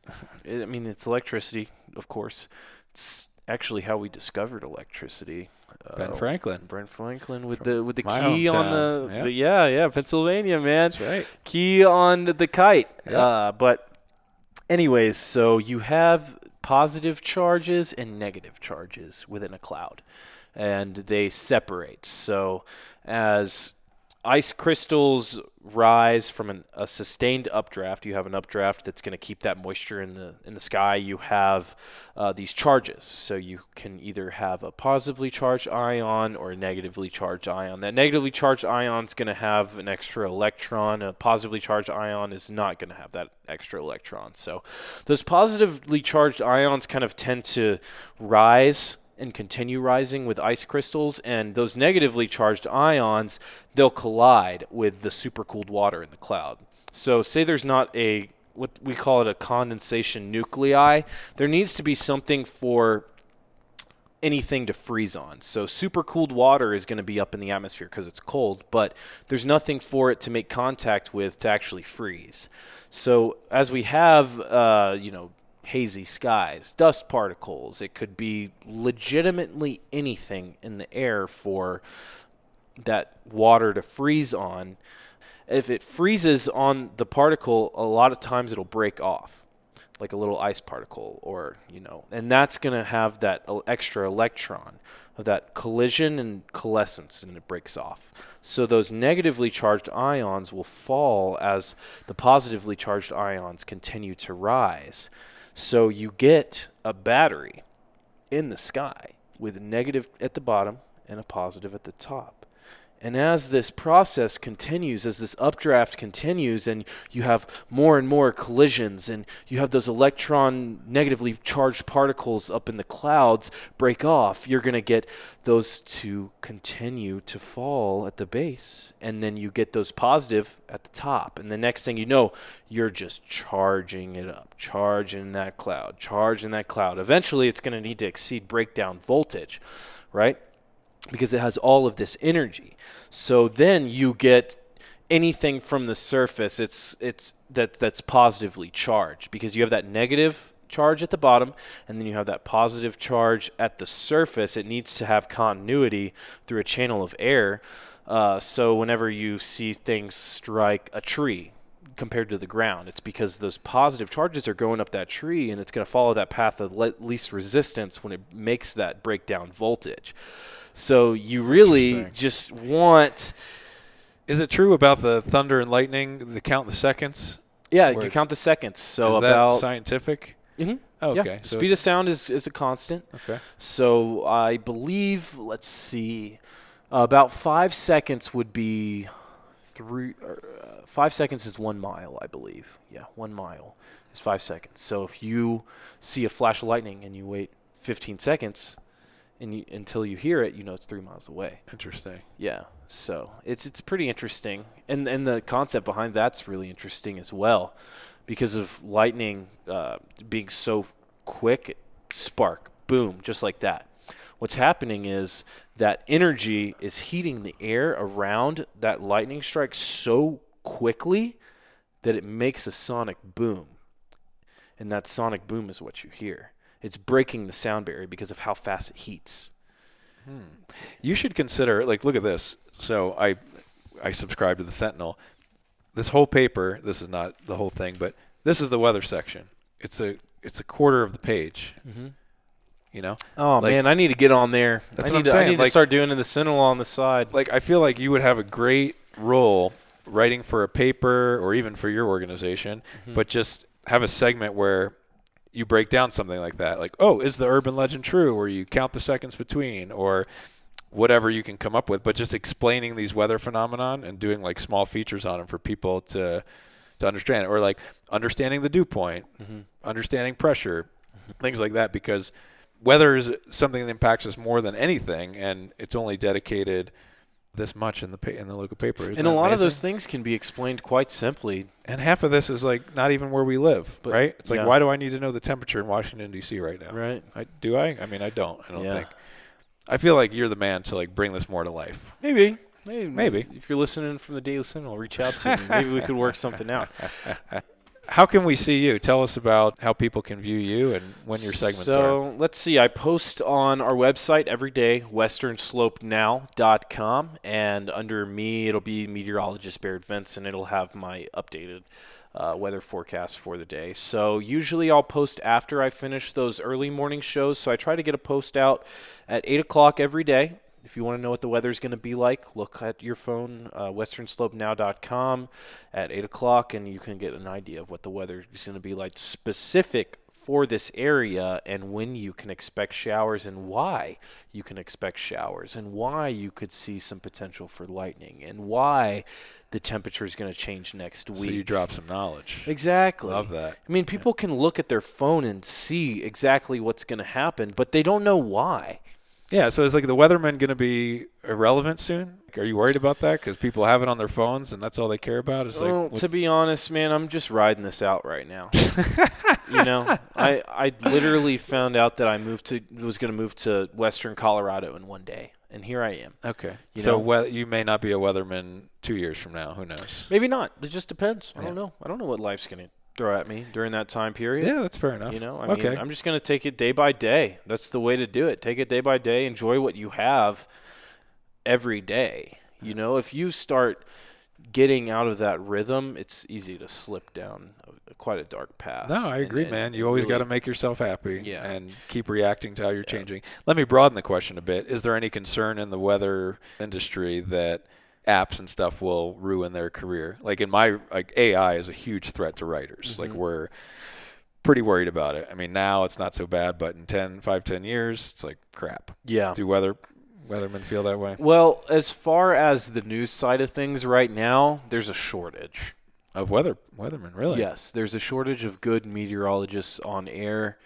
I mean, it's electricity, of course. It's actually how we discovered electricity. Ben Uh, Franklin. Ben Franklin with From the with the key on the yeah. the yeah yeah Pennsylvania man That's right. key on the kite. Yeah. Uh, but anyways, so you have positive charges and negative charges within a cloud, and they separate. So as ice crystals rise from an, a sustained updraft, you have an updraft that's going to keep that moisture in the in the sky. You have uh, these charges, so you can either have a positively charged ion or a negatively charged ion. That negatively charged ion is going to have an extra electron. A positively charged ion is not going to have that extra electron. So those positively charged ions kind of tend to rise and continue rising with ice crystals and those negatively charged ions they'll collide with the supercooled water in the cloud so say there's not a what we call it a condensation nuclei there needs to be something for anything to freeze on. So supercooled water is going to be up in the atmosphere because it's cold, but there's nothing for it to make contact with to actually freeze. So as we have, uh, you know, hazy skies, dust particles, it could be legitimately anything in the air for that water to freeze on. If it freezes on the particle, a lot of times it'll break off like a little ice particle or you know and that's going to have that extra electron of that collision and coalescence and it breaks off. So those negatively charged ions will fall as the positively charged ions continue to rise so you get a battery in the sky with negative at the bottom and a positive at the top and as this process continues, as this updraft continues, and you have more and more collisions, and you have those electron negatively charged particles up in the clouds break off, you're going to get those to continue to fall at the base. And then you get those positive at the top. And the next thing you know, you're just charging it up, charging that cloud, charging that cloud. Eventually, it's going to need to exceed breakdown voltage, right? Because it has all of this energy. So then you get anything from the surface it's it's that that's positively charged because you have that negative charge at the bottom and then you have that positive charge at the surface. It needs to have continuity through a channel of air. Uh, so whenever you see things strike a tree compared to the ground it's because those positive charges are going up that tree and it's going to follow that path of le- least resistance when it makes that breakdown voltage so you really just want is it true about the thunder and lightning? The count the seconds. Yeah, you count the seconds. So is about scientific. Mm-hmm. Oh, okay. Yeah. So Speed of sound is is a constant. Okay. So I believe, let's see, uh, about five seconds would be three. Uh, five seconds is one mile, I believe. Yeah, one mile is five seconds. So if you see a flash of lightning and you wait 15 seconds, and you, until you hear it, you know it's three miles away. Interesting. Yeah. So it's it's pretty interesting, and and the concept behind that's really interesting as well, because of lightning uh, being so quick, spark, boom, just like that. What's happening is that energy is heating the air around that lightning strike so quickly that it makes a sonic boom, and that sonic boom is what you hear it's breaking the sound barrier because of how fast it heats. Hmm. You should consider like look at this. So I I subscribe to the Sentinel. This whole paper, this is not the whole thing, but this is the weather section. It's a it's a quarter of the page. Mm-hmm. You know? Oh like, man, I need to get on there. That's I what I'm to, saying. I need like, to start doing in the Sentinel on the side. Like I feel like you would have a great role writing for a paper or even for your organization, mm-hmm. but just have a segment where you break down something like that, like, oh, is the urban legend true? Or you count the seconds between, or whatever you can come up with. But just explaining these weather phenomenon and doing like small features on them for people to to understand it, or like understanding the dew point, mm-hmm. understanding pressure, mm-hmm. things like that, because weather is something that impacts us more than anything, and it's only dedicated this much in the pa- in the local paper. Isn't and a lot amazing? of those things can be explained quite simply. And half of this is like not even where we live, but right? It's like yeah. why do I need to know the temperature in Washington D.C. right now? Right? I, do I? I mean, I don't. I don't yeah. think. I feel like you're the man to like bring this more to life. Maybe. Maybe. Maybe. If you're listening from the Daily Sentinel, reach out to me. Maybe we could work something out. how can we see you? Tell us about how people can view you and when your segments so, are. So let's see. I post on our website every day, westernslopenow.com, and under me, it'll be meteorologist Barrett Vinson. It'll have my updated uh, weather forecast for the day. So usually I'll post after I finish those early morning shows. So I try to get a post out at 8 o'clock every day. If you want to know what the weather is going to be like, look at your phone, uh, westernslopenow.com at 8 o'clock, and you can get an idea of what the weather is going to be like specific for this area and when you can expect showers and why you can expect showers and why you could see some potential for lightning and why the temperature is going to change next week. So you drop some knowledge. Exactly. Love that. I mean, people yeah. can look at their phone and see exactly what's going to happen, but they don't know why. Yeah, so is like the weatherman going to be irrelevant soon? Are you worried about that? Because people have it on their phones and that's all they care about. Is well, like, to be honest, man, I'm just riding this out right now. you know, I I literally found out that I moved to was going to move to Western Colorado in one day, and here I am. Okay, you so you may not be a weatherman two years from now. Who knows? Maybe not. It just depends. I don't know. I don't know what life's going to throw at me during that time period. Yeah, that's fair enough. You know, I okay. mean, I'm just going to take it day by day. That's the way to do it. Take it day by day. Enjoy what you have every day. You know, if you start getting out of that rhythm, it's easy to slip down a, quite a dark path. No, I agree, and, man. You always really, got to make yourself happy yeah. and keep reacting to how you're yeah. changing. Let me broaden the question a bit. Is there any concern in the weather industry that – apps and stuff will ruin their career. Like in my like AI is a huge threat to writers. Mm-hmm. Like we're pretty worried about it. I mean, now it's not so bad, but in 10, 5, 10 years, it's like crap. Yeah. Do weather weathermen feel that way? Well, as far as the news side of things right now, there's a shortage of weather weathermen, really? Yes, there's a shortage of good meteorologists on air.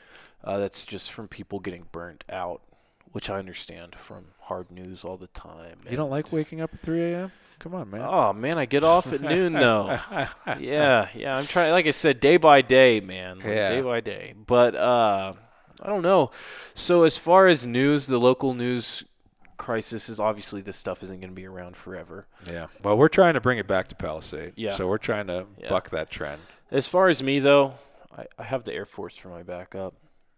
Uh, that's just from people getting burnt out which I understand from hard news all the time. You don't like waking up at 3 a.m.? Come on, man. Oh man, I get off at noon though. yeah, yeah. I'm trying. Like I said, day by day, man. Like yeah. Day by day. But uh, I don't know. So as far as news, the local news crisis is obviously this stuff isn't going to be around forever. Yeah. Well, we're trying to bring it back to Palisade. Yeah. So we're trying to yeah. buck that trend. As far as me though, I, I have the Air Force for my backup.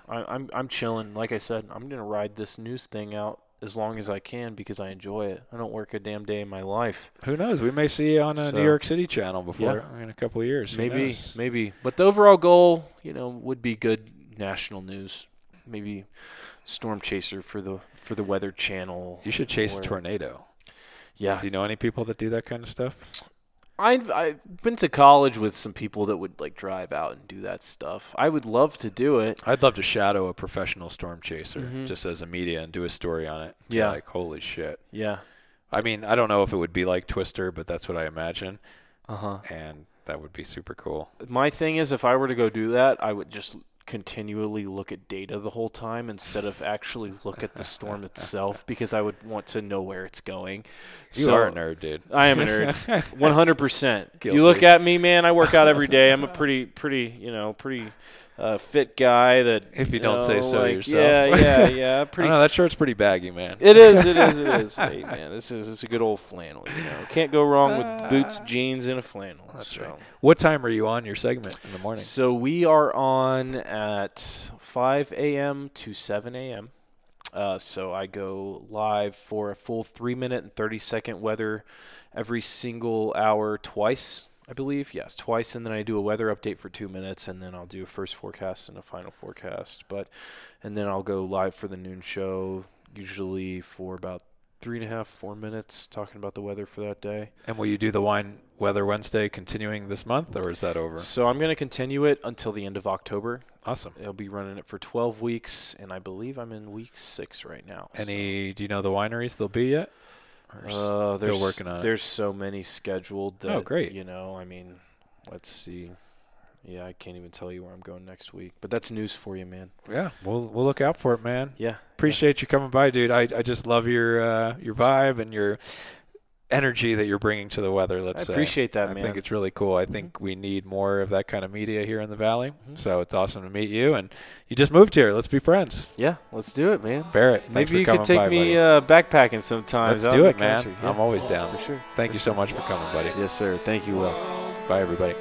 I, I'm I'm chilling. Like I said, I'm gonna ride this news thing out as long as I can because I enjoy it. I don't work a damn day in my life. Who knows? We may see you on a so, New York City channel before yeah. in a couple of years. Maybe, maybe. But the overall goal, you know, would be good national news. Maybe storm chaser for the for the Weather Channel. You should chase or, a tornado. Yeah. Do you know any people that do that kind of stuff? I've I've been to college with some people that would like drive out and do that stuff. I would love to do it. I'd love to shadow a professional storm chaser mm-hmm. just as a media and do a story on it. Yeah. Like holy shit. Yeah. I mean, I don't know if it would be like Twister, but that's what I imagine. Uh huh. And that would be super cool. My thing is, if I were to go do that, I would just continually look at data the whole time instead of actually look at the storm itself because I would want to know where it's going. You so, are a nerd, dude. I am a nerd, 100%. You look at me, man. I work out every day. I'm a pretty, pretty, you know, pretty uh, fit guy that. If you don't know, say so like, yourself. Yeah, yeah, yeah. Pretty. I know that shirt's pretty baggy, man. It is. It is. It is. hey, man, this is it's a good old flannel. You know, can't go wrong with boots, jeans, and a flannel. That's so. right. What time are you on your segment in the morning? So we are on at 5 a.m. to 7 a.m. Uh, so I go live for a full three minute and 30 second weather every single hour twice I believe. Yes, twice, and then I do a weather update for two minutes, and then I'll do a first forecast and a final forecast. But, and then I'll go live for the noon show, usually for about three and a half, four minutes, talking about the weather for that day. And will you do the wine weather Wednesday continuing this month, or is that over? So I'm going to continue it until the end of October. Awesome. I'll be running it for 12 weeks, and I believe I'm in week six right now. Any? So. Do you know the wineries they'll be yet? Uh, still working on it. There's so many scheduled. Oh, that, oh, great. You know, I mean, let's see. Yeah, I can't even tell you where I'm going next week, but that's news for you, man. Yeah, we'll we'll look out for it, man. Yeah, appreciate yeah. you coming by, dude. I, I just love your uh, your vibe and your energy that you're bringing to the weather. Let's I appreciate say. that, I man. I think it's really cool. I mm-hmm. think we need more of that kind of media here in the valley. Mm-hmm. So it's awesome to meet you, and you just moved here. Let's be friends. Yeah, let's do it, man. Barrett, maybe you could take by, me uh, backpacking sometimes. Let's do it, man. Yeah. I'm always down for sure. Thank you so much for coming, buddy. Yes, sir. Thank you. Well. Bye, everybody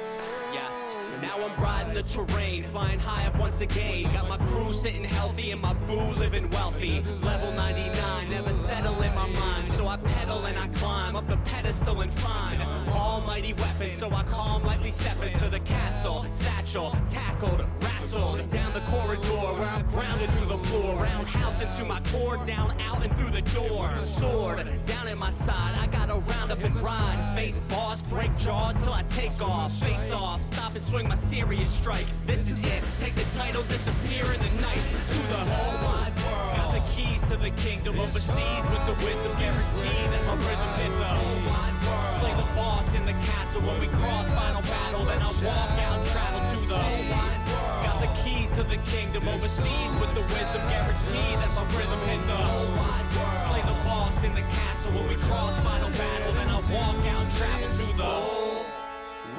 riding the terrain, flying high up once again. Got my crew sitting healthy and my boo living wealthy. Level 99, never settle in my mind. So I pedal and I climb up the pedestal and find almighty weapon. So I calm, lightly step into the castle. Satchel, tackled, wrestled down the corridor where I'm grounded through the floor. Roundhouse into my core, down, out, and through the door. Sword down at my side, I gotta round up and ride. Face boss, break jaws till I take off. Face off, stop and swing my serious serious strike. This is it. Take the title, disappear in the night to the whole wide world. Got the keys to the kingdom overseas with the wisdom guarantee that my rhythm hit the whole wide world. Slay the boss in the castle when we cross final battle. Then I walk out, travel to the whole wide world. Got the keys to the kingdom overseas with the wisdom guarantee that my rhythm hit the whole wide world. Slay the boss in the castle when we cross final battle. Then I walk out, travel to the whole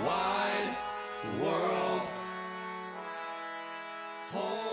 wide Holy